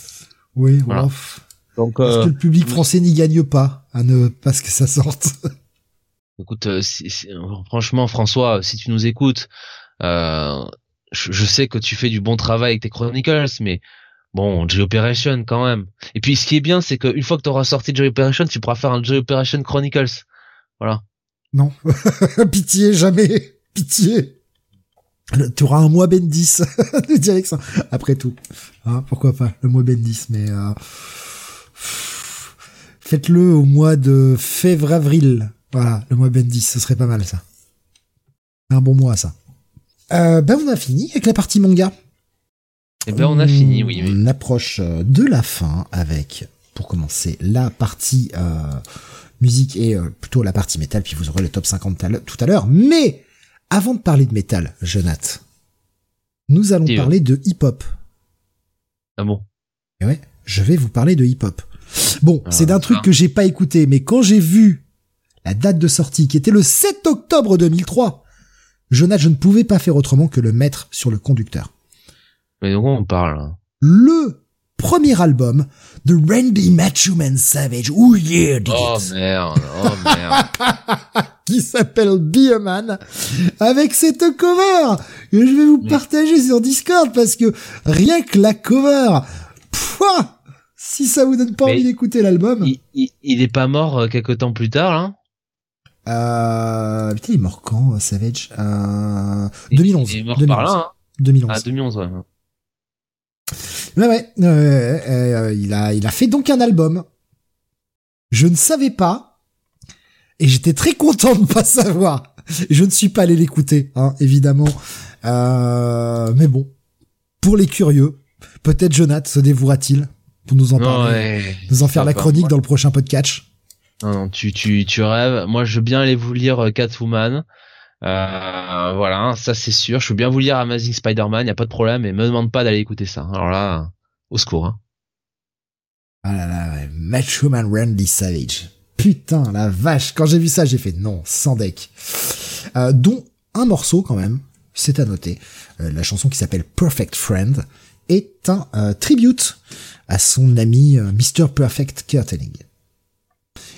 Oui, Voilà. ouf. Donc, Parce euh, que le public français n'y gagne pas à ne pas ce que ça sorte. écoute, euh, franchement, François, si tu nous écoutes, euh, je, sais que tu fais du bon travail avec tes Chronicles, mais bon, J-Operation quand même. Et puis, ce qui est bien, c'est qu'une fois que tu auras sorti J-Operation, tu pourras faire un J-Operation Chronicles. Voilà. Non. Pitié, jamais. Pitié. Tu auras un mois Bendis de direction. Après tout. Hein, pourquoi pas, le mois Bendis, mais euh, faites-le au mois de février-avril. Voilà, le mois Bendis, ce serait pas mal ça. Un bon mois ça. Euh, ben on a fini avec la partie manga. Eh ben, on a fini, oui. oui. On approche euh, de la fin avec, pour commencer, la partie euh, musique et euh, plutôt la partie métal, puis vous aurez le top 50 tout à l'heure-. Mais avant de parler de métal, Jonath, nous allons parler de hip-hop. Ah bon? Et ouais, je vais vous parler de hip-hop. Bon, Ah, c'est d'un truc ah. que j'ai pas écouté, mais quand j'ai vu la date de sortie, qui était le 7 octobre 2003, Jonath, je ne pouvais pas faire autrement que le mettre sur le conducteur. Mais de quoi on parle hein? Le premier album de Randy Macho Man Savage. Oh yeah, Oh merde, oh merde. qui s'appelle Be a Man, avec cette cover que je vais vous Mm. partager sur Discord parce que rien que la cover, pouah, si ça vous donne pas Mais envie d'écouter l'album, il, il, il est pas mort euh, quelque temps plus tard, là euh, putain, il est mort quand, euh, Savage? Euh, Il- 2011. Il est mort 2011. par là, hein 2011. Ah, 2011, ouais. Ouais, ouais, euh, il a, il a fait donc un album. Je ne savais pas, et j'étais très content de pas savoir. Je ne suis pas allé l'écouter, hein, évidemment. Euh, mais bon, pour les curieux, peut-être Jonath se dévouera-t-il pour nous en parler, ouais. nous en faire la chronique dans le prochain podcast. Non, tu, tu, tu rêves. Moi, je veux bien aller vous lire euh, Catwoman. Euh, voilà, ça c'est sûr. Je veux bien vous lire Amazing Spider-Man, y a pas de problème, mais me demande pas d'aller écouter ça. Alors là, au secours. Hein. Ah là là, ouais, Macho Man Randy Savage. Putain, la vache, quand j'ai vu ça, j'ai fait non, sans deck. Euh, dont un morceau quand même, c'est à noter. La chanson qui s'appelle Perfect Friend est un tribute à son ami Mr. Perfect Curtaining.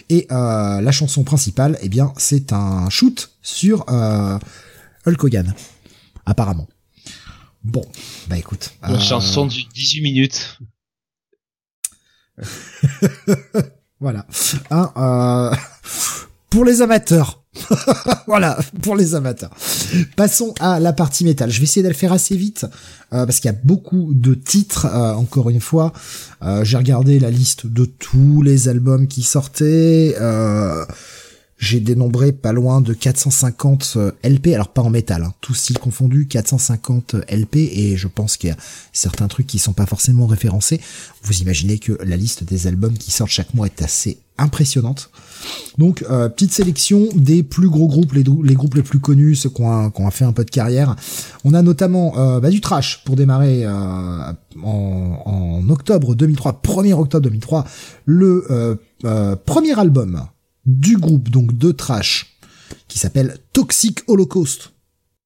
Et euh, la chanson principale, eh bien, c'est un shoot sur euh, Hulk Hogan, apparemment. Bon, bah écoute. Une euh, chanson du 18 minutes. Voilà. Hein, euh, pour les amateurs. voilà, pour les amateurs. Passons à la partie métal. Je vais essayer de le faire assez vite euh, parce qu'il y a beaucoup de titres. euh, encore une fois, Euh, j'ai regardé la liste de tous les albums qui sortaient. Euh, j'ai dénombré pas loin de 450 euh, LP, alors pas en métal, hein, tout style confondu, 450 LP, et je pense qu'il y a certains trucs qui sont pas forcément référencés. Vous imaginez que la liste des albums qui sortent chaque mois est assez impressionnante. Donc, euh, petite sélection des plus gros groupes, les, les groupes les plus connus, ceux qui ont, fait un peu de carrière. On a notamment euh, bah, du trash pour démarrer euh, en, en octobre 2003, 1er octobre 2003, le euh, euh, premier album du groupe donc de trash qui s'appelle Toxic Holocaust.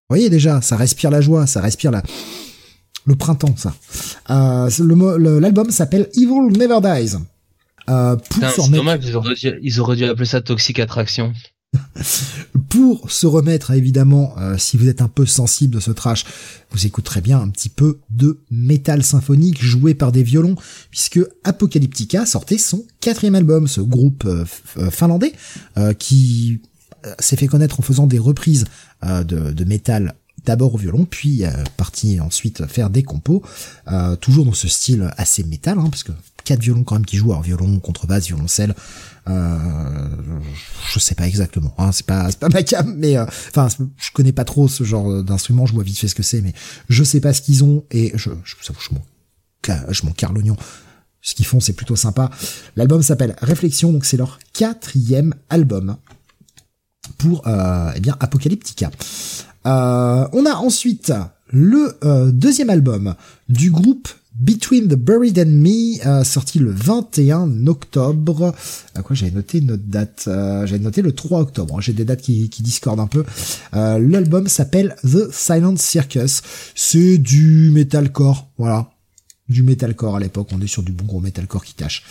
Vous voyez déjà, ça respire la joie, ça respire la le printemps, ça. Euh, L'album s'appelle Evil Never Dies. Euh, pour, remettre, dommage, ils auraient, dû, ils auraient dû appeler ça Toxic Attraction. pour se remettre, évidemment, euh, si vous êtes un peu sensible de ce trash, vous écouterez bien un petit peu de métal symphonique joué par des violons, puisque Apocalyptica sortait son quatrième album, ce groupe euh, euh, finlandais euh, qui euh, s'est fait connaître en faisant des reprises euh, de, de métal d'abord au violon, puis euh, parti ensuite faire des compos, euh, toujours dans ce style assez métal, hein, parce que quatre violons quand même qui jouent, alors violon, contrebasse, violoncelle, euh, je sais pas exactement, hein, c'est pas c'est pas ma cam, mais euh, enfin je connais pas trop ce genre d'instrument, je vois vite fait ce que c'est, mais je sais pas ce qu'ils ont et je je, je m'en je m'en carre l'oignon. Ce qu'ils font, c'est plutôt sympa. L'album s'appelle Réflexion, donc c'est leur quatrième album pour euh, eh bien Apocalyptica. Euh, on a ensuite le deuxième album du groupe Between the Buried and Me, euh, sorti le 21 octobre. À quoi j'avais noté notre date euh, J'avais noté le 3 octobre. J'ai des dates qui, discordent un peu. Euh, L'album s'appelle The Silent Circus. C'est du metalcore, voilà. du metalcore à l'époque. On est sur du bon gros metalcore qui cache.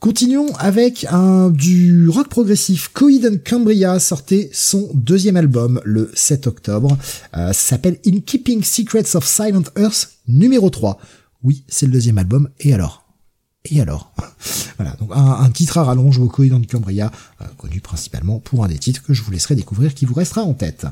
Continuons avec un du rock progressif. Coed and Cambria sortait son deuxième album le 7 octobre. Euh, s'appelle In Keeping Secrets of Silent Earth numéro 3. Oui, c'est le deuxième album. Et alors? Et alors? Voilà, donc un, titre à rallonge au Cambria, euh, connu principalement pour un des titres que je vous laisserai découvrir qui vous restera en tête.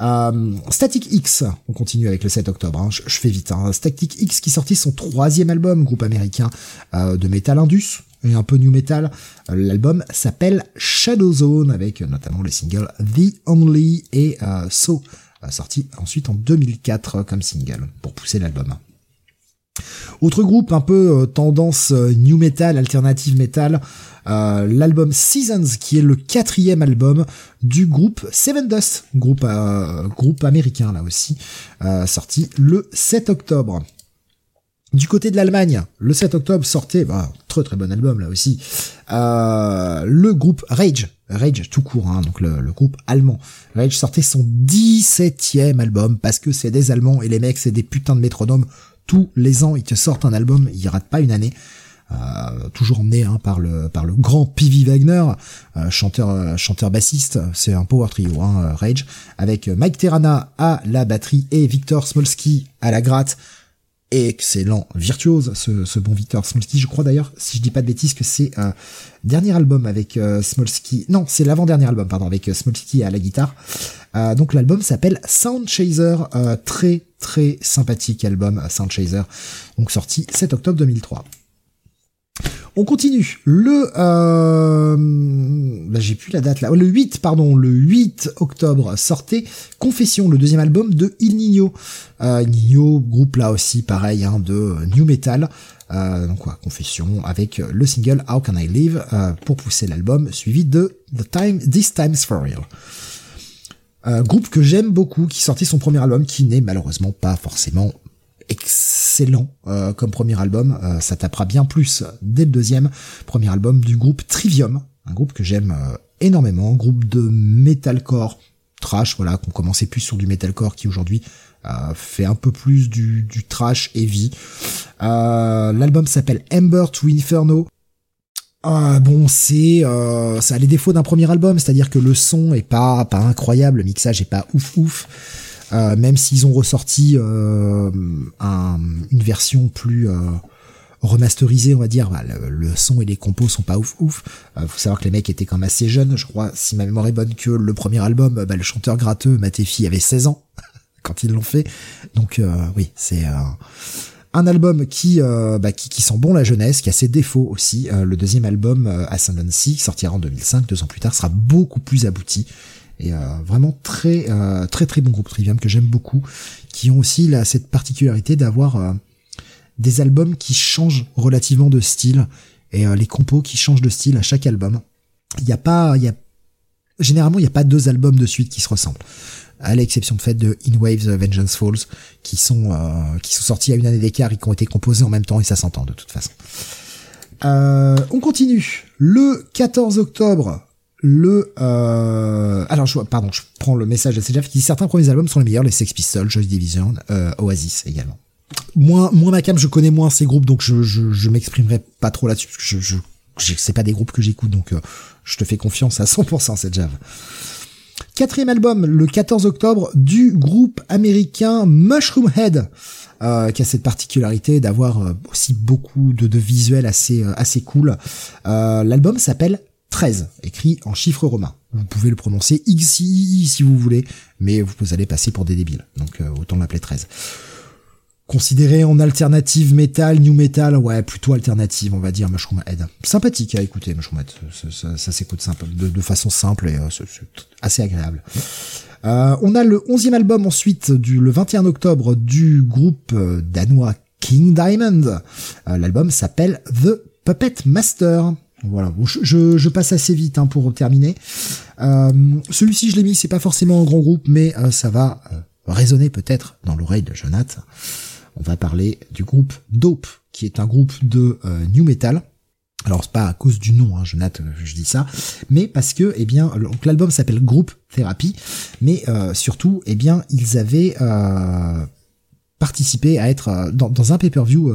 Euh, Static X, on continue avec le 7 octobre, hein, je, fais vite. Hein. Static X qui sortit son troisième album, groupe américain de metal indus, et un peu new metal. L'album s'appelle Shadow Zone avec notamment les singles The Only et euh, So, euh, sorti ensuite en 2004 comme single pour pousser l'album. Autre groupe un peu euh, tendance new metal, alternative metal, l'album Seasons qui est le quatrième album du groupe Seven Dust, groupe, groupe américain là aussi, sorti le 7 octobre. Du côté de l'Allemagne, le 7 octobre sortait, bah, très très bon album là aussi, euh, le groupe Rage, Rage tout court, hein, donc le, groupe allemand. Rage sortait son 17e album parce que c'est des Allemands et les mecs c'est des putains de métronomes. Tous les ans ils te sortent un album, ils ratent pas une année. Euh, toujours emmené hein, par le par le grand P.V. Wagner, euh, chanteur euh, chanteur bassiste, c'est un power trio, hein, Rage, avec Mike Terrana à la batterie et Victor Smolski à la gratte excellent, virtuose, ce, bon Victor Smolsky. Je crois d'ailleurs, si je dis pas de bêtises, que c'est un dernier album avec euh, Smolsky. Non, c'est l'avant-dernier album, pardon, avec euh, Smolsky à la guitare. Euh, donc l'album s'appelle Sound Chaser, euh, très très sympathique album Sound Chaser, donc sorti 7 octobre 2003. On continue. Le, euh, bah, j'ai plus la date là. Le 8, pardon, le 8 octobre sortait Confession, le deuxième album de Il Nino. Euh, Nino, groupe là aussi, pareil, hein, de new metal. Euh, donc quoi, Confession avec le single How Can I Live euh, pour pousser l'album, suivi de The Time, This Time's For Real. Euh, groupe que j'aime beaucoup, qui sortit son premier album, qui n'est malheureusement pas forcément excellent euh, comme premier album. Euh, ça tapera bien plus dès le deuxième premier album du groupe Trivium, un groupe que j'aime euh, énormément, groupe de metalcore trash, voilà, qu'on commençait plus sur du metalcore qui aujourd'hui fait un peu plus du, du trash heavy. L'album s'appelle Ember to Inferno. bon, c'est ça a les défauts d'un premier album, c'est-à-dire que le son est pas pas incroyable, le mixage est pas ouf ouf. Euh, même s'ils ont ressorti euh, une version plus euh, remasterisée, on va dire. Bah, le, son et les compos sont pas ouf ouf. faut savoir que les mecs étaient quand même assez jeunes. Je crois, si ma mémoire est bonne, que le premier album, bah, le chanteur gratteux Matéfi avait 16 ans quand ils l'ont fait. Donc oui, c'est un album qui, bah, qui, sent bon la jeunesse, qui a ses défauts aussi. le deuxième album, Ascendancy, qui sortira en 2005, deux ans plus tard, sera beaucoup plus abouti. Et euh, vraiment très euh, très très bon groupe Trivium que j'aime beaucoup, qui ont aussi là, cette particularité d'avoir euh, des albums qui changent relativement de style et les compos qui changent de style à chaque album. Il n'y a pas, y a généralement il n'y a pas deux albums de suite qui se ressemblent, à l'exception de fait de In Waves Vengeance Falls, qui sont qui sont sortis à une année d'écart et qui ont été composés en même temps et ça s'entend de toute façon. on continue. Le 14 octobre, le euh, alors je pardon je prends le message de Jeff qui dit certains premiers albums sont les meilleurs les Sex Pistols Joy Division euh, Oasis également. Moins moins ma cam je connais moins ces groupes donc je je, je m'exprimerai pas trop là-dessus parce que je, je, c'est pas des groupes que j'écoute donc euh, je te fais confiance à 100% cette Jave quatrième album le 14 octobre du groupe américain Mushroom Head euh, qui a cette particularité d'avoir euh, aussi beaucoup de, de visuels assez assez cool. L'album s'appelle 13, écrit en chiffres romains. Vous pouvez le prononcer XI si vous voulez, mais vous allez passer pour des débiles. Donc euh, autant l'appeler 13. Considéré en alternative metal, new metal, ouais, plutôt alternative, on va dire, Mushroom Head. Sympathique à écouter, Mushroom. Ça, s'écoute de, façon simple et euh, c'est assez agréable. Euh, on a le 11e album ensuite, du, le 21 octobre, du groupe danois King Diamond. L'album s'appelle The Puppet Master. Voilà, je, passe assez vite hein, pour terminer. Euh, Celui-ci, je l'ai mis, c'est pas forcément un grand groupe, mais euh, ça va euh, résonner peut-être dans l'oreille de Jonath. On va parler du groupe Dope, qui est un groupe de euh, new metal. Alors c'est pas à cause du nom, hein, Jonath, je dis ça, mais parce que, eh bien, l'album s'appelle Groupe Thérapie, mais surtout, eh bien, ils avaient participé à être dans, dans un pay-per-view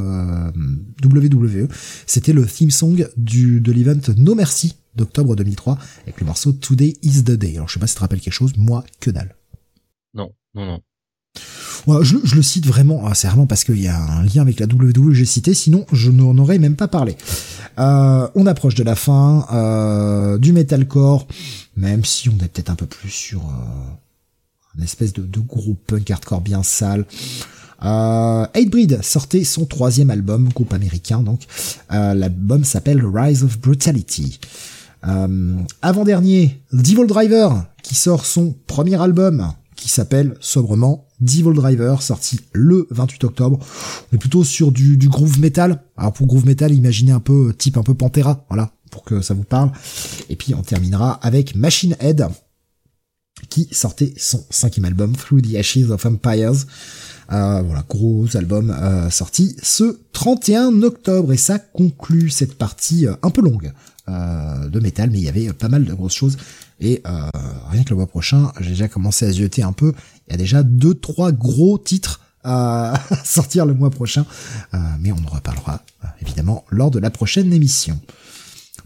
WWE. C'était le theme song du de l'event No Mercy d'octobre 2003 avec le morceau Today is the Day. Alors je sais pas si ça te rappelle quelque chose, moi que dalle. Non, non, non. Ouais, je, je, le cite vraiment, ah, c'est vraiment parce qu'il y a un lien avec la WWE que j'ai cité, sinon je n'en aurais même pas parlé. Euh, on approche de la fin, euh, du metalcore, même si on est peut-être un peu plus sur euh, une espèce de, de groupe punk hardcore bien sale. Euh, sortait son troisième album, groupe américain donc. Euh, L'album s'appelle Rise of Brutality. Euh, avant-dernier, Devil Driver, qui sort son premier album, qui s'appelle sobrement Devil Driver, sorti le 28 octobre. On est plutôt sur du, du groove metal. Alors pour groove metal, imaginez un peu type un peu Pantera, voilà, pour que ça vous parle. Et puis on terminera avec Machine Head, qui sortait son cinquième album, Through the Ashes of Empires. Euh, voilà, gros album euh, sorti ce 31 octobre et ça conclut cette partie euh, un peu longue de métal, mais il y avait pas mal de grosses choses et euh, rien que le mois prochain, j'ai déjà commencé à zioter un peu. Il y a déjà deux trois gros titres à sortir le mois prochain, mais on en reparlera évidemment lors de la prochaine émission.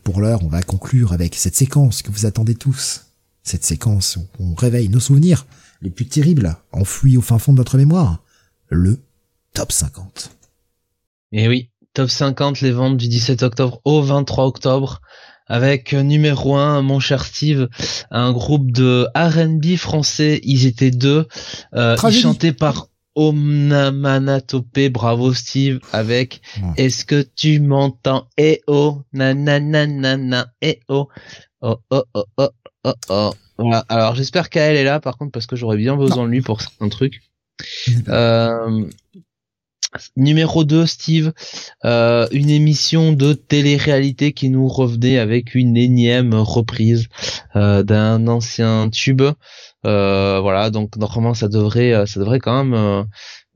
Pour l'heure, on va conclure avec cette séquence que vous attendez tous. Cette séquence où on réveille nos souvenirs les plus terribles, enfouis au fin fond de notre mémoire le top 50. Et oui, top 50 les ventes du 17 octobre au 23 octobre avec euh, numéro 1 mon cher Steve un groupe de R&B français ils étaient deux euh, ils chantaient par Omnamanatopé, bravo Steve, avec Est-ce que tu m'entends? Eh oh, na na na na na, eh oh, oh oh oh oh oh oh. Voilà. Alors j'espère qu'elle est là par contre parce que j'aurais bien besoin de lui pour un truc. Euh, numéro 2, Steve, euh, une émission de télé-réalité qui nous revenait avec une énième reprise euh, d'un ancien tube. voilà, donc normalement ça devrait, ça devrait quand même,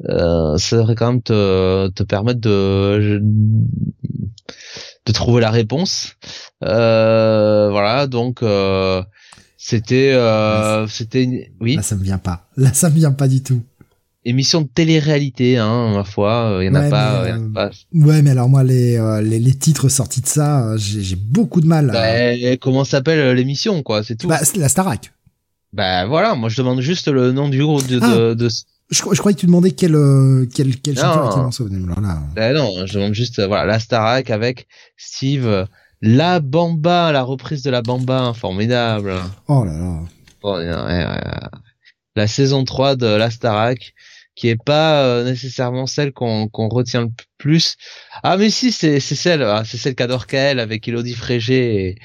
ça devrait quand même te, te permettre de de trouver la réponse. voilà, donc c'était, c'était, oui. Là ça me vient pas. Là ça me vient pas du tout émission de télé-réalité, hein, ma foi, il y en a pas, y en a pas. Ouais, mais alors moi les euh, les, les, titres sortis de ça, euh, j'ai beaucoup de mal. Bah, comment s'appelle euh, l'émission, quoi, c'est tout. Bah, la Starac. Bah voilà, moi je demande juste le nom du groupe de. Ah. de, Je, je, croyais que tu demandais quel quel quel chanteur était morceau. Là. Bah non, je demande juste voilà la Starac avec Steve, la Bamba, la reprise de la Bamba, formidable. Oh là là. Oh, la saison 3 de la Starac qui est pas euh, nécessairement celle qu'on qu'on retient le plus. Ah mais si c'est c'est celle ah, c'est celle qu'adore Kael avec Elodie Frégé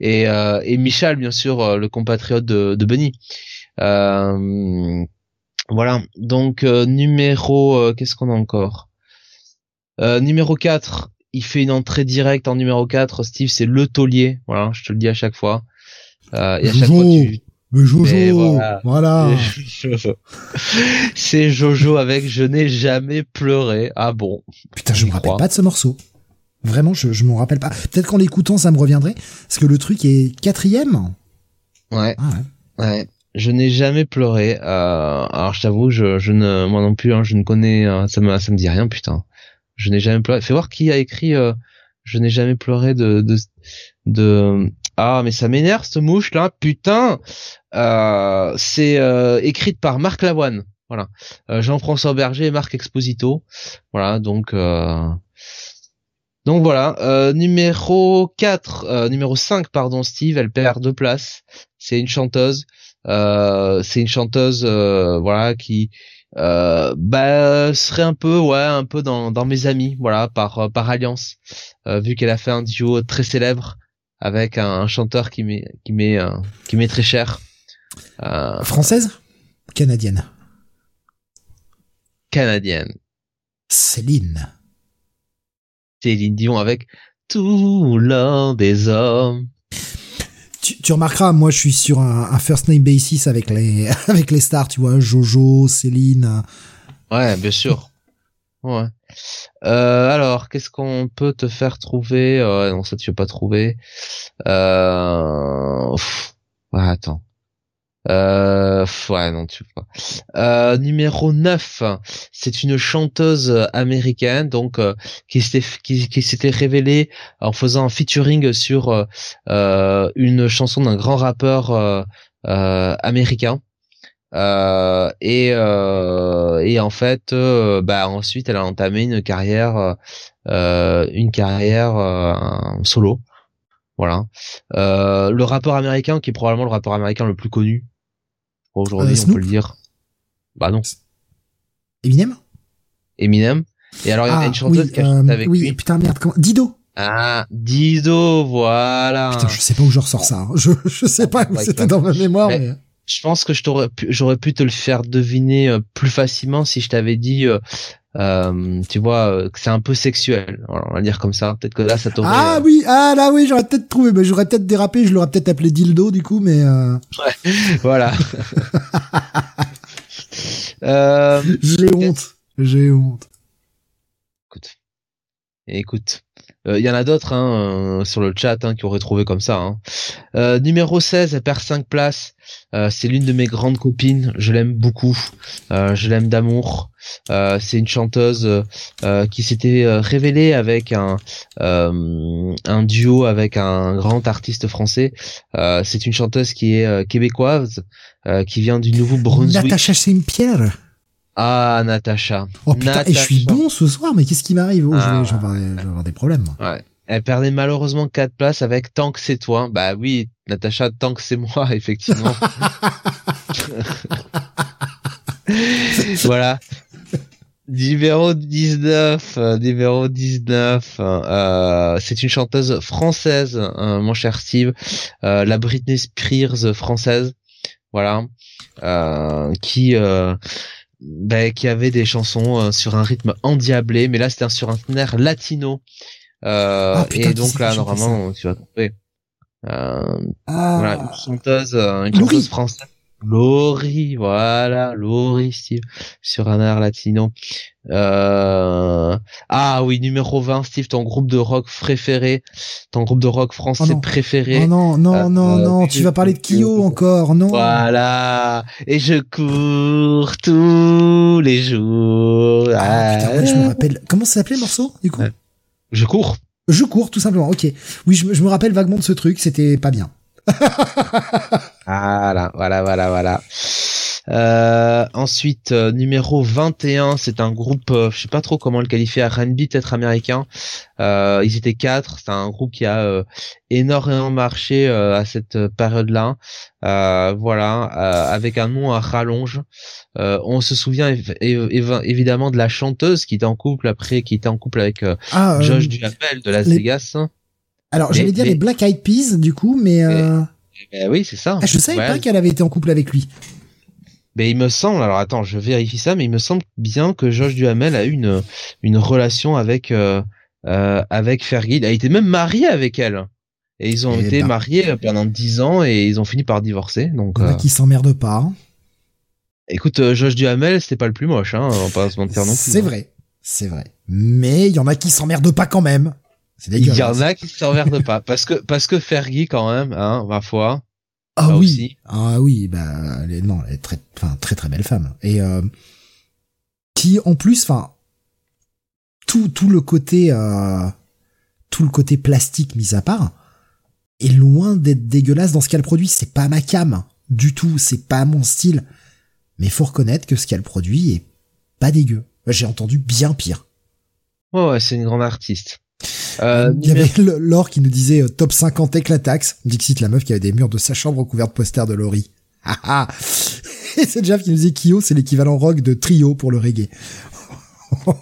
et et, euh, et Michel bien sûr euh, le compatriote de de Benny. voilà. Donc numéro qu'est-ce qu'on a encore? Numéro 4 il fait une entrée directe en numéro 4 Steve c'est le taulier. Voilà je te le dis à chaque fois. Et à chaque fois tu mais Jojo, voilà. C'est Jojo avec Je n'ai jamais pleuré. Ah bon. Putain, je me rappelle pas de ce morceau. Vraiment, je, je m'en rappelle pas. Peut-être qu'en l'écoutant, ça me reviendrait. Parce que le truc est quatrième. Ouais. Ah ouais. ouais. Je n'ai jamais pleuré. Euh, alors, je t'avoue, je, je ne, moi non plus, hein, je ne connais, euh, ça me, ça me dit rien, putain. Je n'ai jamais pleuré. Fais voir qui a écrit euh, Je n'ai jamais pleuré de, de, de, ah, mais ça m'énerve cette mouche là, putain. Euh, c'est euh, écrite par Marc Lavoine. Voilà. Euh, Jean-François Berger et Marc Exposito. Voilà, donc donc voilà, numéro 4, numéro 5 pardon Steve, elle perd deux places. C'est une chanteuse c'est une chanteuse voilà qui bah serait un peu ouais un peu dans, dans mes amis voilà par par alliance vu qu'elle a fait un duo très célèbre avec un, chanteur qui m'est qui m'est euh, qui m'est très cher. Euh, Française? Canadienne Canadienne. Céline. Céline Dion avec tout l'or des hommes. Tu, tu, remarqueras, moi je suis sur un, un, first name basis avec les avec les stars, tu vois, Jojo, Céline. Ouais, bien sûr. Ouais. Euh, alors, qu'est-ce qu'on peut te faire trouver? Euh, Non, ça tu veux pas trouver. Euh... Ouais, attends. Euh... Ouais, non, tu pas. Euh, numéro 9, c'est une chanteuse américaine donc qui s'était qui, qui s'était révélée en faisant un featuring sur une chanson d'un grand rappeur américain. Euh, et euh, et en fait, euh, bah ensuite, elle a entamé une carrière, une carrière solo. Voilà. le rappeur américain, qui est probablement le rappeur américain le plus connu aujourd'hui, on peut le dire. Bah non. Eminem? Eminem. Et alors il y a ah, une chanteuse qui a avec oui, lui. putain merde, comment... Dido? Ah, Dido, voilà. Putain, je sais pas où je ressors ça. Hein. Je je sais pas où c'était dans ma mémoire. mais je pense que je t'aurais j'aurais pu te le faire deviner euh, plus facilement si je t'avais dit euh, euh, tu vois que c'est un peu sexuel. On va dire comme ça. Peut-être que là ça t'aurait ah oui ah là oui j'aurais peut-être trouvé mais j'aurais peut-être dérapé je l'aurais peut-être appelé dildo du coup mais ouais voilà. J'ai honte j'ai honte. écoute. Écoute il euh, y en a d'autres hein, euh, sur le chat hein, qui auraient trouvé comme ça. Hein. Euh, numéro 16, elle perd 5 places. c'est l'une de mes grandes copines. Je l'aime beaucoup. je l'aime d'amour. c'est une chanteuse qui s'était révélée avec un un duo avec un grand artiste français. c'est une chanteuse qui est québécoise, qui vient du Nouveau-Brunswick. Natacha Saint-Pierre? Ah, Natacha. Oh putain, et je suis bon ce soir, mais qu'est-ce qui m'arrive oh, ah. Je vais avoir des problèmes. Ouais. Elle perdait malheureusement 4 places avec Tant que c'est toi. Bah oui, Natacha, tant que c'est moi, effectivement. voilà. Numéro 19, euh, numéro 19, euh, c'est une chanteuse française, euh, mon cher Steve, euh, la Britney Spears française, voilà, qui bah, qui avait des chansons euh, sur un rythme endiablé, mais là c'était sur un air latino. Euh, ah, et donc là, normalement, tu vas trouver. Euh, ah. voilà, une chanteuse, euh, une chanteuse française Laurie, voilà, Laurie, Steve, sur un air latino. Euh... Ah oui, numéro 20, Steve, ton groupe de rock préféré, ton groupe de rock français oh préféré. Oh non, non, non, euh, non, tu vas parler de Kyo encore, non Voilà, et je cours tous les jours. Ah, putain, je me rappelle. Comment ça s'appelait le morceau, du coup? Je cours. Je cours, tout simplement, ok. Oui, je, je me rappelle vaguement de ce truc, c'était pas bien. voilà, voilà, voilà, voilà. Euh, ensuite, euh, numéro 21, c'est un groupe, euh, je sais pas trop comment le qualifier, R&B peut-être américain. ils étaient quatre. C'est un groupe qui a énormément marché à cette période-là. voilà, avec un nom à rallonge. on se souvient évidemment de la chanteuse qui était en couple après, qui était en couple avec ah, Josh Duhamel de Las Vegas. Alors, j'allais dire les Black Eyed Peas, du coup, mais... Euh... Eh oui, c'est ça. Ah, je savais pas qu'elle avait été en couple avec lui. Mais il me semble, alors attends, je vérifie ça, mais il me semble bien que Josh Duhamel a eu une, une relation avec, euh, euh, avec Fergie. Il a été même marié avec elle. Et ils ont eh été ben. mariés pendant dix ans et ils ont fini par divorcer. Donc, euh... qui s'emmerde pas. Hein. Écoute, euh, Josh Duhamel, c'était pas le plus moche, hein, on va pas se mentir non plus. C'est hein. vrai, c'est vrai. Mais il y en a qui s'emmerdent pas quand même. Il y en a qui s'emmerdent pas parce que parce que Fergie quand même, hein, ma foi. Ah oui, ah oui, bah elle est, non, elle est très, enfin très très belle femme et euh, qui en plus, enfin tout tout le côté euh, tout le côté plastique mis à part est loin d'être dégueulasse dans ce qu'elle produit. C'est pas ma cam du tout, c'est pas mon style. Mais faut reconnaître que ce qu'elle produit est pas dégueu. J'ai entendu bien pire. Ouais, ouais, c'est une grande artiste. Euh, il y avait Laure qui nous disait euh, top 50 éclatax. Dixit, la meuf qui avait des murs de sa chambre recouverts de posters de Laurie. Et c'est Jeff qui nous disait Kyo, c'est l'équivalent rock de trio pour le reggae.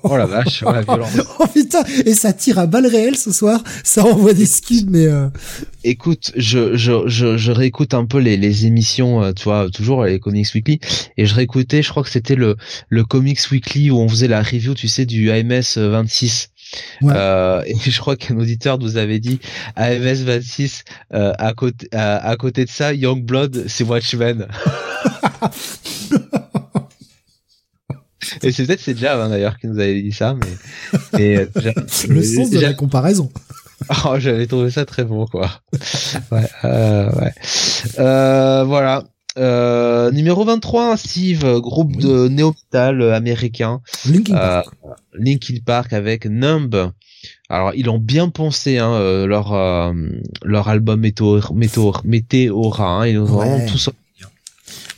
oh la vache, oh la violence. oh putain, et ça tire à balles réelles ce soir, ça envoie des skids, mais euh... Écoute, je, je, je, je, réécoute un peu les, les émissions, euh, tu vois, toujours les Comics Weekly, et je réécoutais, je crois que c'était le, le Comics Weekly où on faisait la review, tu sais, du AMS 26. Euh, et je crois qu'un auditeur nous avait dit AMS 26 euh, à côté à, côté de ça Youngblood c'est Watchmen. et c'est peut-être c'est Jav hein, d'ailleurs qui nous avait dit ça mais, euh, le sens de la comparaison. Oh, j'avais trouvé ça très bon quoi. ouais, ouais. voilà. Euh, numéro 23, Steve, groupe de néo-metal américain. Linkin Park. Euh, Linkin Park avec Numb. Alors ils ont bien pensé hein, euh, leur euh, leur album Météora, Météora, hein, ils ont Ouais. vraiment tout sorti.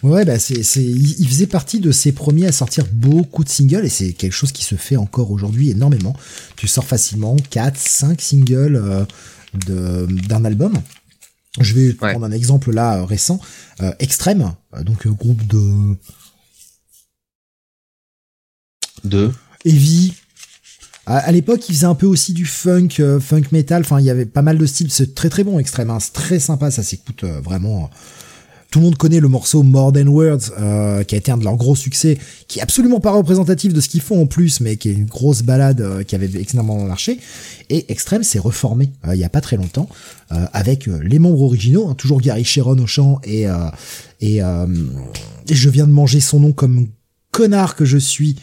Ouais, bah c'est, c'est, il faisait partie de ces premiers à sortir beaucoup de singles et c'est quelque chose qui se fait encore aujourd'hui énormément. Tu sors facilement 4, 5 singles euh, de, d'un album. Je vais Ouais. prendre un exemple là euh, récent, euh, Extrême, euh, donc groupe de Deux. heavy. À, à l'époque, il faisait un peu aussi du funk, euh, funk metal. Enfin, il y avait pas mal de styles. C'est très très bon, Extrême. hein. C'est très sympa. Ça s'écoute vraiment. Tout le monde connaît le morceau More Than Words, euh, qui a été un de leurs gros succès, qui est absolument pas représentatif de ce qu'ils font en plus, mais qui est une grosse balade euh, qui avait extrêmement marché. Et Extrême s'est reformé euh, il y a pas très longtemps euh, avec euh, les membres originaux, hein, toujours Gary Sharon au chant et et, je viens de manger son nom comme connard que je suis.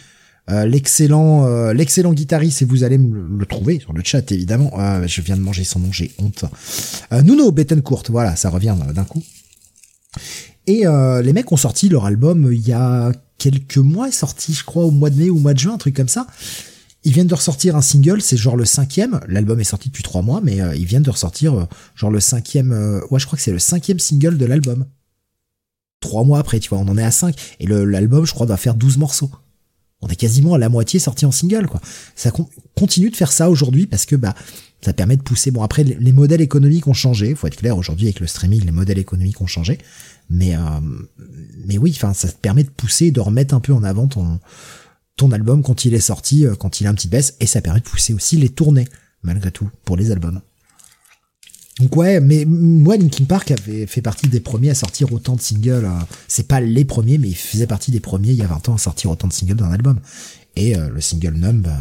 Euh, l'excellent euh, l'excellent guitariste et vous allez me le, trouver sur le chat évidemment Euh, je viens de manger son nom j'ai honte Nuno Bettencourt voilà ça revient d'un coup et euh, les mecs ont sorti leur album euh, il y a quelques mois, sorti je crois au mois de mai ou au mois de juin, un truc comme ça. Ils viennent de ressortir un single, c'est genre le cinquième. L'album est sorti depuis trois mois, mais euh, ils viennent de ressortir genre le cinquième. ouais, je crois que c'est le cinquième single de l'album. Trois mois après, tu vois, on en est à cinq. Et l'album, je crois, doit faire 12 morceaux. On est quasiment à la moitié sorti en single, quoi. Ça con- continue de faire ça aujourd'hui parce que bah ça permet de pousser. Bon après, les, les modèles économiques ont changé. Faut être clair, aujourd'hui avec le streaming, les modèles économiques ont changé. Mais euh, mais oui, enfin, ça te permet de pousser, de remettre un peu en avant ton ton album quand il est sorti, euh, quand il a un petit baisse, et ça permet de pousser aussi les tournées malgré tout pour les albums. Donc ouais, mais moi Linkin Park avait fait partie des premiers à sortir autant de singles. euh, c'est pas les premiers, mais il faisait partie des premiers il y a 20 ans à sortir autant de singles d'un album. Et euh, le single Numb euh,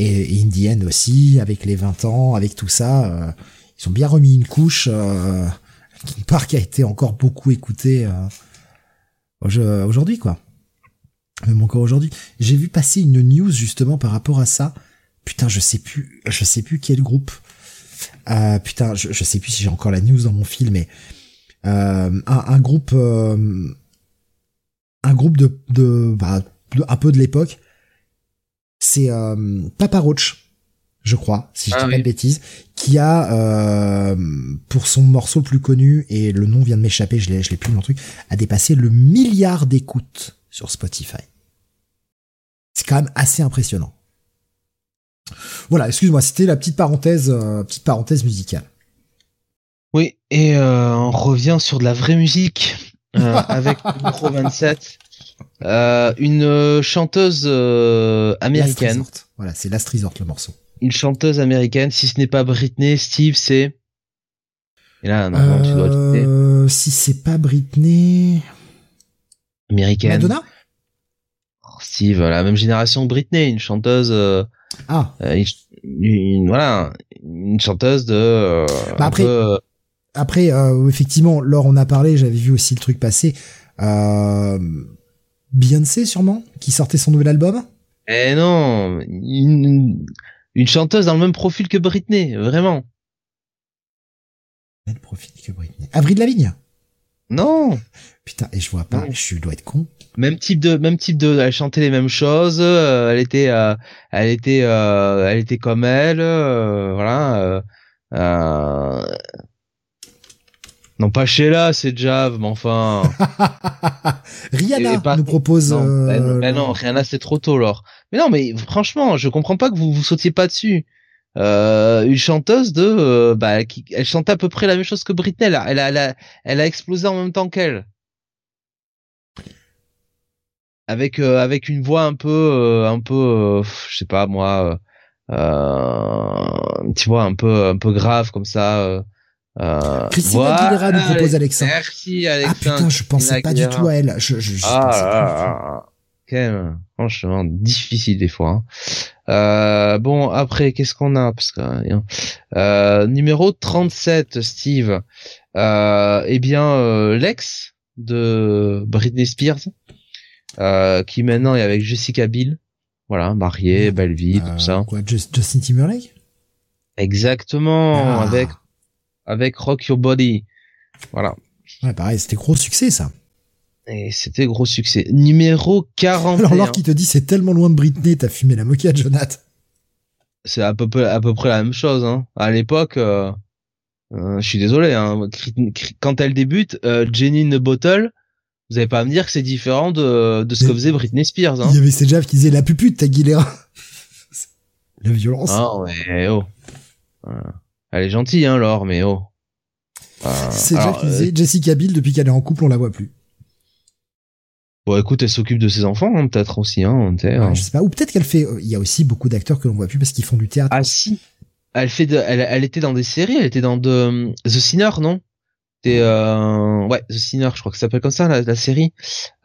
et, Indian aussi, avec les 20 ans, avec tout ça, euh, ils ont bien remis une couche. Euh, Linkin Park a été encore beaucoup écouté euh, au- aujourd'hui, quoi. Même encore aujourd'hui. J'ai vu passer une news justement par rapport à ça. Putain, je sais plus, je sais plus quel groupe. Putain, je, sais plus si j'ai encore la news dans mon fil, mais un, groupe, un groupe de, de, bah, de- un peu de l'époque. C'est euh, Papa Roach, je crois, si je Ah dis pas de bêtises, qui a euh, pour son morceau le plus connu et le nom vient de m'échapper, je l'ai, je l'ai plus mon truc, a dépassé le milliard d'écoutes sur Spotify. C'est quand même assez impressionnant. Voilà, excuse-moi, c'était la petite parenthèse, euh, petite parenthèse musicale. Oui, et euh, on revient sur de la vraie musique euh, avec numéro 27. Euh, une euh, chanteuse euh, américaine. Voilà, c'est Last Resort le morceau. Une chanteuse américaine. Si ce n'est pas Britney, Steve, c'est? Et là, normalement, tu dois le si c'est pas Britney, Américaine. Madonna? Oh, Steve, la même génération que Britney, une chanteuse. Ah, une, voilà, une chanteuse de. Bah après- peu, après, effectivement, Laure on a parlé, j'avais vu aussi le truc passer. Euh, Beyoncé sûrement, qui sortait son nouvel album? Eh non, une, une chanteuse dans le même profil que Britney, vraiment. Elle profite que Britney. Avril Lavigne? Non, Putain, et je vois pas, Non. je dois être con. même type de, même type de, elle chantait les mêmes choses, euh, elle était, euh, elle était, euh, elle était comme elle, voilà. Non pas Sheila, c'est Jav, mais enfin. Rihanna pas- nous propose. non, euh, ben, ben non, Rihanna c'est trop tôt, alors. Mais non, mais franchement, je comprends pas que vous vous sautiez pas dessus. Euh, une chanteuse de, euh, bah, qui, elle chantait à peu près la même chose que Britney. Elle a, elle a, elle a, elle a explosé en même temps qu'elle. Avec, euh, avec une voix un peu, euh, un peu, je sais pas moi, tu vois, un peu, un peu grave comme ça. Euh, euh, Christina Aguilera nous propose Alexa. Merci Ah Alexa. putain, je pensais pas du tout à elle. Je, je, je Ah pensais. Quand même, franchement, difficile des fois. hein. Euh, bon, après, qu'est-ce qu'on a? Parce que, euh, numéro 37, Steve. Euh, eh bien, euh, l'ex de Britney Spears, euh, qui maintenant est avec Jessica Biel. Voilà, mariée, belle vie, Euh, tout ça. Quoi, Just- Justin Timberlake? Exactement, Ah. avec avec Rock Your Body. Voilà. Ouais, pareil, c'était gros succès, ça. Et c'était gros succès. Numéro 40. Alors, alors qui te dit c'est tellement loin de Britney, t'as fumé la moquette, Jonathan. C'est à peu près, à peu près la même chose, hein. À l'époque, euh, euh, je suis désolé, hein. Quand elle débute, euh, Jenny in the Bottle, vous allez pas à me dire que c'est différent de, de ce que faisait Britney Spears, hein. Il y avait Sejaf qui disait la pupute, Aguilera. la violence. Ah, mais oh. Elle est gentille, hein, Laure, mais oh. c'est qui disait Jessica Biel, depuis qu'elle est en couple, on la voit plus. Bon, écoute, elle s'occupe de ses enfants, hein, peut-être aussi, hein. Ouais, je sais pas. Ou peut-être qu'elle fait. Il y a aussi beaucoup d'acteurs que l'on voit plus parce qu'ils font du théâtre. Ah si. Elle fait de. Elle, elle était dans des séries. Elle était dans de The Sinner, non? C'était euh... ouais, The Sinner, je crois que ça s'appelle comme ça la, la série,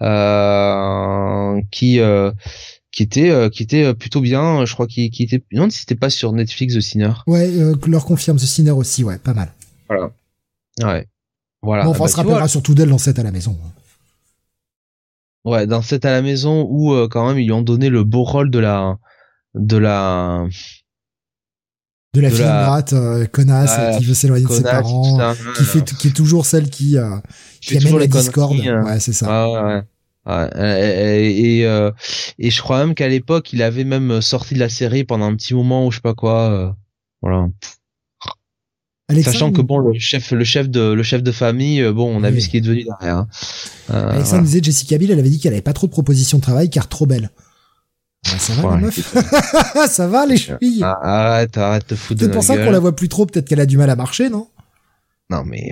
euh... qui euh... qui était euh, qui était plutôt bien. Je crois qu'il qui était. Non, c'était pas sur Netflix The Sinner. Ouais, euh, leur confirme The Sinner aussi. Ouais, pas mal. Voilà. Ouais. Voilà. Bon, enfin, on bah, se rappellera surtout d'elle dans cette à la maison. Ouais, dans cette à la maison où euh, quand même ils lui ont donné le beau rôle de la de la de la fille ingrate, euh, connasse, qui veut s'éloigner de ses parents, qui fait qui est toujours celle qui euh, qui, amène la discorde. Hein. Ouais, c'est ça. ouais, ouais. Et, et, euh, et, je crois même qu'à l'époque, il avait même sorti de la série pendant un petit moment ou je sais pas quoi. voilà. Sachant que bon, le chef, le chef de, le chef de famille, euh, bon, on a vu ce qui est devenu derrière. Hein. Euh, Alexandre disait Jessica Biel, elle avait dit qu'elle avait pas trop de propositions de travail car trop belle. ça va, meuf Ça va, les chevilles ah, Arrête, arrête de foutre de C'est pour ça qu'on la voit plus trop, peut-être qu'elle a du mal à marcher, non? Non, mais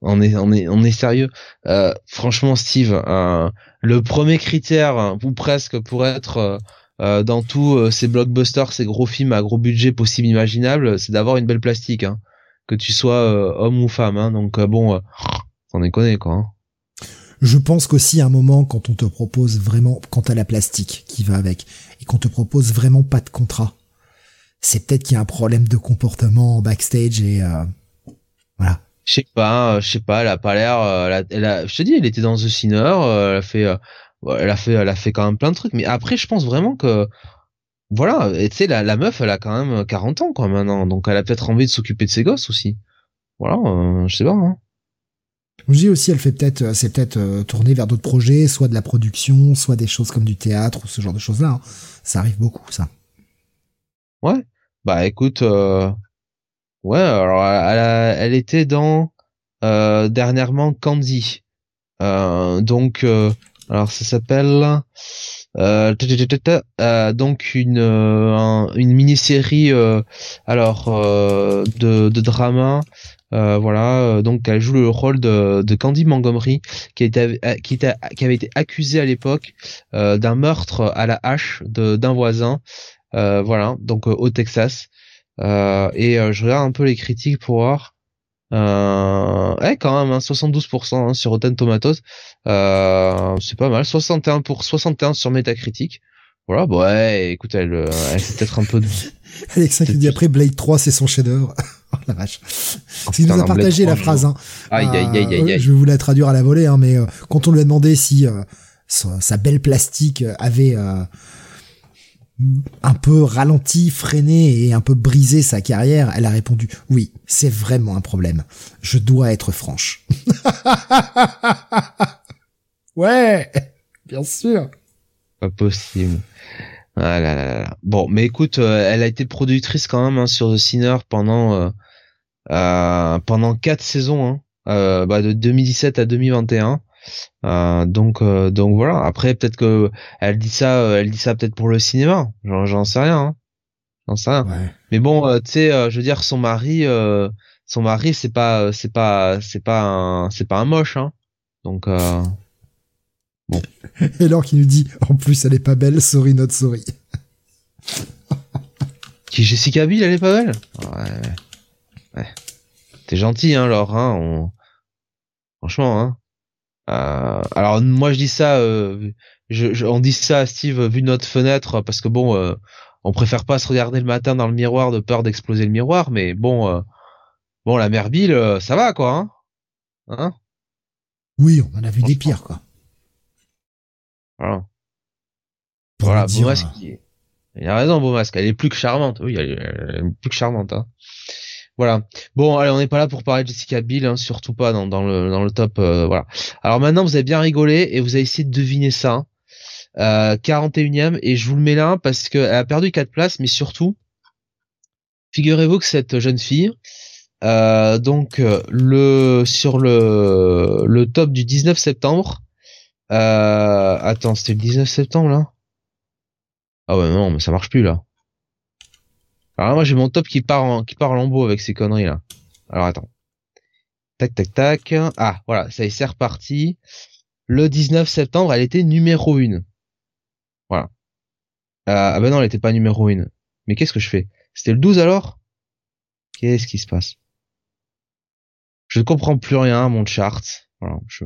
on est, on est, on est sérieux. Euh, franchement, Steve, euh, le premier critère, ou presque, pour être euh, dans tous ces blockbusters, ces gros films à gros budget possible imaginable, c'est d'avoir une belle plastique. Hein que tu sois homme ou femme. Hein, donc bon, on est connu quoi. Hein. Je pense qu'aussi à un moment quand on te propose vraiment, quand t'as la plastique qui va avec, et qu'on te propose vraiment pas de contrat, c'est peut-être qu'il y a un problème de comportement backstage et voilà. Je sais pas, je sais pas, elle a pas l'air, a, je te dis, elle était dans The Sinner, elle a fait, elle a fait, elle a fait quand même plein de trucs. Mais après, je pense vraiment que voilà, et tu sais, la, la, meuf, elle a quand même 40 ans, quoi, maintenant. Donc, elle a peut-être envie de s'occuper de ses gosses aussi. Voilà, euh, je sais pas, hein. Je dis aussi, elle fait peut-être, euh, c'est peut-être euh, tourner vers d'autres projets, soit de la production, soit des choses comme du théâtre ou ce genre de choses-là. Hein. Ça arrive beaucoup, ça. Ouais. Bah, écoute, euh... ouais, alors, elle, elle était dans dernièrement Candy. donc, alors ça s'appelle. Euh, euh, donc une euh, une mini-série alors de, de drama voilà donc elle joue le rôle de, de Candy Montgomery qui, était, qui, était, qui avait été accusée à l'époque d'un meurtre à la hache d'un voisin voilà donc au Texas et je regarde un peu les critiques pour voir euh, ouais, quand même, hein, 72% hein, sur Rotten Tomatoes, euh, c'est pas mal. 61 pour 61 sur Metacritic. Voilà, bah ouais, écoute, elle, euh, elle fait peut-être un peu de... Alexa qui dit après Blade 3, c'est son chef-d'œuvre. oh la vache. Parce qu'il nous a partagé la phrase. Hein. Aïe, aïe, aïe, aïe, aïe. Je vais vous la traduire à la volée, hein, mais euh, quand on lui a demandé si euh, sa, sa, belle plastique avait un peu ralenti, freiné et un peu brisé sa carrière, elle a répondu oui, c'est vraiment un problème. Je dois être franche. ouais, bien sûr. Pas possible. Ah. Bon, mais écoute, euh, elle a été productrice quand même hein, sur The Sinner pendant euh, euh, pendant saisons, hein, euh, bah, de 2017 à 2021. Euh, donc euh, donc voilà. Après peut-être que elle dit ça, euh, elle dit ça peut-être pour le cinéma. J'en sais rien. Hein. J'en sais rien. Mais bon, tu sais, je veux dire, son mari, son mari, c'est pas, c'est pas, c'est pas un, c'est pas un moche. Hein. Donc bon. Et alors qu'il nous dit, en plus, elle est pas belle. Sorry, not sorry. Qui Jessica Biel, elle est pas belle? Ouais. ouais. T'es gentil, hein, Laure. Hein, on... Franchement, hein. Euh, alors moi je dis ça, euh, je, on dit ça à Steve vu notre fenêtre parce que bon, euh, on préfère pas se regarder le matin dans le miroir de peur d'exploser le miroir, mais bon, euh, bon la mère Bill, euh, ça va quoi, hein, hein? Oui, on en a vu des pires quoi. Voilà. voilà, Beaumasque, il a raison Beaumasque, elle est plus que charmante, oui, elle est, plus que charmante, hein. Voilà. Bon, allez, on n'est pas là pour parler de Jessica Biel, hein, surtout pas dans, le dans le top. euh, voilà. Alors maintenant, vous avez bien rigolé et vous avez essayé de deviner ça. Euh, 41e et je vous le mets là parce qu'elle a perdu 4 places, mais surtout, figurez-vous que cette jeune fille, euh, donc euh, le sur le le top du 19 septembre. Attends, c'était le 19 septembre là? Ah ouais, non, mais ça marche plus là. Alors là, moi j'ai mon top qui part en qui part en lambeau avec ces conneries là. Alors attends. Tac tac tac. Ah voilà, ça y est, c'est reparti. Le 19 septembre, elle était numéro 1. Voilà. Euh, ah ben non, elle était pas numéro 1. Mais qu'est-ce que je fais? C'était le 12 alors? Qu'est-ce qui se passe? Je ne comprends plus rien à mon chart. Voilà, je,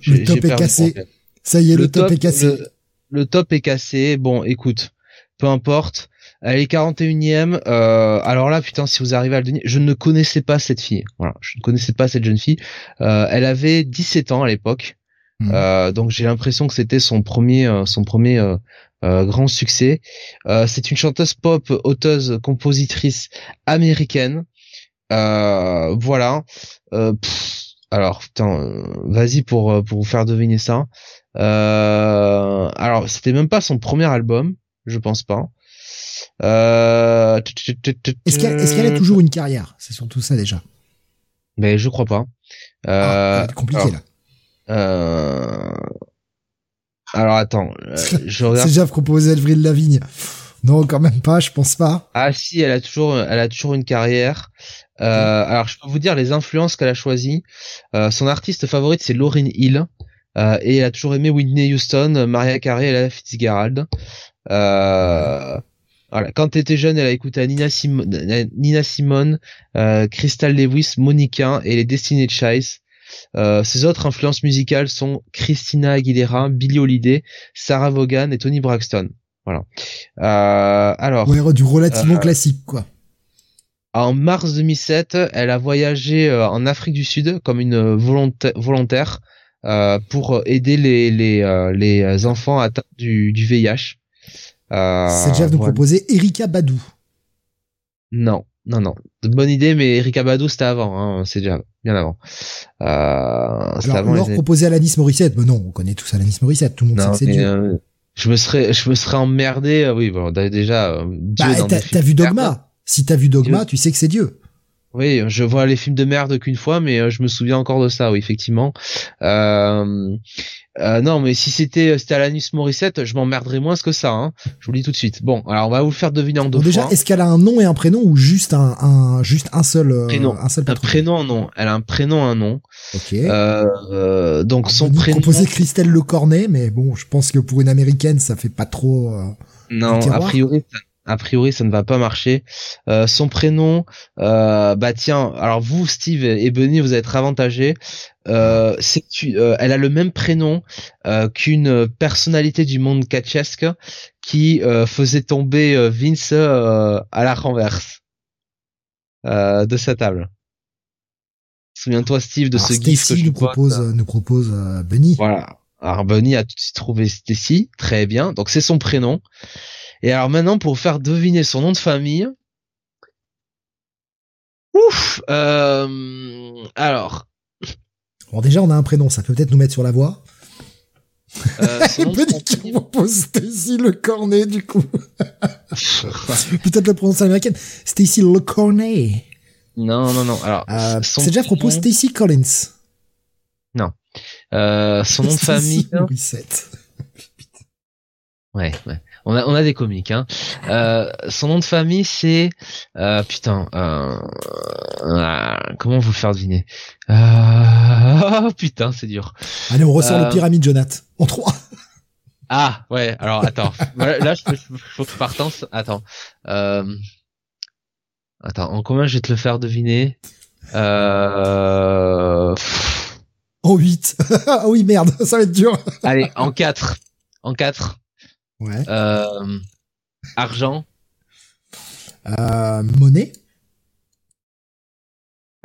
je- Le top est cassé. Ça y est, le, top, est cassé. Le, le top est cassé. Bon, écoute, peu importe. Elle est 41e. Euh, alors là, putain, si vous arrivez à le donner, je ne connaissais pas cette fille. Voilà, je ne connaissais pas cette jeune fille. Euh, elle avait 17 ans à l'époque. Mhm. Euh, donc j'ai l'impression que c'était son premier, euh, son premier grand succès. Euh, c'est une chanteuse pop, auteuse, compositrice américaine. Euh, voilà. Euh, pff, alors putain, vas-y pour pour vous faire deviner ça. Euh, alors c'était même pas son premier album, je pense pas. Euh, Est-ce qu'elle est, qu'elle a toujours une carrière? C'est surtout ça déjà. Mais je crois pas. Ah, Euh, c'est compliqué alors, là. euh, alors attends, euh, je C'est regarde. déjà proposé Avril Lavigne. Non, quand même pas, je pense pas. Ah si, elle a toujours, elle a toujours une carrière. Euh, alors je peux vous dire les influences qu'elle a choisies. Euh, son artiste favorite c'est Lauryn Hill euh, et elle a toujours aimé Whitney Houston, Mariah Carey et Ella Fitzgerald. Euh, voilà. Quand elle était jeune, elle a écouté Nina, Sim- Nina Simone, euh, Crystal Lewis, Monica et les Destiny's Child. Euh, ses autres influences musicales sont Christina Aguilera, Billie Holiday, Sarah Vaughan et Tony Braxton. Voilà. Euh, alors. Ouais, du relativement Euh, classique, quoi. En mars 2007, elle a voyagé euh, en Afrique du Sud comme une volonta- volontaire euh, pour aider les les, les enfants atteints du, du VIH. Euh, C'est déjà nous voilà. proposer Erika Badou. Non, non, non. De bonne idée, mais Erika Badu c'était avant. Hein, c'est déjà bien avant. Euh, Alors, avant les leur années- proposer Alanis Morissette. Mais non, on connaît tous Alanis Morissette. Tout le monde sait que c'est euh, je me serais, je me serais emmerdé. euh, Oui, bon, déjà. euh, Dieu Bah, t'as vu de. Dogma. Si t'as vu Dogma, Dieu. tu sais que c'est Dieu. Oui, je vois les films de merde qu'une fois, mais euh, je me souviens encore de ça, oui, effectivement. Euh, euh, non, mais si c'était c'était Alanis Morissette, je m'emmerderais moins que ça. Hein. Je vous le dis tout de suite. Bon, alors on va vous le faire deviner en deux Bon, déjà, fois. est-ce qu'elle a un nom et un prénom ou juste un, un juste un seul, euh, Prénom. un seul Un prénom, non. Elle a un prénom, un nom. Ok. Euh, donc son prénom. proposait Christelle Le Cornet, mais bon, je pense que pour une américaine, ça fait pas trop. Non, a priori, ça- a priori, ça ne va pas marcher. Euh, son prénom, euh, bah tiens, alors vous, Steve et Benny, vous allez être avantagés. Euh, c'est, euh, elle a le même prénom euh, qu'une personnalité du monde catchesque qui euh, faisait tomber Vince euh, à la renverse euh, de sa table. Souviens-toi, Steve, de alors ce gif que Stacy nous propose, nous propose Benny. Voilà. Alors Bunny a tout de suite trouvé Stacy, très bien. Donc c'est son prénom. Et alors maintenant pour faire deviner son nom de famille. Ouf. Euh, alors Bon, déjà, on a un prénom, ça peut peut-être nous mettre sur la voie. euh, qui famille- propose Stacy Le Cornet, du coup. peut-être la prononciation américaine. Stacy Le Cornet. non non non. Alors Euh, c'est déjà propose Stacy Collins. euh, son nom de famille. Morissette. Ouais, ouais. On a, on a des comiques, hein. Euh, son nom de famille, c'est, euh, putain, euh, euh, comment vous le faire deviner? Euh, putain, c'est dur. Allez, on ressort le pyramide, Jonathan. En trois. Ah, ouais, alors, attends. Là, je faut que je partance. Attends. Attends, en combien je vais te le faire deviner? Euh, En 8. ah oui, merde, ça va être dur. allez, en 4. En 4. Ouais. Euh, argent, Euh, monnaie.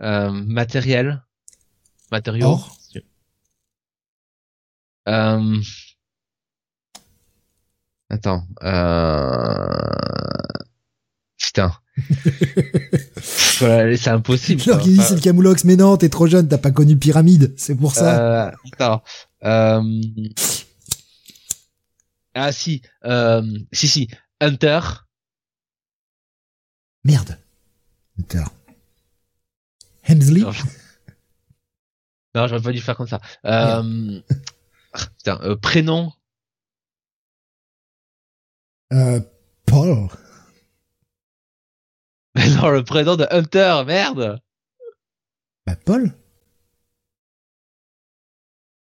euh, matériel, matériaux. Or. Euh, attends. Euh, putain. voilà, c'est impossible. Alors qu'il dit c'est le Camoulox, mais non, t'es trop jeune, t'as pas connu Pyramide, c'est pour ça. Euh, attends. Euh... Ah si, euh... si si, Hunter. Merde. Hunter. Hemsley. Non, je- j'aurais pas dû faire comme ça. Euh... ah, Putain, euh, prénom. Euh, Paul. non, le prénom de Hunter, merde. Bah, Paul.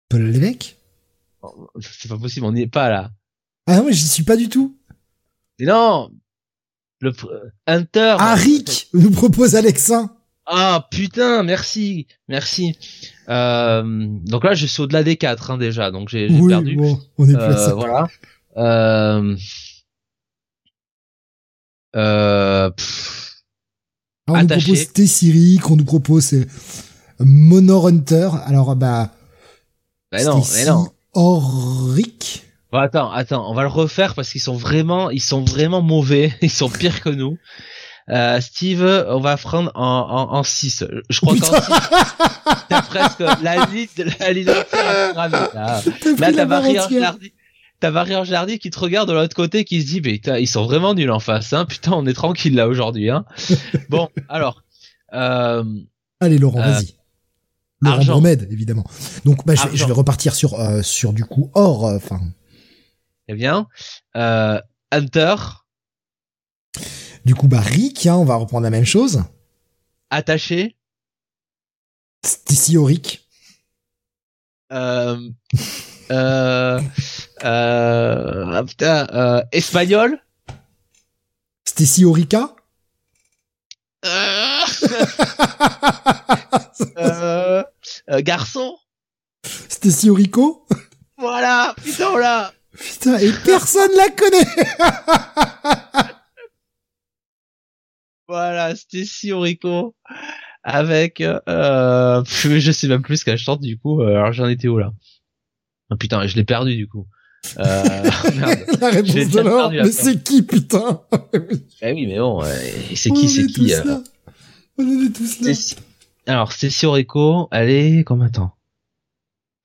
Paul l'évêque. C'est pas possible, on n'y est pas là. Ah non, mais j'y suis pas du tout. Mais non Le pr- Hunter Ah, Rick nous propose Alexin. Ah putain, merci, merci. Euh, donc là, je suis au-delà des 4 hein, déjà, donc j'ai Oui, perdu. bon, on est plus à Euh, ça. voilà. Euh, euh, pff, Alors, on nous propose Tessiric, on nous propose euh, Monor Hunter. Alors, bah, mais non, mais non. Auric. Bon, attends, attends, on va le refaire parce qu'ils sont vraiment, ils sont vraiment mauvais, ils sont pires que nous. Euh, Steve, on va prendre en, en, en 6. Je crois qu'en 6, t'as presque la ligne de la pyramide, là. T'as Là, t'as barre Marie entière. Jardy. T'as Marie Jardy qui te regarde de l'autre côté, qui se dit, mais ils sont vraiment nuls en face, hein. Putain, on est tranquille là aujourd'hui, hein. bon, alors, euh, Allez, Laurent, Euh, vas-y. Laurent argent. Bromède, évidemment. Donc, bah, je, je vais repartir sur, euh, sur du coup, or, euh, enfin, eh bien, euh, Hunter, du coup, bah, Rick, hein, on va reprendre la même chose. attaché, Stacy Auric. euh, euh, euh, putain, euh, espagnol, Stacy Aurica. euh, euh, garçon, Stacy Aurico. voilà, putain, là, Putain, et personne la connaît. Voilà, Stacy Orico avec euh, je sais même plus ce qu'elle chante du coup. euh, alors j'en étais où là? Oh, Putain, je l'ai perdu du coup. Euh, merde. la réponse de la Mais c'est qui, putain? Eh oui, mais bon, euh, c'est qui, c'est est qui euh. On est tous là. Alors Stacy Orico, elle est combien de temps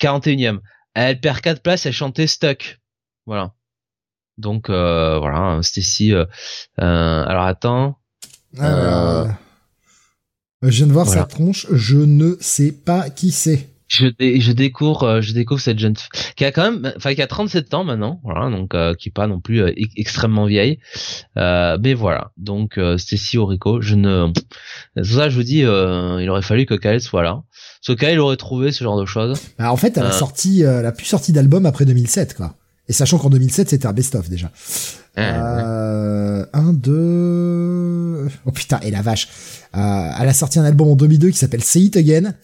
41ème. Elle perd 4 places, elle chantait Stuck. Voilà. Donc euh, voilà, Stacy. Euh, euh, alors attends. Euh, Je viens de voir voilà. sa tronche. Je ne sais pas qui c'est. je, dé- je découvre je découvre cette jeune qui a quand même enfin qui a 37 ans maintenant voilà donc euh, qui est pas non plus euh, extrêmement vieille euh, mais voilà donc euh, Stacy Orico je ne c'est pour ça je vous dis euh, il aurait fallu que Kael soit là parce que Kael aurait trouvé ce genre de choses Bah, en fait, elle a sorti, elle a plus sorti d'album après 2007, quoi. Et sachant qu'en 2007, c'était un best-of déjà. Euh, un, deux... Oh putain, et la vache. Euh, elle a sorti un album en 2002 qui s'appelle Say It Again,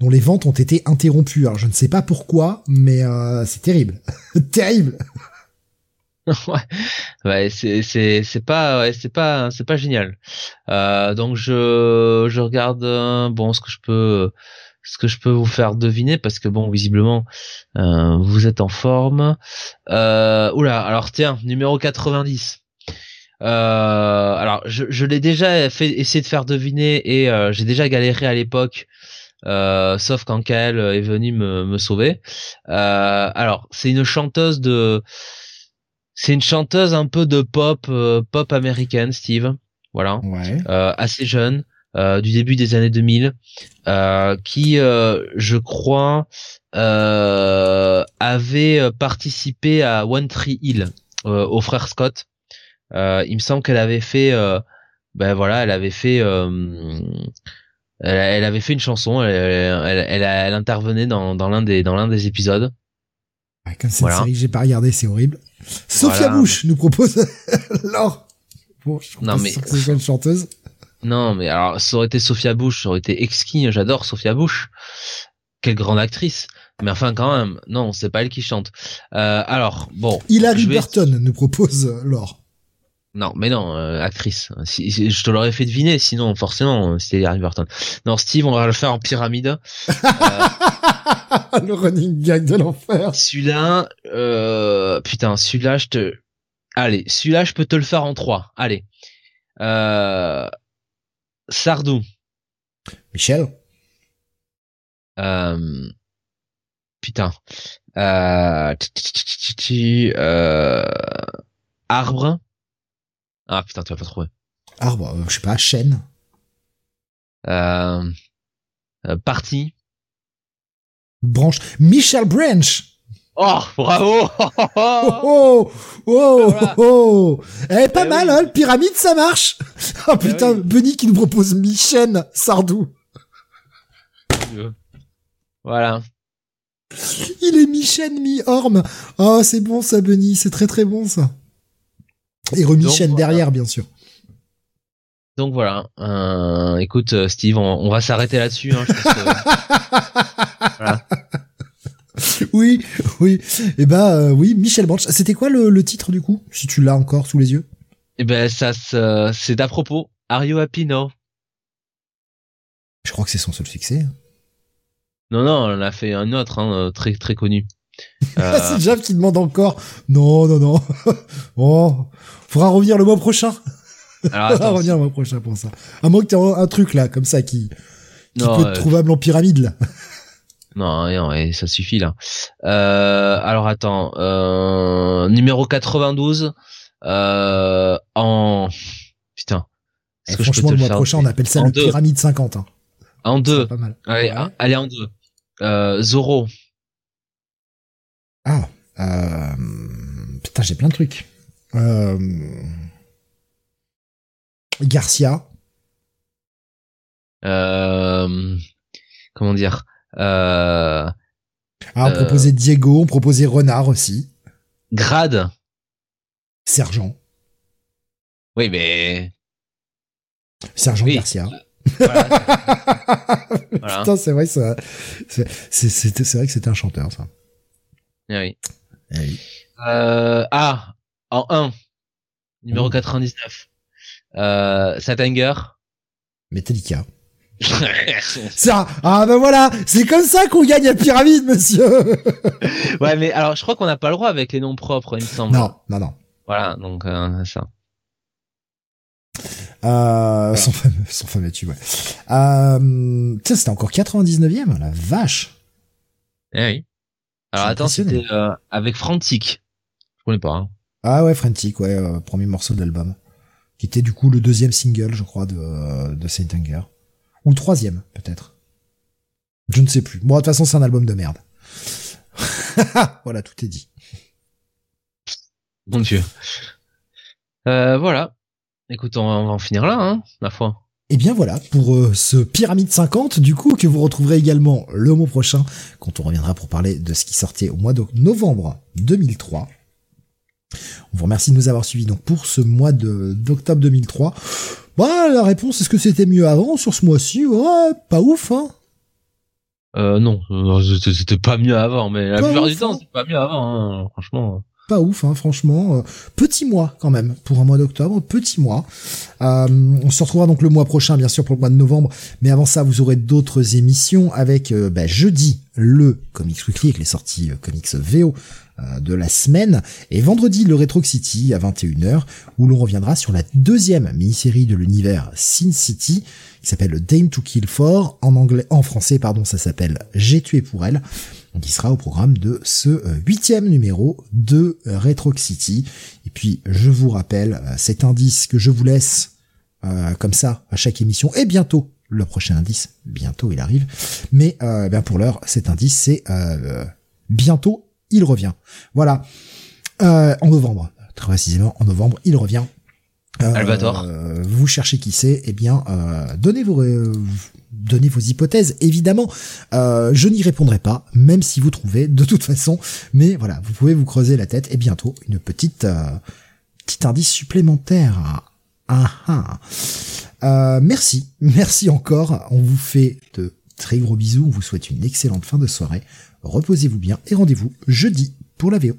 dont les ventes ont été interrompues. Alors je ne sais pas pourquoi, mais euh, c'est terrible. terrible. ouais, ouais c'est c'est c'est pas ouais, c'est pas c'est pas génial. Euh, donc je je regarde euh, bon ce que je peux ce que je peux vous faire deviner parce que bon visiblement euh, vous êtes en forme. Euh, oula alors tiens numéro 90. Euh, alors je, je l'ai déjà fait essayer de faire deviner et euh, j'ai déjà galéré à l'époque. Euh, sauf quand Kael est venu me, me sauver. Euh, alors c'est une chanteuse de c'est une chanteuse un peu de pop, euh, pop américaine, Steve. Voilà, Ouais. euh, assez jeune, euh, du début des années 2000, euh, qui, euh, je crois, euh, avait participé à One Tree Hill euh, aux frères Scott. Euh, il me semble qu'elle avait fait, euh, ben voilà, elle avait fait, euh, elle, elle avait fait une chanson. Elle, elle, elle, intervenait dans, dans l'un des dans l'un des épisodes. Ouais, Comme c'est Voilà. une série que j'ai pas regardé, c'est horrible. Sophia Voilà. Bush nous propose Laure. Bon, je suis Non, mais- sûr que ce soit une chanteuse. Non, mais alors ça aurait été Sophia Bush, ça aurait été exquis. J'adore Sophia Bush. Quelle grande actrice. Mais enfin, quand même, non, c'est pas elle qui chante. Euh, alors, bon. Hilary vais- Burton nous propose euh, Laure. Non, mais non, euh, actrice. Si, si- je te l'aurais fait deviner, sinon forcément, euh, c'était Hilary Burton. Non, Steve, on va le faire en pyramide. Euh, le running gag de l'enfer. celui-là, euh, putain, celui-là, je te. Allez, celui-là, je peux te le faire en trois. Allez. Euh, Sardou. Michel? Euh, putain. Euh, euh, arbre. Ah putain, tu vas pas trouver. Arbre, euh, je sais pas, chêne. Euh, euh, parti. Branche. Michel Branch. Oh, bravo Oh, oh, oh, Voilà. oh. Eh, pas Eh mal, oui. hein, le pyramide, ça marche. Oh putain, oui. Benny qui nous propose Michel Sardou. Voilà. Il est Michel mi-orme. Oh, c'est bon ça, Benny, c'est très très bon ça. Et remichel Donc, voilà. derrière, bien sûr. Donc voilà. Euh, écoute, euh, Steve, on, on va s'arrêter là-dessus. Hein, je pense que- voilà. Oui, oui. Eh ben, euh, oui, Michel Branch. C'était quoi le, le titre du coup, si tu l'as encore sous les yeux? Eh ben, ça, se- c'est d'à propos. Are you happy now Je crois que c'est son seul succès. Non, non, on en a fait un autre, hein, euh, très très connu. Ah, Euh, c'est Jab qui demande encore. Non, non, non. oh, faudra revenir le mois prochain. alors faudra revenir le mois prochain pour ça. À moins que tu un, un truc là, comme ça, qui, qui non, peut euh, être trouvable en pyramide là. Non, non, ouais, ça suffit là. Euh, alors attends, euh, numéro 92 euh, en putain. Et Est-ce que je peux franchement, te le mois faire prochain, on appelle ça en le deux. pyramide 50. Hein. En deux. Pas mal. Allez, Ouais. ah, allez en deux. Euh, Zoro. Ah, euh, putain, j'ai plein de trucs. Euh, Garcia. Euh, comment dire? Euh, Ah, on Euh. proposait Diego, on proposait Renard aussi. Grade. Sergent. Oui, mais Sergent Oui. Garcia. voilà. Voilà. Putain, c'est vrai, ça, c'est, c'est, c'est, c'est vrai que c'était un chanteur, ça. Ah oui. Eh oui. Euh, ah, en 1, numéro Oh. 99. Euh, Satanger. Metallica. Ça, ah ben voilà, c'est comme ça qu'on gagne à pyramide, monsieur. ouais, mais alors je crois qu'on n'a pas le droit avec les noms propres, il me semble. non, non, non. Voilà, donc euh, ça. Euh, son fameux, son fameux tube, ouais. Euh, tiens, c'était encore 99e, la vache. Eh oui. Alors attends, c'était euh, avec Frantic. Je connais pas. Hein. Ah ouais, Frantic, ouais, euh, premier morceau de l'album. Qui était du coup le deuxième single, je crois, de, euh, de Saint Anger. Ou le troisième, peut-être. Je ne sais plus. Bon, de toute façon, c'est un album de merde. voilà, tout est dit. Mon Dieu. Euh, voilà. Écoute, on va, on va en finir là, hein, ma foi. Et bien voilà, pour euh, ce Pyramide 50, du coup, que vous retrouverez également le mois prochain, quand on reviendra pour parler de ce qui sortait au mois de novembre 2003. On vous remercie de nous avoir suivis donc pour ce mois d'octobre 2003. Bah, la réponse, est-ce que c'était mieux avant sur ce mois-ci? Ouais, pas ouf, hein Euh, non, c'était pas mieux avant, mais la plupart du temps, hein. c'est pas mieux avant, hein, franchement. Pas ouf, hein, franchement. Euh, petit mois quand même pour un mois d'octobre, petit mois. Euh, on se retrouvera donc le mois prochain, bien sûr, pour le mois de novembre. Mais avant ça, vous aurez d'autres émissions avec euh, bah, jeudi le Comics Weekly avec les sorties euh, comics VO de la semaine. Et vendredi le Retro City à 21h où l'on reviendra sur la deuxième mini-série de l'univers Sin City qui s'appelle Dame to Kill For en anglais en français pardon ça s'appelle J'ai tué pour elle. Qui sera au programme de ce euh, huitième numéro de Retro City. Et puis je vous rappelle euh, cet indice que je vous laisse euh, comme ça à chaque émission et bientôt le prochain indice bientôt il arrive. Mais euh, ben pour l'heure cet indice c'est euh, bientôt il revient voilà Euh, en novembre très précisément en novembre il revient Euh, Albator. vous cherchez qui c'est eh bien euh, donnez vos euh, donnez vos hypothèses évidemment Euh, je n'y répondrai pas même si vous trouvez de toute façon mais voilà vous pouvez vous creuser la tête et bientôt une petite euh, petit indice supplémentaire ah, ah. Euh, merci, merci encore. On vous fait de très gros bisous. On vous souhaite une excellente fin de soirée. Reposez-vous bien et rendez-vous jeudi pour la VO.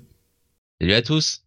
Salut à tous.